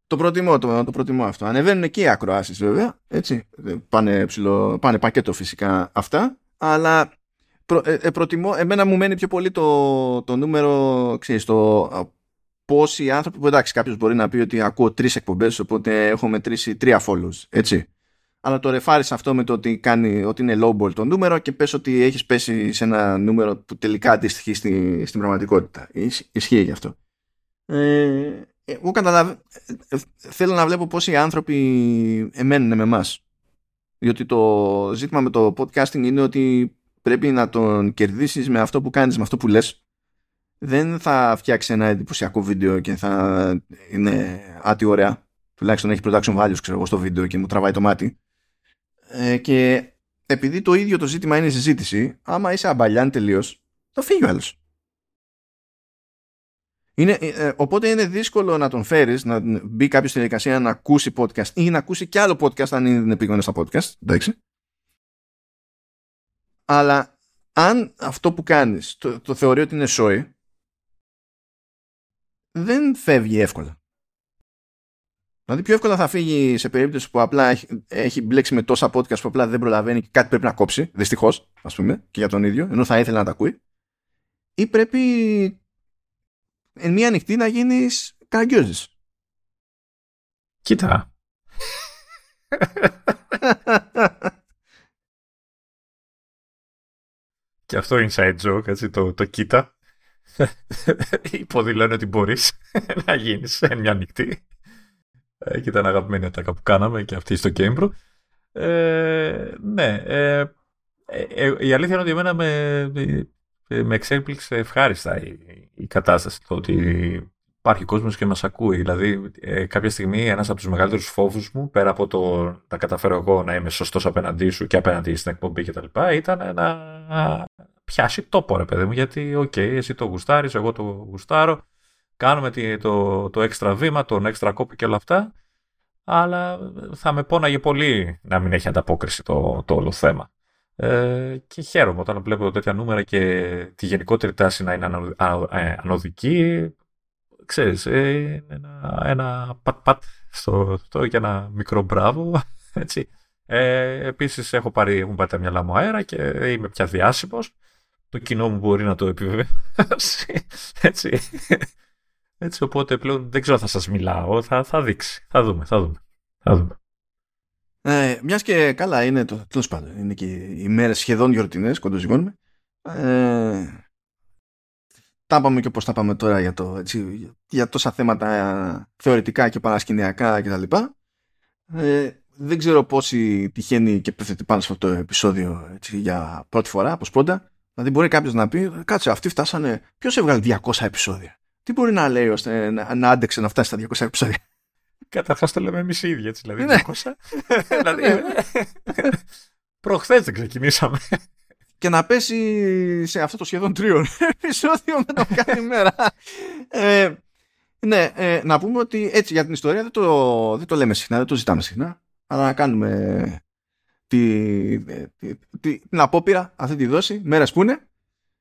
Το προτιμώ, το, το προτιμώ αυτό. Ανεβαίνουν και οι ακροάσεις βέβαια. Έτσι. Πάνε, ψηλό, πάνε πακέτο φυσικά αυτά. Αλλά προ, ε, ε, προτιμώ, εμένα μου μένει πιο πολύ το, το νούμερο, ξέρεις, το πόσοι άνθρωποι, που εντάξει κάποιος μπορεί να πει ότι ακούω τρεις εκπομπές οπότε έχω μετρήσει τρία follows, έτσι. Αλλά το ρεφάρεις αυτό με το ότι, κάνει, ότι είναι lowball το νούμερο και πες ότι έχεις πέσει σε ένα νούμερο που τελικά αντιστοιχεί στη, στην πραγματικότητα. Ισχύει γι' αυτό. Ε, εγώ καταλαβα... Ε, θέλω να βλέπω πόσοι άνθρωποι εμένουν με εμάς. Διότι το ζήτημα με το podcasting είναι ότι πρέπει να τον κερδίσεις με αυτό που κάνεις, με αυτό που λες δεν θα φτιάξει ένα εντυπωσιακό βίντεο και θα είναι άτι ωραία. Τουλάχιστον έχει production values ξέρω εγώ στο βίντεο και μου τραβάει το μάτι. Ε, και επειδή το ίδιο το ζήτημα είναι συζήτηση, άμα είσαι αμπαλιάν τελείως, θα φύγει ο άλλος. Είναι, ε, ε, οπότε είναι δύσκολο να τον φέρεις, να μπει κάποιος στη διαδικασία να ακούσει podcast ή να ακούσει κι άλλο podcast αν είναι επίγοντα στα podcast. Εντάξει. Αλλά αν αυτό που κάνεις το, το θεωρεί ότι είναι σόι, δεν φεύγει εύκολα. Δηλαδή πιο εύκολα θα φύγει σε περίπτωση που απλά έχει, έχει μπλέξει με τόσα podcast που απλά δεν προλαβαίνει και κάτι πρέπει να κόψει, δυστυχώς, ας πούμε, και για τον ίδιο, ενώ θα ήθελε να τα ακούει. Ή πρέπει εν μία νυχτή να γίνεις καραγκιόζης. Κοίτα. και αυτό είναι inside joke, έτσι, το, το κοίτα. υποδηλώνει ότι μπορείς να γίνεις σε μια νυχτή. Ε, και ήταν αγαπημένη ατάκα που κάναμε και αυτή στο Cambro. Ε, ναι, ε, ε, η αλήθεια είναι ότι εμένα με, με εξέπληξε ευχάριστα η, η κατάσταση. Το ότι υπάρχει κόσμος και μας ακούει. Δηλαδή, κάποια στιγμή ένας από τους μεγαλύτερους φόβους μου, πέρα από το να καταφέρω εγώ να είμαι σωστός απέναντί σου και απέναντι στην εκπομπή κτλ. ήταν να, πιάσει τόπο, ρε παιδί μου. Γιατί, ok, okay, εσύ το γουστάρεις, εγώ το γουστάρω. Κάνουμε το, το έξτρα βήμα, τον έξτρα κόπο και όλα αυτά. Αλλά θα με πόναγε πολύ να μην έχει ανταπόκριση το, το όλο θέμα. Ε, και χαίρομαι όταν βλέπω τέτοια νούμερα και τη γενικότερη τάση να είναι ε, ανωδική. Ξέρεις, ε, ένα, ένα πατ-πατ στο αυτό και ένα μικρό μπράβο. Έτσι. Ε, επίσης έχω πάρει, έχουν πάρει τα μυαλά μου αέρα και είμαι πια διάσημος. Το κοινό μου μπορεί να το επιβεβαιώσει. Έτσι. Έτσι, οπότε πλέον δεν ξέρω θα σας μιλάω. Θα, θα δείξει. Θα δούμε, θα δούμε. Θα δούμε. Ε, Μιας και καλά είναι το τέλος πάντων. Είναι και οι μέρες σχεδόν γιορτινές, κοντοζυγώνουμε. Ε, τα είπαμε και όπως τα πάμε τώρα για, το, έτσι, για τόσα θέματα θεωρητικά και παρασκηνιακά κτλ. Ε, δεν ξέρω πόσοι τυχαίνει και πέφτει πάνω σε αυτό το επεισόδιο έτσι, για πρώτη φορά, όπως πρώτα. Δηλαδή, μπορεί κάποιος να πει: Κάτσε, αυτοί φτάσανε. Ποιος έβγαλε 200 επεισόδια; Τι μπορεί να λέει ώστε να, να άντεξε να φτάσει στα 200 επεισόδια; Καταρχάς το λέμε εμείς οι ίδιοι έτσι. Δηλαδή, ναι. 200. δηλαδή, προχθές δεν ξεκινήσαμε. Και να πέσει σε αυτό το σχεδόν τρίων επεισόδιο με το κάθε μέρα. Ε, ναι, ε, να πούμε ότι έτσι για την ιστορία δεν το, δεν το λέμε συχνά, δεν το ζητάμε συχνά. Αλλά να κάνουμε τη, τη, τη, την απόπειρα, αυτή τη δόση, μέρες που είναι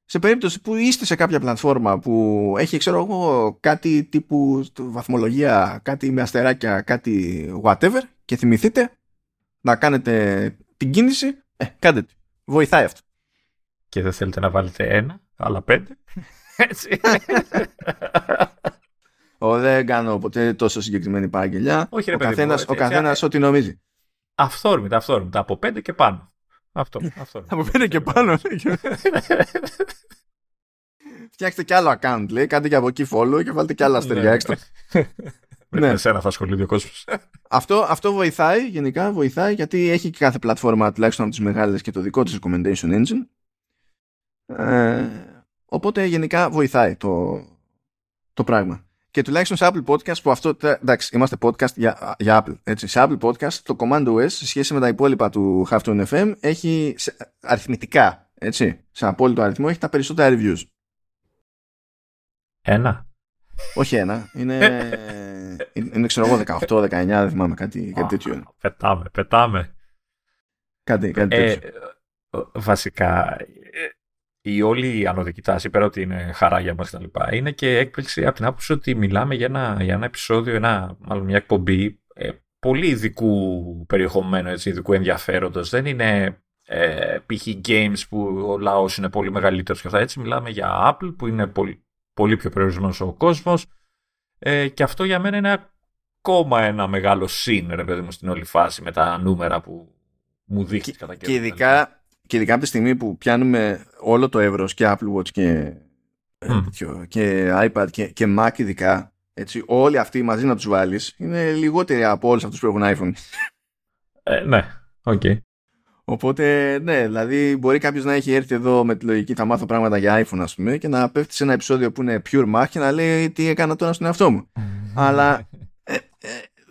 σε περίπτωση που είστε σε κάποια πλατφόρμα που έχει ξέρω εγώ κάτι τύπου βαθμολογία, κάτι με αστεράκια, κάτι whatever και θυμηθείτε να κάνετε την κίνηση, ε, κάντε τη. Βοηθάει αυτό. Και δεν θέλετε να βάλετε ένα, αλλά πέντε. Έτσι. Ο, δεν κάνω ποτέ τόσο συγκεκριμένη παραγγελιά. Όχι, ρε, ο καθένας, ο καθένας ό,τι νομίζει. Αυθόρμητα, αυθόρμητα. Από πέντε και πάνω. Αυτό. αυτό. Από πέντε και πάνω. Φτιάξτε κι άλλο account, λέει. Κάντε και από εκεί follow και βάλτε κι άλλα αστέρια ναι. έξτρα. Με ναι. εσένα θα ασχολείται ο κόσμος. αυτό, αυτό βοηθάει, γενικά βοηθάει, γιατί έχει και κάθε πλατφόρμα, τουλάχιστον από τις μεγάλες, και το δικό της recommendation engine. Ε, οπότε γενικά βοηθάει το, το πράγμα. Και τουλάχιστον σε Apple Podcast που αυτό, εντάξει, είμαστε podcast για, για Apple. Έτσι. Σε Apple Podcast το Command OS σε σχέση με τα υπόλοιπα του Halftone FM έχει αριθμητικά, έτσι, σε απόλυτο αριθμό, έχει τα περισσότερα reviews. Ένα. Όχι ένα. Είναι, είναι ξέρω εγώ 18, 19, δεν θυμάμαι κάτι, κάτι τέτοιο. Πετάμε, πετάμε. Κάτι, κάτι ε, τέτοιο. βασικά, η όλη ανωδική τάση, πέρα ότι είναι χαρά για μας λοιπά, είναι και έκπληξη από την άποψη ότι μιλάμε για ένα, για ένα επεισόδιο, ένα, μάλλον μια εκπομπή ε, πολύ ειδικού περιεχομένου, έτσι, ειδικού ενδιαφέροντος. Δεν είναι ε, π.χ. games που ο λαός είναι πολύ μεγαλύτερος και αυτά. Έτσι μιλάμε για Apple που είναι πολύ, πολύ πιο περιορισμένος ο κόσμος ε, και αυτό για μένα είναι ακόμα ένα μεγάλο συν, ρε παιδί μου, στην όλη φάση με τα νούμερα που μου δείχνει κατά Και ειδικά και ειδικά από τη στιγμή που πιάνουμε όλο το εύρος και Apple Watch και, mm. και iPad και, και Mac ειδικά έτσι, όλοι αυτοί μαζί να τους βάλεις είναι λιγότεροι από όλους αυτούς που έχουν iPhone. Ε, ναι, ok. Okay. Οπότε, ναι, δηλαδή μπορεί κάποιος να έχει έρθει εδώ με τη λογική θα μάθω πράγματα για iPhone, ας πούμε, και να πέφτει σε ένα επεισόδιο που είναι pure Mac και να λέει τι έκανα τώρα στον εαυτό μου. Αλλά ε, ε,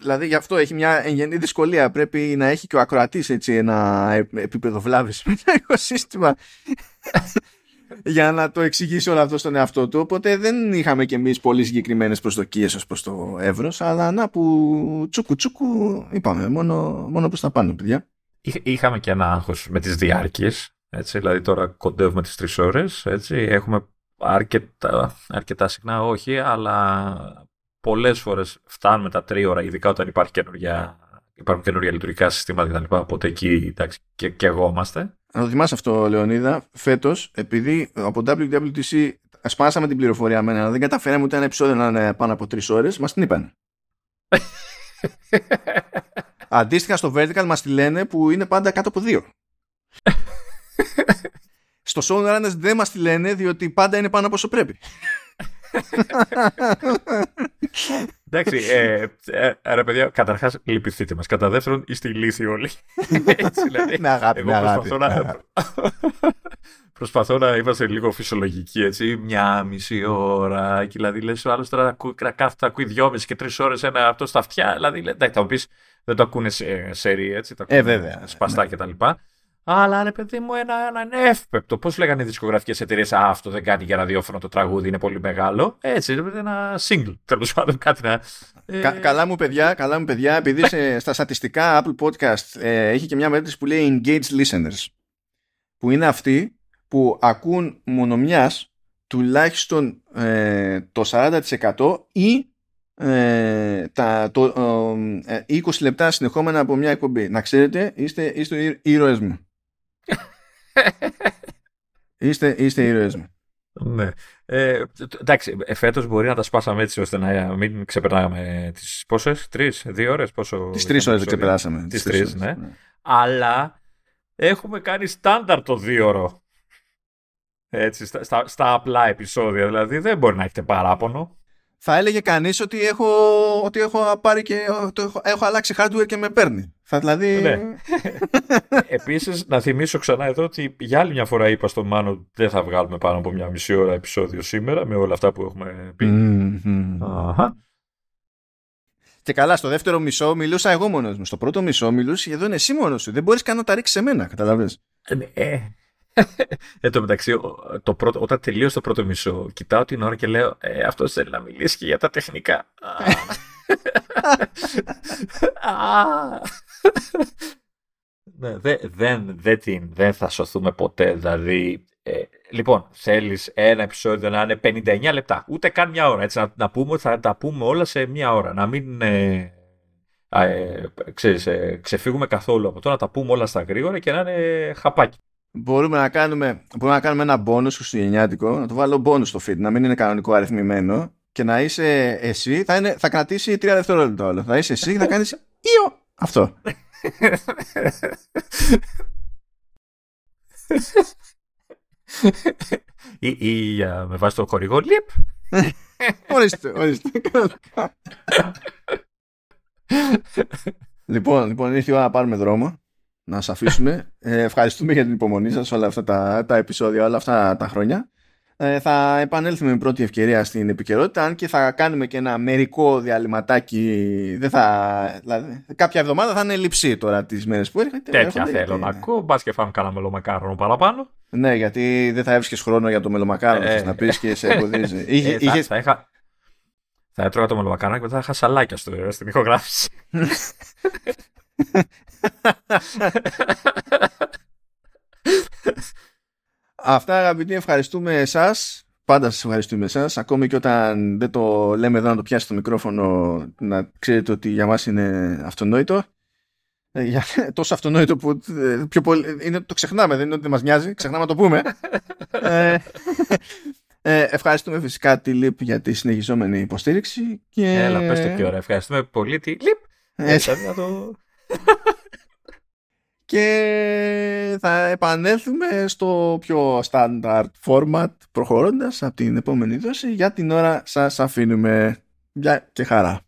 δηλαδή γι' αυτό έχει μια εγγενή δυσκολία. Πρέπει να έχει και ο ακροατής ένα επίπεδο βλάβης με το οικοσύστημα για να το εξηγήσει όλο αυτό στον εαυτό του. Οπότε δεν είχαμε κι εμείς πολύ συγκεκριμένες προσδοκίες ως προς το εύρος, αλλά να που τσούκου τσούκου είπαμε, μόνο, μόνο προς τα πάνω, παιδιά. Είχαμε και ένα άγχος με τις διάρκειες. Έτσι, δηλαδή τώρα κοντεύουμε τις τρεις ώρες, έτσι, έχουμε αρκετά, αρκετά συχνά όχι, αλλά πολλές φορές φτάνουμε τα τρία ώρα, ειδικά όταν υπάρχει καινούργια, υπάρχουν καινούργια λειτουργικά συστήματα κτλ. Οπότε εκεί εντάξει, και, και εγώ είμαστε. Να το θυμάσαι αυτό, Λεωνίδα, φέτος, επειδή από WWDC σπάσαμε την πληροφορία μένα, αλλά δεν καταφέραμε ούτε ένα επεισόδιο να είναι πάνω από τρεις ώρες, μας την είπαν. Αντίστοιχα στο Vertical μας τη λένε που είναι πάντα κάτω από δύο. στο Sound δεν μας τη λένε διότι πάντα είναι πάνω από όσο πρέπει. Εντάξει, ε, ε, ρε παιδιά, καταρχάς λυπηθείτε μας. Κατά δεύτερον, είστε ηλίθιοι όλοι. Έτσι, δηλαδή, με αγάπη, εγώ με αγάπη. Προσπαθώ, να, προσπαθώ να είμαστε λίγο φυσιολογικοί, έτσι. Μια μισή ώρα. Και δηλαδή, λες ο άλλος τώρα κάθεται, ακούει δυόμιση και τρεις ώρες ένα αυτό στα αυτιά. Δηλαδή, εντάξει, θα μου πεις, δεν το ακούνε σε σερή, έτσι. Τα ε, βέβαια. Σπαστά ναι. κτλ. Αλλά ρε παιδί μου, ένα, ένα εύπεπτο. Πώς λέγανε οι δισκογραφικές εταιρείες, αυτό δεν κάνει για ραδιόφωνο το τραγούδι, είναι πολύ μεγάλο. Έτσι, ένα single. Τέλος πάντων, κάτι να. Ε... καλά μου παιδιά, καλά μου παιδιά, επειδή σε, στα στατιστικά Apple Podcast ε, έχει και μια μέτρηση που λέει engaged listeners. Που είναι αυτοί που ακούν μονομιάς τουλάχιστον ε, το 40% ή ε, τα, το, 20 ε, λεπτά συνεχόμενα από μια εκπομπή. Να ξέρετε, είστε, είστε ήρωες μου. Είστε, είστε ήρωες μου. Ναι. Ε, εντάξει, φέτος μπορεί να τα σπάσαμε έτσι ώστε να μην ξεπερνάμε τις πόσες, τρεις, δύο ώρες. Τις τρεις ώρες δεν ξεπεράσαμε. Τις τρεις, ναι. ναι. Αλλά έχουμε κάνει στάνταρ το δύο ώρο. Έτσι, στα, στα, στα απλά επεισόδια. Δηλαδή δεν μπορεί να έχετε παράπονο θα έλεγε κανείς ότι έχω, ότι έχω πάρει και το έχω, έχω αλλάξει hardware και με παίρνει. Θα δηλαδή. Ναι. Επίσης, να θυμίσω ξανά εδώ ότι για άλλη μια φορά είπα στον Μάνο δεν θα βγάλουμε πάνω από μια μισή ώρα επεισόδιο σήμερα με όλα αυτά που έχουμε πει. Mm-hmm. Και καλά, στο δεύτερο μισό μιλούσα εγώ μόνος μου. Στο πρώτο μισό μιλούσες σχεδόν εσύ μόνος σου. Δεν μπορείς καν να τα ρίξεις σε μένα, καταλαβαίνεις. Ε, Εν τω μεταξύ, το πρώτο, όταν τελείωσε το πρώτο μισό, κοιτάω την ώρα και λέω ε, Αυτός θέλει να μιλήσει και για τα τεχνικά. ναι, δεν, δεν, δεν, δεν θα σωθούμε ποτέ. Δηλαδή, ε, λοιπόν, θέλεις ένα επεισόδιο να είναι 59 λεπτά, ούτε καν μια ώρα. Έτσι, να, να πούμε ότι θα τα πούμε όλα σε μια ώρα. Να μην ε, ε, ξέρεις, ε, ξεφύγουμε καθόλου από το να τα πούμε όλα στα γρήγορα και να είναι χαπάκι μπορούμε να κάνουμε, μπορούμε να κάνουμε ένα μπόνους χριστουγεννιάτικο, να το βάλω μπόνους στο feed, να μην είναι κανονικό αριθμημένο και να είσαι εσύ, θα, είναι, θα κρατήσει τρία δευτερόλεπτα όλο. Θα είσαι εσύ και θα κάνεις Ιω! Αυτό. ή, ή με βάση το χορηγό λιπ. ορίστε, ορίστε. λοιπόν, λοιπόν, ήρθε η ώρα να πάρουμε δρόμο να σας αφήσουμε. Ε, ευχαριστούμε για την υπομονή σας όλα αυτά τα, τα επεισόδια, όλα αυτά τα χρόνια. Ε, θα επανέλθουμε με πρώτη ευκαιρία στην επικαιρότητα, αν και θα κάνουμε και ένα μερικό διαλυματάκι. Δεν θα, δηλαδή, κάποια εβδομάδα θα είναι λειψή τώρα τις μέρες που έρχεται. Τέτοια θέλω να ακούω. Μπας και φάμε κανένα μελομακάρονο παραπάνω. Ναι, γιατί δεν θα έβρισκες χρόνο για το μελομακάρονο ε, να πεις και σε εμποδίζεις. ε, είχες... θα, θα, είχα... θα έτρωγα το μελομακάρονο και μετά θα είχα σαλάκια στο, στην ηχογράφηση. Αυτά αγαπητοί ευχαριστούμε εσάς Πάντα σας ευχαριστούμε εσάς Ακόμη και όταν δεν το λέμε εδώ να το πιάσει το μικρόφωνο Να ξέρετε ότι για μας είναι αυτονόητο ε, για, τόσο αυτονόητο που ε, πιο πολύ, είναι, το ξεχνάμε, δεν είναι ότι μας νοιάζει, ξεχνάμε να το πούμε. ε, ε, ευχαριστούμε φυσικά τη ΛΥΠ για τη συνεχιζόμενη υποστήριξη. Και... Έλα, πες το και ωραία. Ευχαριστούμε πολύ τη ΛΥΠ. Έτσι. να το... και θα επανέλθουμε στο πιο standard format προχωρώντας από την επόμενη δόση. Για την ώρα σας αφήνουμε. Γεια και χαρά.